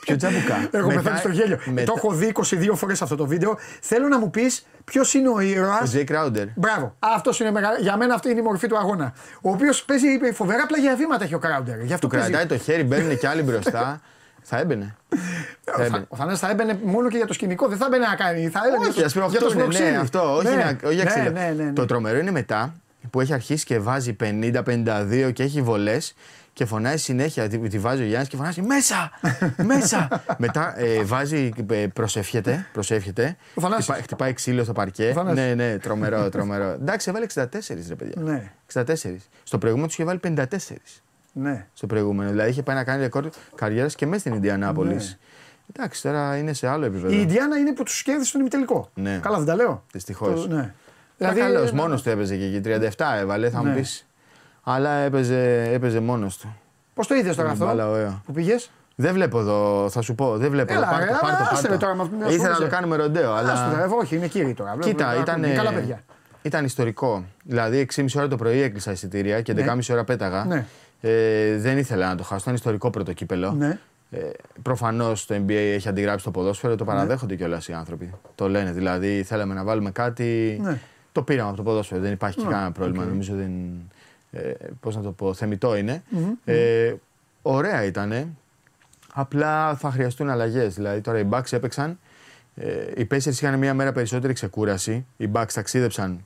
Ποιο τζαμπουκά. Έχω Μετά- πεθάνει στο γέλιο. μετά- Το έχω δει 22 φορές αυτό το βίντεο. Θέλω να μου πεις ποιος είναι ο ήρωα. Ο Τζέι Κράουντερ. Μπράβο. Αυτός είναι μεγάλο. Για μένα αυτή είναι η μορφή του αγώνα. Ο οποίος παίζει φοβερά πλάγια βήματα έχει ο Κράουντερ. Γι' αυτό Του παίζει. κρατάει το χέρι, μπαίνουν και άλλοι μπροστά. Θα έμπαινε. Θα Ο έμπαινε. Θα- Ο Θανάσης θα έμπαινε μόνο και για το σκηνικό, δεν θα έμπαινε να κάνει. Θα έμπαινε Όχι, για ας το- πούμε για το αυτό είναι. σπροξίδι. Ναι, αυτό. Όχι, Ναι, να- όχι για ναι, ξύλο. ναι, ναι, ναι. Το τρομερό είναι μετά που έχει αρχίσει και βάζει 50-52 και έχει βολές και φωνάζει συνέχεια. Τη, τη βάζει ο Γιάννης και φωνάζει Μέσα! Μέσα! Μετά ε, βάζει, ε, προσεύχεται. προσεύχεται Ο Θανάσης. χτυπάει, χτυπάει ξύλο στο παρκέ. Θανάσης. Ναι, ναι, τρομερό, τρομερό. Εντάξει, έβαλε 64 ρε παιδιά. Ναι. 64. Στο προηγούμενο τους είχε βάλει 54. Ναι. Στο προηγούμενο. Δηλαδή είχε πάει να κάνει ρεκόρ καριέρας και μέσα στην Ινδιανάπολης. Ναι. Εντάξει, τώρα είναι σε άλλο επίπεδο. Η Ιντιάνα είναι που τους κέρδισε στον ημιτελικό. Ναι. Καλά, δεν τα λέω. Δυστυχώς. Το- Ναι. Δηλαδή, Δηλαδή, καλός, ε, μόνος του έπαιζε και εκεί. 37 έβαλε, θα Ναι. μου πεις. Αλλά έπαιζε, έπαιζε μόνος του. Πώς το είδες τώρα Την αυτό μπάλα, ωραία. που πήγες; Δεν βλέπω εδώ, θα σου πω. Δεν βλέπω. Έλα, εδώ. Πάρ' ρε, το, πάρ' το, άσε πάρ' με το. τώρα, μα- με Ήθελα να το ασχολείσαι. κάνουμε ροντέο, αλλά. όχι, είναι κύριοι τώρα. Βλέπω, Κοίτα, βλέπω, ήταν. είναι Καλά παιδιά. Ήταν ιστορικό. Δηλαδή, 6,5 ώρα το πρωί έκλεισα εισιτήρια και 11,5 ώρα πέταγα. Ναι. Ε, δεν ήθελα να το χάσω. Ήταν ιστορικό πρώτο κύπελο. Ναι. Ε, Προφανώς το NBA έχει αντιγράψει το ποδόσφαιρο, Ναι. το παραδέχονται κιόλας οι άνθρωποι. Το λένε. Δηλαδή, θέλαμε να βάλουμε κάτι. Ναι. Το πήραμε από το ποδόσφαιρο. Δεν υπάρχει και κανένα πρόβλημα. Νομίζω δεν. Ε, Πώς να το πω, θεμητό είναι. Ε, ωραία ήταν. Απλά θα χρειαστούν αλλαγές. Δηλαδή, τώρα οι Bucks έπαιξαν. Ε, οι Pacers είχαν μία μέρα περισσότερη ξεκούραση. Οι Bucks ταξίδεψαν.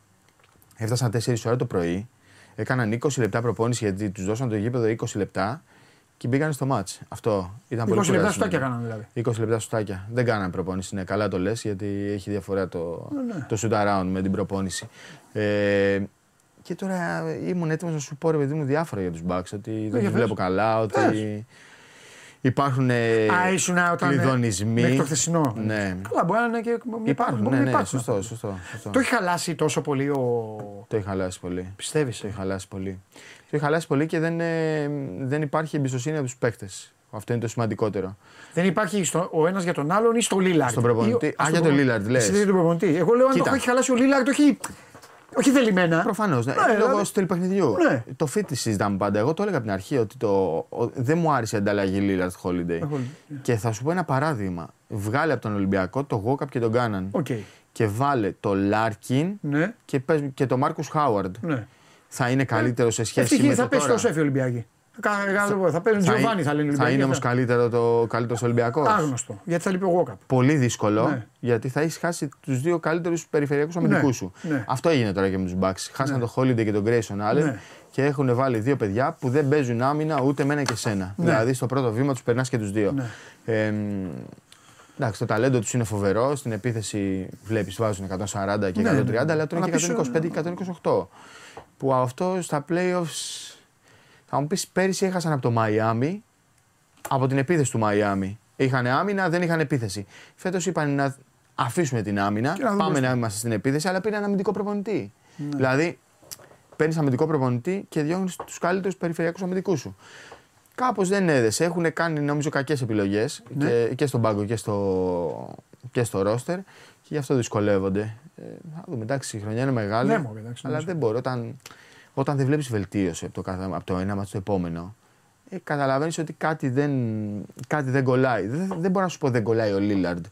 Έφτασαν 4 ώρα το πρωί. Έκαναν 20 λεπτά προπόνηση γιατί τους δώσαν το γήπεδο 20 λεπτά και μπήκαν στο μάτς. Αυτό ήταν 20 πολύ λεπτά κουρασμένο. σουτάκια κάνανε δηλαδή. 20 λεπτά σουτάκια. Δεν κάνανε προπόνηση. Ναι, καλά το λες γιατί έχει διαφορά το, ναι. το shoot around με την προπόνηση. Ε, και τώρα ήμουν έτοιμος να σου πω ρε παιδί μου διάφορα για τους Bucks. Ότι δεν για του πες. βλέπω καλά, ότι Πες. υπάρχουν ε, Α, ήσουν όταν. ε, κλειδονισμοί. Μέχρι το χθεσινό. Ναι. Καλά, μπορεί να είναι και. Υπάρχουν, μπορεί ναι, να ναι, υπάρξουν. σωστό, σωστό, σωστό. Το έχει χαλάσει τόσο πολύ ο. Το έχει χαλάσει πολύ. Πιστεύεις. Το έχει χαλάσει πολύ. Το έχει χαλάσει πολύ και δεν, ε, δεν υπάρχει εμπιστοσύνη από τους παίκτες. Αυτό είναι το σημαντικότερο. Δεν υπάρχει στο, ο ένας για τον άλλον ή στο Λίλαρντ. Στον προπονητή. Ή- Α, στον για τον προπονητή. Λίλαρντ, λες. Εσύ δεν τον προπονητή. Εγώ λέω αν Κοίτα. το έχει χαλάσει ο Λίλαρντ, όχι. Όχι θελημένα. Προφανώς. Ναι, Ναι, λόγω δηλαδή- στυλ παιχνιδιού. Ναι. Το fit της συζητάμε πάντα. Εγώ το έλεγα από την αρχή ότι το, ο- δεν μου άρεσε η ανταλλαγή Lillard Holiday. Και θα σου πω ένα παράδειγμα. Βγάλε από τον Ολυμπιακό το Γουόκαπ και τον Κάναν. Οκ. Και βάλε το Λάρκιν Ναι, και, πες- και το Μάρκους Χάουαρντ. ναι. Θα είναι καλύτερο σε σχέση Ευτυχή με θα το πέσει τώρα. το Σέφι Ολυμπιακή. Θα, θα, θα παίρνει Θα Τζοβάνι, είναι- θα λένε οι Θα είναι Ολυμπιακοί. όμω καλύτερο το καλύτερος Ολυμπιακός. Άγνωστο. Γιατί θα λείπει ο Γόκαπ. Πολύ δύσκολο Ναι. γιατί θα έχεις χάσει τους δύο καλύτερους περιφερειακούς αμυντικούς σου. ναι. Αυτό έγινε τώρα και με τους Bucks. Χάσαν το Holiday και τον Grayson Allen Ναι. και έχουν βάλει δύο παιδιά που δεν παίζουν άμυνα ούτε μένα και σένα. Δηλαδή στο πρώτο βήμα τους περνάς και τους δύο. Ναι. Ε, μ, εντάξει, το ταλέντο τους είναι φοβερό. Στην επίθεση βλέπεις βάζουν 140 και Ναι, 130, ναι, ναι. αλλά τώρα Αλλά είναι και πίσω, 125 και 128. Που αυτό στα playoffs. Θα μου πεις πέρυσι έχασαν από το Μαϊάμι από την επίθεση του Μαϊάμι. Είχαν άμυνα, δεν είχαν επίθεση. Φέτος είπαν να αφήσουμε την άμυνα, Και να δούμε πάμε στο- να είμαστε στην επίθεση, αλλά πήραν αμυντικό προπονητή. Δηλαδή, παίρνεις αμυντικό προπονητή και διώχνεις τους καλύτερους περιφερειακούς αμυντικούς σου. Κάπως δεν έδεσε. Έχουν κάνει νομίζω κακές επιλογές και, και στον πάγκο και στο, και στο ρόστερ και γι' αυτό δυσκολεύονται. Ε, θα δούμε. Εντάξει, η χρονιά είναι μεγάλη. Ναι, μωρέ, εντάξει, αλλά νομίζω. δεν μπορώ. Όταν, όταν δεν βλέπεις βελτίωση από το, κάθε- από το ένα μάτι στο επόμενο, ε, καταλαβαίνεις ότι κάτι δεν, κάτι δεν κολλάει. Δεν, δεν μπορώ να σου πω δεν κολλάει ο Λίλαρντ,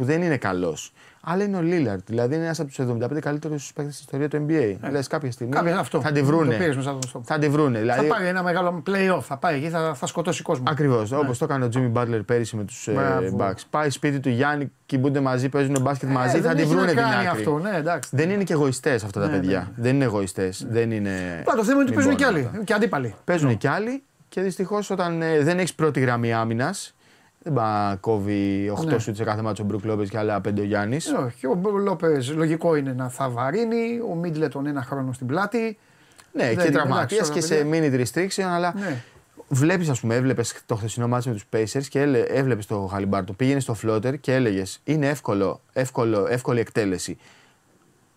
που δεν είναι καλός. Αλλά είναι ο Λίλαρντ, δηλαδή είναι ένας από τους 75 καλύτερους παίκτες στην ιστορία του NBA. Ε, Λες κάποια στιγμή Κάποια αυτό. θα τη βρούνε. Το πήρες μέσα στον στόχο. Θα τη βρούνε. Δηλαδή, Θα πάρει ένα μεγάλο playoff. Θα πάει εκεί, θα, θα σκοτώσει κόσμο. Ακριβώς. Όπως το έκανε ο Jimmy Butler πέρυσι με τους Μπράβο. Bucks. Πάει σπίτι του Γιάννη, κοιμούνται μαζί, παίζουν μπάσκετ Ε, μαζί, δεν θα τη έχει να βρούνε την κάνει άκρη. αυτό, ναι, εντάξει. Δεν είναι και εγωιστές αυτά τα Ναι, παιδιά. ναι, ναι. Δεν είναι εγωιστές. Δεν είναι. Απλά το θέμα είναι ότι μην παίζουν και μπορούν άλλοι. αυτά. Και αντίπαλοι. Παίζουν κι άλλοι και δυστυχώς όταν ε, δεν έχεις πρώτη γραμμή άμυνας, δεν πάει να κόβει 8 Ναι. σουτ σε κάθε μάτσο ο Μπρουκ Λόπες και άλλα 5 ο Γιάννης. Ε, Όχι, ο Λόπες λογικό είναι να θα βαρύνει, ο Μίτλετον ένα χρόνο στην πλάτη. Ναι, Δεν και είναι, τραυματίε εντάξει, και όλα σε mini restriction, αλλά Ναι. βλέπεις, ας πούμε, έβλεπες το χθεσινό μάτσο με τους Pacers και έβλεπες το Χαλιμπάρτο. Πήγαινες στο φλότερ και έλεγες Είναι εύκολο, εύκολο, εύκολη εκτέλεση.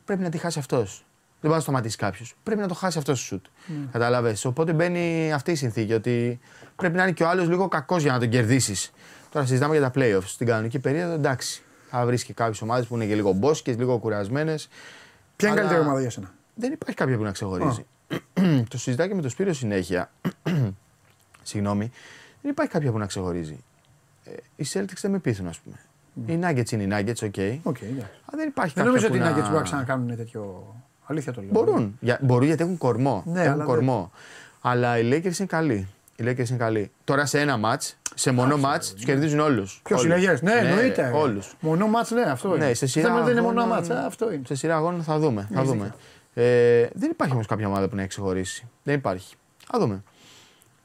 Πρέπει να τη χάσει αυτός. Δεν μπορεί να σταματήσει κάποιος. Πρέπει να το χάσει αυτός το σουτ. Ναι. Κατάλαβες. Οπότε μπαίνει αυτή η συνθήκη ότι πρέπει να είναι και ο άλλος λίγο κακός για να τον κερδίσεις. Τώρα συζητάμε για τα playoffs. Στην κανονική περίοδο εντάξει. Θα βρεις και κάποιες ομάδες που είναι και λίγο μπόσκε, λίγο κουρασμένες. Ποια είναι η καλύτερη ομάδα για σένα; Δεν υπάρχει κάποια που να ξεχωρίζει. το συζητάει και με το Σπύριο συνέχεια. Συγγνώμη. Δεν υπάρχει κάποια που να ξεχωρίζει. Ε, οι Celtics δεν με πείθουν, ας πούμε. Οι Nuggets είναι οι Nuggets, ok. Ok, εντάξει. Αλλά δεν υπάρχει Δεν κάποια νομίζω που ότι οι να... Nuggets μπορούν να ξανακάνουν τέτοιο. Αλήθεια το λέω. Μπορούν. Για, μπορούν γιατί έχουν κορμό. Ναι, έχουν αλλά κορμό. Αλλά οι Lakers είναι καλοί. Οι Lakers είναι καλοί. Τώρα σε ένα ματς, σε μονό ματς, τους κερδίζουν όλους. Ποιο οι Lakers. Ναι, εννοείται. Όλους. Μονό ματς, ναι, αυτό είναι. Ναι, σε σειρά Το θέμα δεν είναι μονό αγώνων- ματς, ε, αυτό είναι. Σε σειρά αγώνων θα δούμε. Θα Έχεις δούμε. Ε, δεν υπάρχει όμως κάποια ομάδα που να έχει ξεχωρίσει. Δεν υπάρχει. Θα δούμε.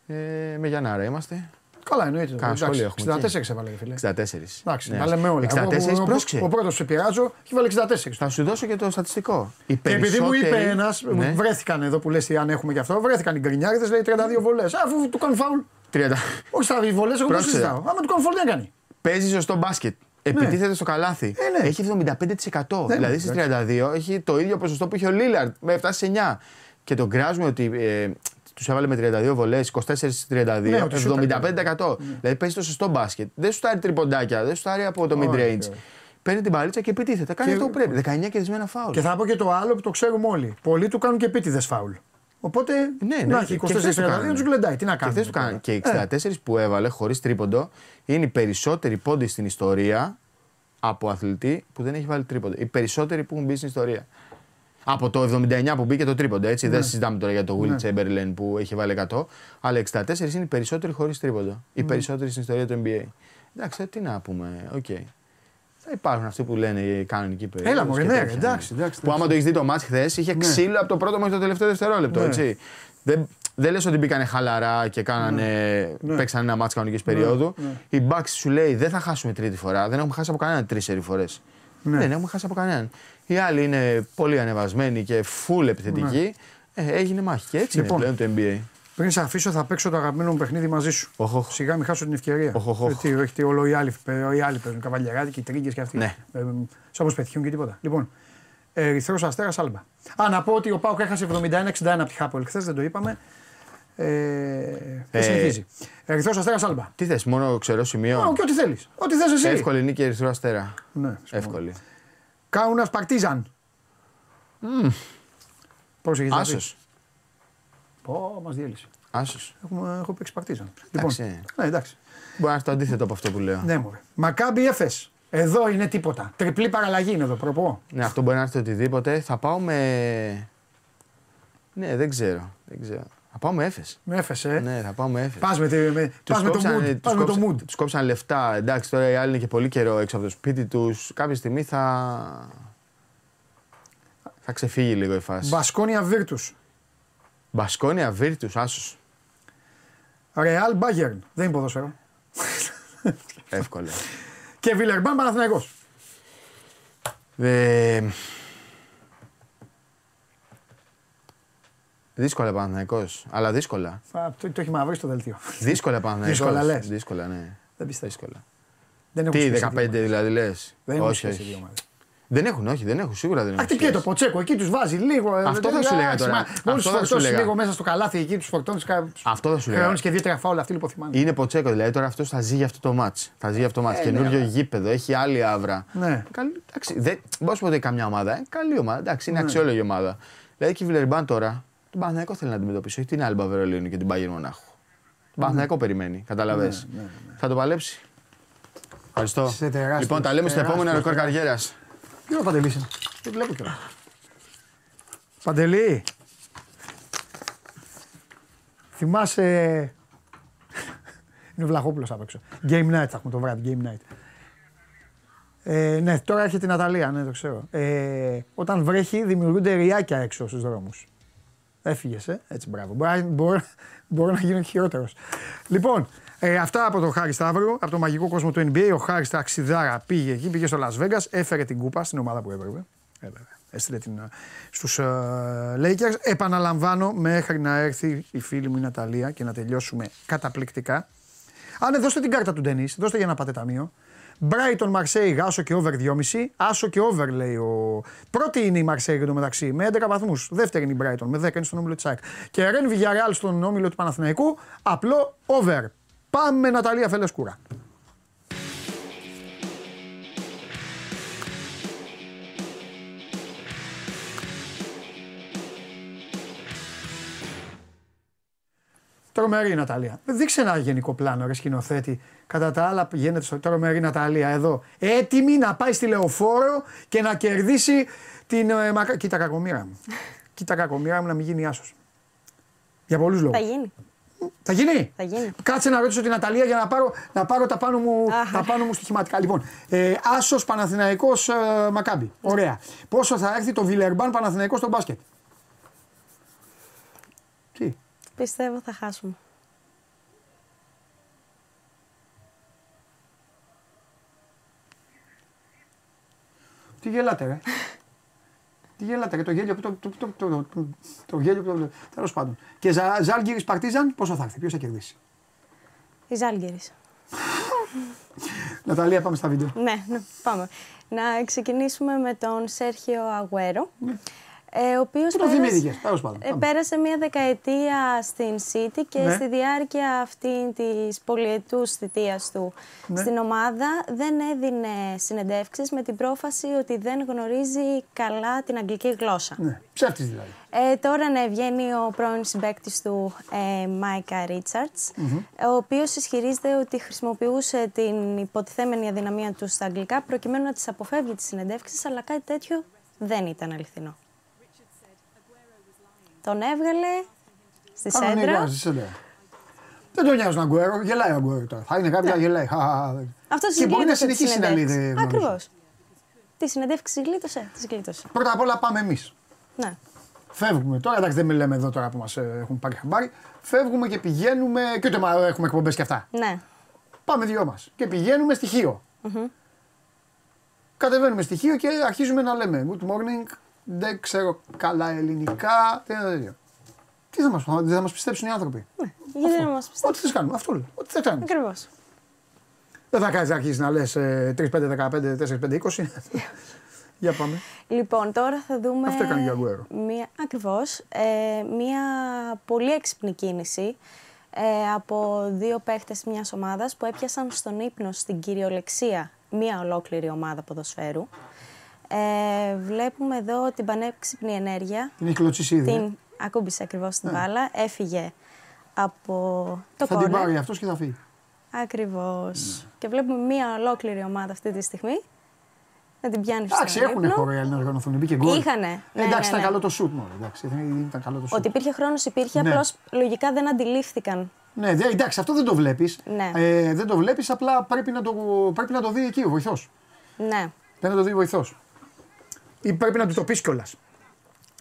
Ε, με Γιαννάρα είμαστε. Καλά, εννοείται. Κάνα Εντάξει, σχόλιο έχουμε 64 εκεί. έβαλε, φίλε. 64. Εντάξει, Ναι. τα λέμε όλα. 64, Εγώ, ο- ο- πρόσεξε. Ο πρώτος σε πειράζω έχει βάλει 64. Θα σου δώσω και το στατιστικό. Οι Και επειδή μου είπε περισσότεροι- ένας, Ναι. βρέθηκαν εδώ που λες αν έχουμε γι' αυτό, βρέθηκαν οι γκρινιάριδες, λέει 32 βολές. Αφού του κάνουν φάουλ. 30. Όχι στα βολέ, εγώ δεν Πρόσεξε. συζητάω. Άμα του κάνουν φάουλ, δεν κάνει. Παίζεις σωστό μπάσκετ. Επιτίθεται στο καλάθι. Ε, ναι. Έχει 75%. Ναι, δηλαδή στις εντάξει. 32 έχει το ίδιο ποσοστό που είχε ο Λίλαρντ με 7 σε 9. Και τον κράζουμε ότι ε, τους έβαλε με 32 βολές, 24 στις 32, Ναι, ότι σούταρε. 75%. Δηλαδή παίζει το σωστό μπάσκετ. Δεν σου τάρει τριποντάκια, δεν σου τάρει από το mid Όχι, range. όχι. Παίρνει την παλίτσα και επιτίθεται. Κάνει Και- αυτό που πρέπει. 19 κερδισμένα φάουλ. Και θα πω και το άλλο που το ξέρουμε όλοι. Πολλοί του κάνουν και επίτηδες φάουλ. Οπότε Ναι, ναι, να έχει και χθες του 24-32 κάνανε. τους γλεντάει. Τι να Και, κάνουμε. χθες του τώρα. κάνανε. και οι Ε, 64 που έβαλε χωρίς τρίποντο είναι οι περισσότεροι πόντοι στην ιστορία από αθλητή που δεν έχει βάλει τρίποντο. Οι περισσότεροι που έχουν μπει στην ιστορία. Από το 79 που μπήκε το τρίποντο, έτσι. Δεν συζητάμε τώρα για το Will Ναι. Chamberlain που έχει βάλει 100. Αλλά 64 είναι οι περισσότεροι χωρίς τρίποντο. Οι Ναι. περισσότεροι στην ιστορία του NBA. Εντάξει, τι να πούμε. Οκ. Θα υπάρχουν αυτοί που λένε οι κανονικοί περίοδοι. Έλα, μωρέ, ναι, εντάξει, εντάξει, Που εντάξει. άμα το έχεις δει το ματς χθες, είχε ξύλο από το πρώτο μέχρι το τελευταίο δευτερόλεπτο. Ναι. Έτσι. Δεν, δεν λες ότι μπήκανε χαλαρά και κάνανε, Ναι. παίξανε ένα ματς κανονικής περίοδου. Η Bucks σου λέει δεν θα χάσουμε τρίτη φορά. Δεν έχουμε χάσει από κανέναν τρεις φορές. Ναι. Δεν έχουμε χάσει από κανέναν. Οι άλλοι είναι πολύ ανεβασμένοι και full επιθετικοί. Ε, έγινε μάχη. Και έτσι Λοιπόν. είναι πλέον το NBA. Πριν σε αφήσω, θα παίξω το αγαπημένο μου παιχνίδι μαζί σου. Οχ, οχ. Σιγά μην χάσω την ευκαιρία. Οχ, οχ, οχ. Ε, Τι, όχι, τι, όλο οι άλλοι, ε, οι άλλοι παίζουν. Καβαλιαράτοι και οι τρίγκες και αυτοί. Ναι. Ε, σαν όπως πετυχιούν και τίποτα. Λοιπόν, Ερυθρός Αστέρας Άλμπα. Α, να πω ότι ο Πάουκ έχασε 71-61 από τη Χάπολ. Χθες δεν το είπαμε. Ε, δεν Ε, συνηθίζει. Ερυθρός Αστέρας Άλμπα. Τι θες, μόνο ξερό σημείο; Α, και ό,τι θέλεις. Ό,τι θες εσύ. Εύκολη νίκη Ερυθρό Αστέρα. Ναι, Εύκολη. Κάουνας Παρτίζαν. Πώς έχεις Άσος. Πω, μας διέλυσε. Άσος. Έχουμε, έχω παίξει Παρτίζαν. Λοιπόν, Εντάξει. ναι, εντάξει. Μπορεί να είναι το αντίθετο από αυτό που λέω. Ναι, μωρέ. Μακάμπι Έφε. Εδώ είναι τίποτα. Τριπλή παραλλαγή είναι εδώ, προπό. Ναι, αυτό μπορεί να έρθει οτιδήποτε. Θα πάω με. Ναι, δεν ξέρω. Δεν ξέρω. Θα πάω με έφες. Με Έφε, ε. Ναι, θα πάω με έφες. Πας με, τη- με, πας με το mood. Πας με το mood. Τους κόψαν λεφτά. Εντάξει, τώρα οι άλλοι είναι και πολύ καιρό έξω από το σπίτι τους. Κάποια στιγμή θα. θα ξεφύγει λίγο η φάση. Μπασκόνια Βίρτους. Μπασκόνια, Βίρτου, άσο. Ρεάλ Μπάγερν. Δεν είναι ποδόσφαιρο. Εύκολα. Και Βιλερμπάν Παναθηναϊκός. Ε, δύσκολα Παναθηναϊκός, αλλά δύσκολα. Α, Το, το έχει μαυρίσει το δελτίο. Δύσκολα Παναθηναϊκός. Δύσκολα λες. Δύσκολα, ναι. Δεν πιστεύω. Δύσκολα. Δεν έχουν Τι, σχέση 15 δύο ομάδες. δηλαδή λες; Δεν έχουν όχι, σχέση όχι. Δύο ομάδες. Δεν έχουν, όχι, δεν έχουν, σίγουρα δεν έχουν. Αχ, τι πιέτο, σχέση. Ποτσέκο, εκεί τους βάζει λίγο. ε, Αυτό δεν θα σου λέγα εντάξει, τώρα. μα Μόλι Αυτό του θα σου φορτώσει λέγα. λίγο μέσα στο καλάθι εκεί, τους φορτώνεις. Αυτό θα σου λέγα. Χρεώνεις και δύο-τρία φάουλα αυτοί λιποθυμάνε. Είναι ποτσέκο, δηλαδή τώρα αυτός θα ζει για αυτό το μάτς. Θα ζει για αυτό το μάτς. Ε, Καινούριο ναι, γήπεδο, έχει άλλη άβρα. Ναι. Καλή, εντάξει, δεν μπορώ να σου πω ότι καμιά ομάδα. Ε, καλή ομάδα. Εντάξει, είναι Ναι. αξιόλογη ομάδα. Δηλαδή και η Βιλερμπάν τώρα Τον Παναθηναϊκό θέλει να αντιμετωπίσει, όχι την Άλμπα Βερολίνου και την Bayern Μονάχου. Τον Παναθηναϊκό περιμένει, καταλαβέ. Ναι, ναι, ναι. Θα το παλέψει. Ευχαριστώ. Είσαι τεράστιος, Λοιπόν, τα λέμε στο τεράστιος, επόμενο ρεκόρ τεράστιος. καριέρας. Ποιο είναι ο Παντελής είναι; Δεν βλέπω κιόλας. Παντελή. Θυμάσαι... είναι ο Βλαχόπουλος απ' έξω. Game night θα έχουμε το βράδυ, game night. Ε, ναι, τώρα έρχεται η Ναταλία, ναι, το ξέρω. Ε, όταν βρέχει, δημιουργούνται ριάκια έξω στους δρόμους. Έφυγες, ε. Έτσι, μπράβο. Μπορεί, μπορώ, μπορώ να γίνω και χειρότερος. Λοιπόν, ε, αυτά από τον Χάρη Σταύρο, από το μαγικό κόσμο του NBA. Ο Χάρης Ταξιδάρα πήγε εκεί, πήγε στο Las Vegas, έφερε την κούπα στην ομάδα που έπρεπε. Ε, βέβαια. Έστειλε την, ε, στους ε, Lakers. Επαναλαμβάνω, μέχρι να έρθει η φίλη μου η Ναταλία και να τελειώσουμε καταπληκτικά. Α, ναι, δώστε την κάρτα του Ντενής, δώστε για να πάτε ταμείο. Brighton Marseille, άσο και over 2,5. Άσο και over λέει ο. Πρώτη είναι η Marseille εντωμεταξύ με 11 βαθμούς. Δεύτερη είναι η Brighton με 10 είναι στον όμιλο της ΑΕΚ. Και Ρεν Villarreal στον όμιλο του Παναθηναϊκού. Απλό over. Πάμε Ναταλία Φελεσκούρα. Τρομερή η Ναταλία. Δείξε ένα γενικό πλάνο, ρε σκηνοθέτη. Κατά τα άλλα, γίνεται στο τρομερή Ναταλία εδώ. Έτοιμη να πάει στη λεωφόρο και να κερδίσει την. Ε, μακα... Κοίτα κακομήρα μου. Κοίτα κακομήρα μου να μην γίνει άσος. Για πολλούς λόγους. Θα γίνει. Θα γίνει; Θα γίνει. Κάτσε να ρωτήσω την Ναταλία για να πάρω, να πάρω τα, πάνω μου, Αχ. τα πάνω μου στοιχηματικά. Λοιπόν, ε, Άσος Παναθηναϊκός ε, Μακάμπι. Ωραία. Πόσο θα έρθει το Βιλερμπάν Παναθηναϊκός στο μπάσκετ; Τι; Πιστεύω θα χάσουμε. Τι γελάτε, ρε; Τι γελάτε, ρε. Το γέλιο που το. το, το, το, το, το, το γέλιο που το. Τέλος πάντων. Και Ζα, Ζάλγκυρη Παρτίζαν, πόσο θα έρθει, ποιος θα κερδίσει; Η Ζάλγκερης. Ναταλία, πάμε στα βίντεο. Ναι, ναι, πάμε. Να ξεκινήσουμε με τον Σέρχιο Αγουέρο. Ε, ο οποίος Πού το πέρασε- θυμήθηκες, τέλος πάντων, ε, πάμε. πέρασε μία δεκαετία στην City και Ναι. στη διάρκεια αυτή της πολυετούς θητείας του Ναι. στην ομάδα δεν έδινε συνεντεύξεις με την πρόφαση ότι δεν γνωρίζει καλά την αγγλική γλώσσα. Ναι, ψεύτης δηλαδή. Ε, τώρα ναι, βγαίνει ο πρώην συμπέκτης του ε, Μάικα Ρίτσαρτς, ο οποίος ισχυρίζεται ότι χρησιμοποιούσε την υποτιθέμενη αδυναμία του στα αγγλικά προκειμένου να τις αποφεύγει τις συνεντεύξεις, αλλά κάτι τέτοιο δεν ήταν αληθινό. Τον έβγαλε στη σέντρα. Κανονικά, στη σέντρα. Δεν τον νοιάζει τον Αγκουέρο, γελάει ο Αγκουέρο τώρα. Θα είναι κάποια γελάει. Χα, χα, χα. Αυτό Και μπορεί να συνεχίσει να λέει. δεν γνωρίζω. Ακριβώς. Τη συνεντεύξη γλίτωσε, τη γλίτωσε. Πρώτα απ' όλα πάμε εμείς. Ναι. Φεύγουμε τώρα, εντάξει δεν μιλάμε εδώ τώρα που μας έχουν πάρει χαμπάρι. Φεύγουμε και πηγαίνουμε. και ούτε μα έχουμε εκπομπές και αυτά. Ναι. Πάμε δυο μας. Και πηγαίνουμε στοιχείο. Κατεβαίνουμε στοιχείο και αρχίζουμε να λέμε Good morning, δεν ξέρω καλά ελληνικά. Τι, τέτοιο. τι θα μας δεν θα μας πιστέψουν οι άνθρωποι; Γιατί να μας Ό,τι πιστέψει. θες κάνουμε, αυτό λέω. Ό,τι θες κάνουμε. Ακριβώς. Δεν θα κάνεις να αρχίσεις να λες 3, 5, 15, 4, 5, 20. Για πάμε. Λοιπόν, τώρα θα δούμε. Αυτό έκανε και ο Αγκουέρο. Μία, ακριβώς, ε, μία πολύ έξυπνη κίνηση ε, από δύο παίχτες μιας ομάδας που έπιασαν στον ύπνο στην κυριολεξία μία ολόκληρη ομάδα ποδοσφαίρου. Ε, βλέπουμε εδώ την πανέξυπνη ενέργεια. Την έχει κλωτσίσει ήδη. ε; Την ακούμπησε ακριβώς στην μπάλα. Έφυγε από το Θα την κόρνερ. πάρει αυτός και θα φύγει. Ακριβώς. Και βλέπουμε μία ολόκληρη ομάδα αυτή τη στιγμή να την πιάνει στον Εντάξει, έχουν ύπνο. χώρο οι Έλληνε να οργανωθούν. Μπήκε γκολ. Είχανε. Ε, Ναι, εντάξει, ναι, ήταν ναι. καλό το σουτ μόνο. Εντάξει, ήταν ήταν καλό το σουτ. Ότι υπήρχε χρόνος, υπήρχε, Ναι. απλώς λογικά δεν αντιλήφθηκαν. Ναι, δε- εντάξει, αυτό δεν το βλέπεις. Ναι. Ε, δεν το βλέπεις, απλά πρέπει να το, πρέπει να το δει εκεί ο βοηθός. Ναι. Πρέπει να το δει ο βοηθός. Ή πρέπει να του το πεις κιόλας.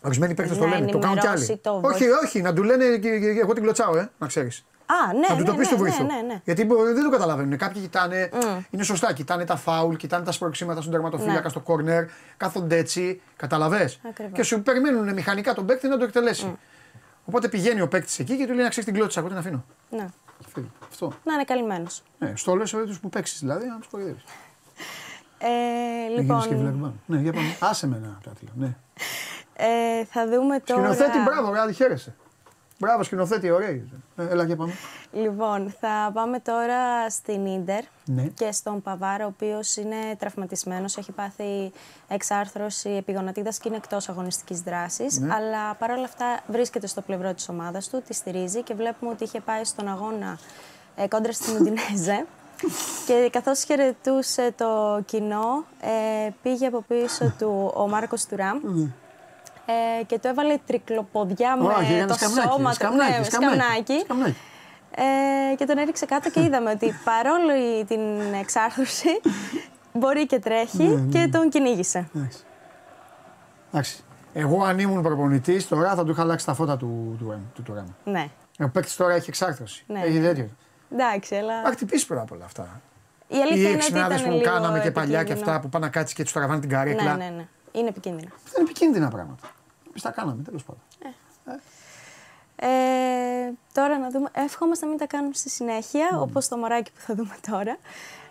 Ορισμένοι παίχτε το Να λένε, το κάνουν κι άλλοι. ενημερώσει το όχι, βοηθ- όχι, να του λένε και, και- και εγώ την κλωτσάω, ε, να ξέρεις. Α, ναι, να του ναι, το πει ναι, του βοηθού. ναι, ναι, ναι. Γιατί μπο- δεν το καταλαβαίνουν. Κάποιοι κοιτάνε, Μμ. είναι σωστά, κοιτάνε τα φάουλ, κοιτάνε τα σπροξήματα στον τερματοφύλακα, Ναι. στο κόρνερ, κάθονται έτσι, καταλαβέ. Ακριβώς. Και σου περιμένουν μηχανικά τον παίκτη να το εκτελέσει. Οπότε πηγαίνει ο παίκτης εκεί και του λέει να ξέρεις την κλώτσα, εγώ την αφήνω. ναι. Και φύγει. Αυτό. Να είναι καλυμμένος. Ναι, στο λες του που παίξεις δηλαδή, να τους κοροϊδεύεις. Ε, Να γίνεις και λοιπόν, βλεγμένο. Ναι, για πάμε. Άσε με ένα κάτι λέω. Ναι. ε, θα δούμε τώρα. Σκηνοθέτη, μπράβο, ρε, χαίρεσαι. Μπράβο, σκηνοθέτη, ωραία. Ε, έλα και πάμε. Λοιπόν, θα πάμε τώρα στην Ίντερ Ναι. και στον Παβάρο, ο οποίος είναι τραυματισμένος. Έχει πάθει εξάρθρωση επιγονατίδα και είναι εκτός αγωνιστικής δράσης. Ναι. Αλλά παρόλα αυτά βρίσκεται στο πλευρό της ομάδας του, τη στηρίζει και βλέπουμε ότι είχε πάει στον αγώνα ε, κόντρα στην Ουντινέζε. Και καθώς χαιρετούσε το κοινό, ε, πήγε από πίσω του ο Μάρκος Τουράμ ε, και του έβαλε τρικλοποδιά με Όχι, έκανε το σκαμνάκι, σώμα του. σκαμνάκι, ναι, σκαμνάκι, σκαμνάκι. σκαμνάκι. Ε, και τον έριξε κάτω και είδαμε ότι παρόλο η- την εξάρθρωση μπορεί και τρέχει Ναι, και τον κυνήγησε. Εντάξει. Εντάξει. Εγώ αν ήμουν προπονητής, τώρα θα του είχα αλλάξει τα φώτα του, του, του, του Τουράμ. Ναι, Ο παίκτης τώρα έχει εξάρθρωση. Ναι. Έχει τέτοιο. Εντάξει, αλλά Θα χτυπήσει πρώτα απ' όλα αυτά. η Οι αλήθεια είναι ότι εξυπνάδε ήταν που λίγο κάναμε και παλιά και επικίνδυνο. αυτά που πάνε να κάτσει και τους τραβάνε την καρέκλα. Ναι, ναι, ναι. Είναι επικίνδυνο. Αυτά είναι επικίνδυνα πράγματα. Εμείς τα κάναμε τέλος πάντων. Ε, τώρα να δούμε. Εύχομαστε να μην τα κάνουμε στη συνέχεια, όπως το μωράκι που θα δούμε τώρα.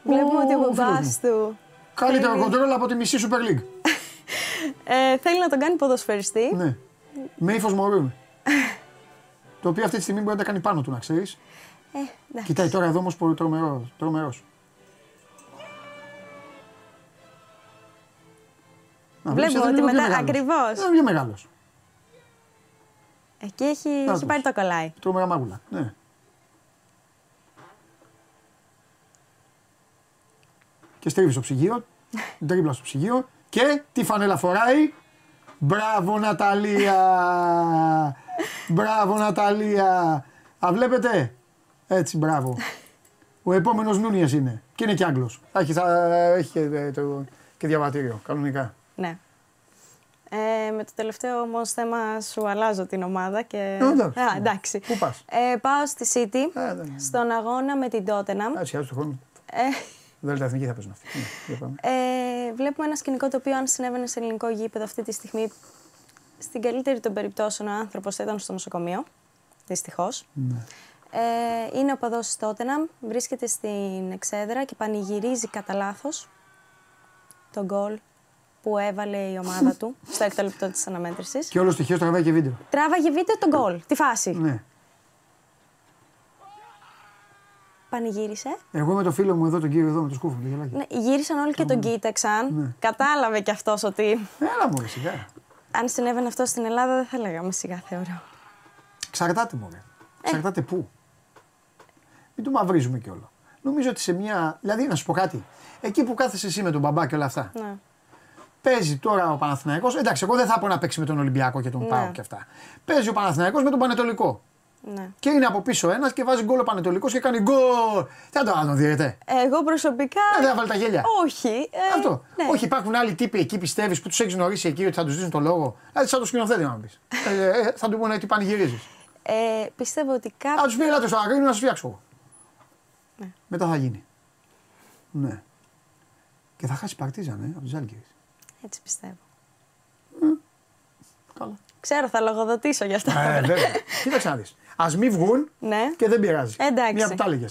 Βλέπουμε ότι ο φίλος μπαμπάς μου. του Καλύτερο θέλει- κοντρόλ από τη μισή Super League. ε, θέλει να τον κάνει ποδοσφαιριστή. ναι. Με ύφος μωρού. είμαι. το οποίο αυτή τη στιγμή μπορεί να τα κάνει πάνω του, να ξέρεις. Ε, εντάξει. Κοιτάει τώρα εδώ όμως τρομερός. Τρομερός. Να, βλέπεις, Βλέπουμε εδώ ότι είναι λίγο μετά. πιο μεγάλος. Ακριβώς. Είναι πιο μεγάλος. Εκεί έχει, Να έχει τους. πάρει το κολλάι. Τρομερά μάγουλα. Ναι. Και στρίβει στο ψυγείο, τρίπλα στο ψυγείο και τι φανέλα φοράει. Μπράβο Ναταλία! Μπράβο Ναταλία! Α, βλέπετε; Έτσι, μπράβο. Ο επόμενος Νούνιες είναι. Και είναι και Άγγλος. Θα έχει, θα έχει και, ε, το, και διαβατήριο, κανονικά. Ναι. Ε, με το τελευταίο όμως θέμα σου αλλάζω την ομάδα και. Ε, εντάξει. Α, εντάξει. Πού πας; Ε, πάω στη City, Ε, δεν- στον αγώνα με την Tottenham. Έτσι, άλλο του χρόνου. Ε, Δέλτα εθνική θα παίζουν αυτοί. Ναι, για πάμε. ε, βλέπουμε ένα σκηνικό το οποίο, αν συνέβαινε σε ελληνικό γήπεδο αυτή τη στιγμή, στην καλύτερη των περιπτώσεων ο άνθρωπος θα ήταν στο νοσοκομείο. Δυστυχώς. Ναι. Ε, είναι ο παδός της Tottenham, βρίσκεται στην εξέδρα και πανηγυρίζει κατά λάθος τον γκολ που έβαλε η ομάδα του στο έκτο λεπτό της αναμέτρησης. Και όλο στοιχείο τραβάει και βίντεο. Τράβαγε βίντεο τον γκολ, τη φάση. Ναι. Πανηγύρισε. Εγώ με το φίλο μου εδώ, τον κύριο εδώ με το σκούφο, το γελάκι. Ναι, γύρισαν όλοι και τον κοίταξαν. Ναι. Κατάλαβε κι αυτός ότι Έλα μου, ρε, σιγά. αν συνέβαινε αυτό στην Ελλάδα δεν θα λέγαμε σιγά θεωρώ. Εξαρτάται μου, Ε. Εξαρτάται πού. Μην το μαυρίζουμε κι όλο. Νομίζω ότι σε μια. Δηλαδή, να σου πω κάτι. Εκεί που κάθεσαι εσύ με τον μπαμπά και όλα αυτά. Ναι. Παίζει τώρα ο Παναθηναϊκός. Εντάξει, εγώ δεν θα πω να παίξει με τον Ολυμπιακό και τον Ναι. Πάο και αυτά. Παίζει ο Παναθηναϊκός με τον Πανετολικό. Ναι. Και είναι από πίσω ένας και βάζει γκολ ο Πανετολικός και κάνει γκολ. Τι θα το να τον δίνετε. Εγώ προσωπικά. Ε, δεν θα βάλει τα γέλια. Όχι. ε, Αυτό. ναι. Όχι, υπάρχουν άλλοι τύποι εκεί πιστεύεις που τους έχεις γνωρίσει εκεί ότι θα τους δίνουν το λόγο. Δηλαδή, σαν το σκηνοθέτη να μου πεις. ε, ε, θα του πούνε τι πανηγυρίζεις. Ε, πιστεύω ότι Θα κάποιο. τους πει, ελάτε στο Αγρίνο να σας φτιάξω εγώ. Ναι. Μετά θα γίνει. Ναι. Και θα χάσει παρτίζαν, ε, από τους Ζάλγκε. Έτσι πιστεύω. Καλά. Ξέρω, θα λογοδοτήσω γι' αυτό. Ε, βέβαια. Κοίταξε να δεις. Α μην βγουν ναι. και δεν πειράζει. Εντάξει. Μία που τα έλεγε.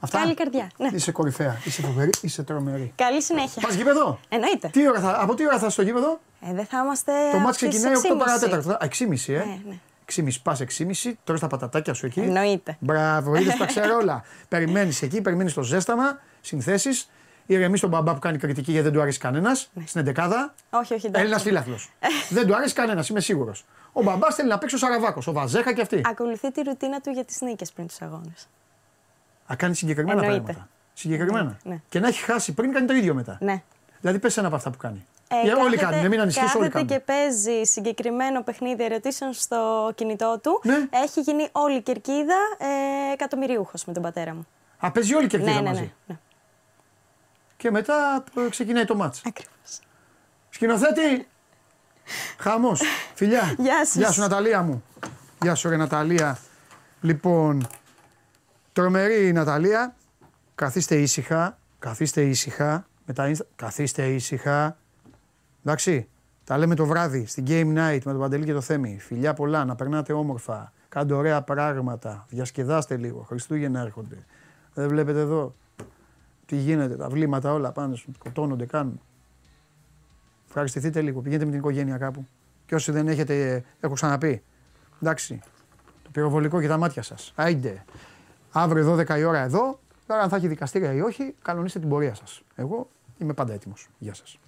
Αυτά. Καλή καρδιά. Ναι. Είσαι κορυφαία. Είσαι φοβερή. Είσαι τρομερή. Καλή συνέχεια. Πας γήπεδο; Εννοείται. Τι ώρα θα, από τι ώρα θα στο γήπεδο; Ε, δεν θα είμαστε. Το από μάτς τις ξεκινάει 8 6.30. παρατέταρτο. Α, 6.30 ε. Ναι, ναι. 6.30 πας 6.30, τρως τα πατατάκια σου εκεί. Εννοείται. Μπράβο, είδες τα ξέρω όλα. περιμένεις εκεί, περιμένεις το ζέσταμα, συνθέσεις. Ηρεμεί τον μπαμπά που κάνει κριτική γιατί δεν του αρέσει κανένας στην εντεκάδα. Όχι, όχι. εντάξει. Έλληνας φίλαθλος. δεν του αρέσει κανένας, είμαι σίγουρος. Ο μπαμπάς θέλει να παίξει ο Σαραβάκος, ο Βαζέχα και αυτή. Ακολουθεί τη ρουτίνα του για τις νίκες πριν τους αγώνες. Α κάνει συγκεκριμένα Εννοείται. πράγματα. Συγκεκριμένα. Ναι. Και να έχει χάσει πριν κάνει το ίδιο μετά. Ναι. Δηλαδή πες ένα από αυτά που κάνει. Ε, Ε, όλοι κάθεται- κάνουν, μην ανησυχεί, όλοι κάθεται κάνουν. και παίζει συγκεκριμένο παιχνίδι ερωτήσεων στο κινητό του. Ναι. Έχει γίνει όλη η κερκίδα ε, εκατομμυριούχο με τον πατέρα μου. Α, παίζει όλη η κερκίδα ναι, ναι, μαζί. ναι, ναι. Και μετά ε, ξεκινάει το μάτς. Ακριβώς. Σκηνοθέτη! Χαμός. Φιλιά. Γεια σας. Γεια σου, Ναταλία μου. Γεια σου, ρε Ναταλία. Λοιπόν, τρομερή η Ναταλία. Καθίστε ήσυχα. Καθίστε ήσυχα. Με τα Insta- Καθίστε ήσυχα. Εντάξει. Τα λέμε το βράδυ στην Game Night με τον Παντελή και το Θέμη. Φιλιά πολλά, να περνάτε όμορφα. Κάντε ωραία πράγματα. Διασκεδάστε λίγο. Χριστούγεννα έρχονται. Δεν βλέπετε εδώ τι γίνεται, τα βλήματα όλα πάνω, σκοτώνονται, κάνουν. Ευχαριστηθείτε λίγο. Πηγαίνετε με την οικογένεια κάπου. Και όσοι δεν έχετε, έχω ξαναπεί. Εντάξει. Το πυροβολικό και τα μάτια σας. Άιντε. Αύριο 12 η ώρα εδώ. Τώρα, αν θα έχει δικαστήρια ή όχι, κανονίστε την πορεία σας. Εγώ είμαι πάντα έτοιμος. Γεια σας.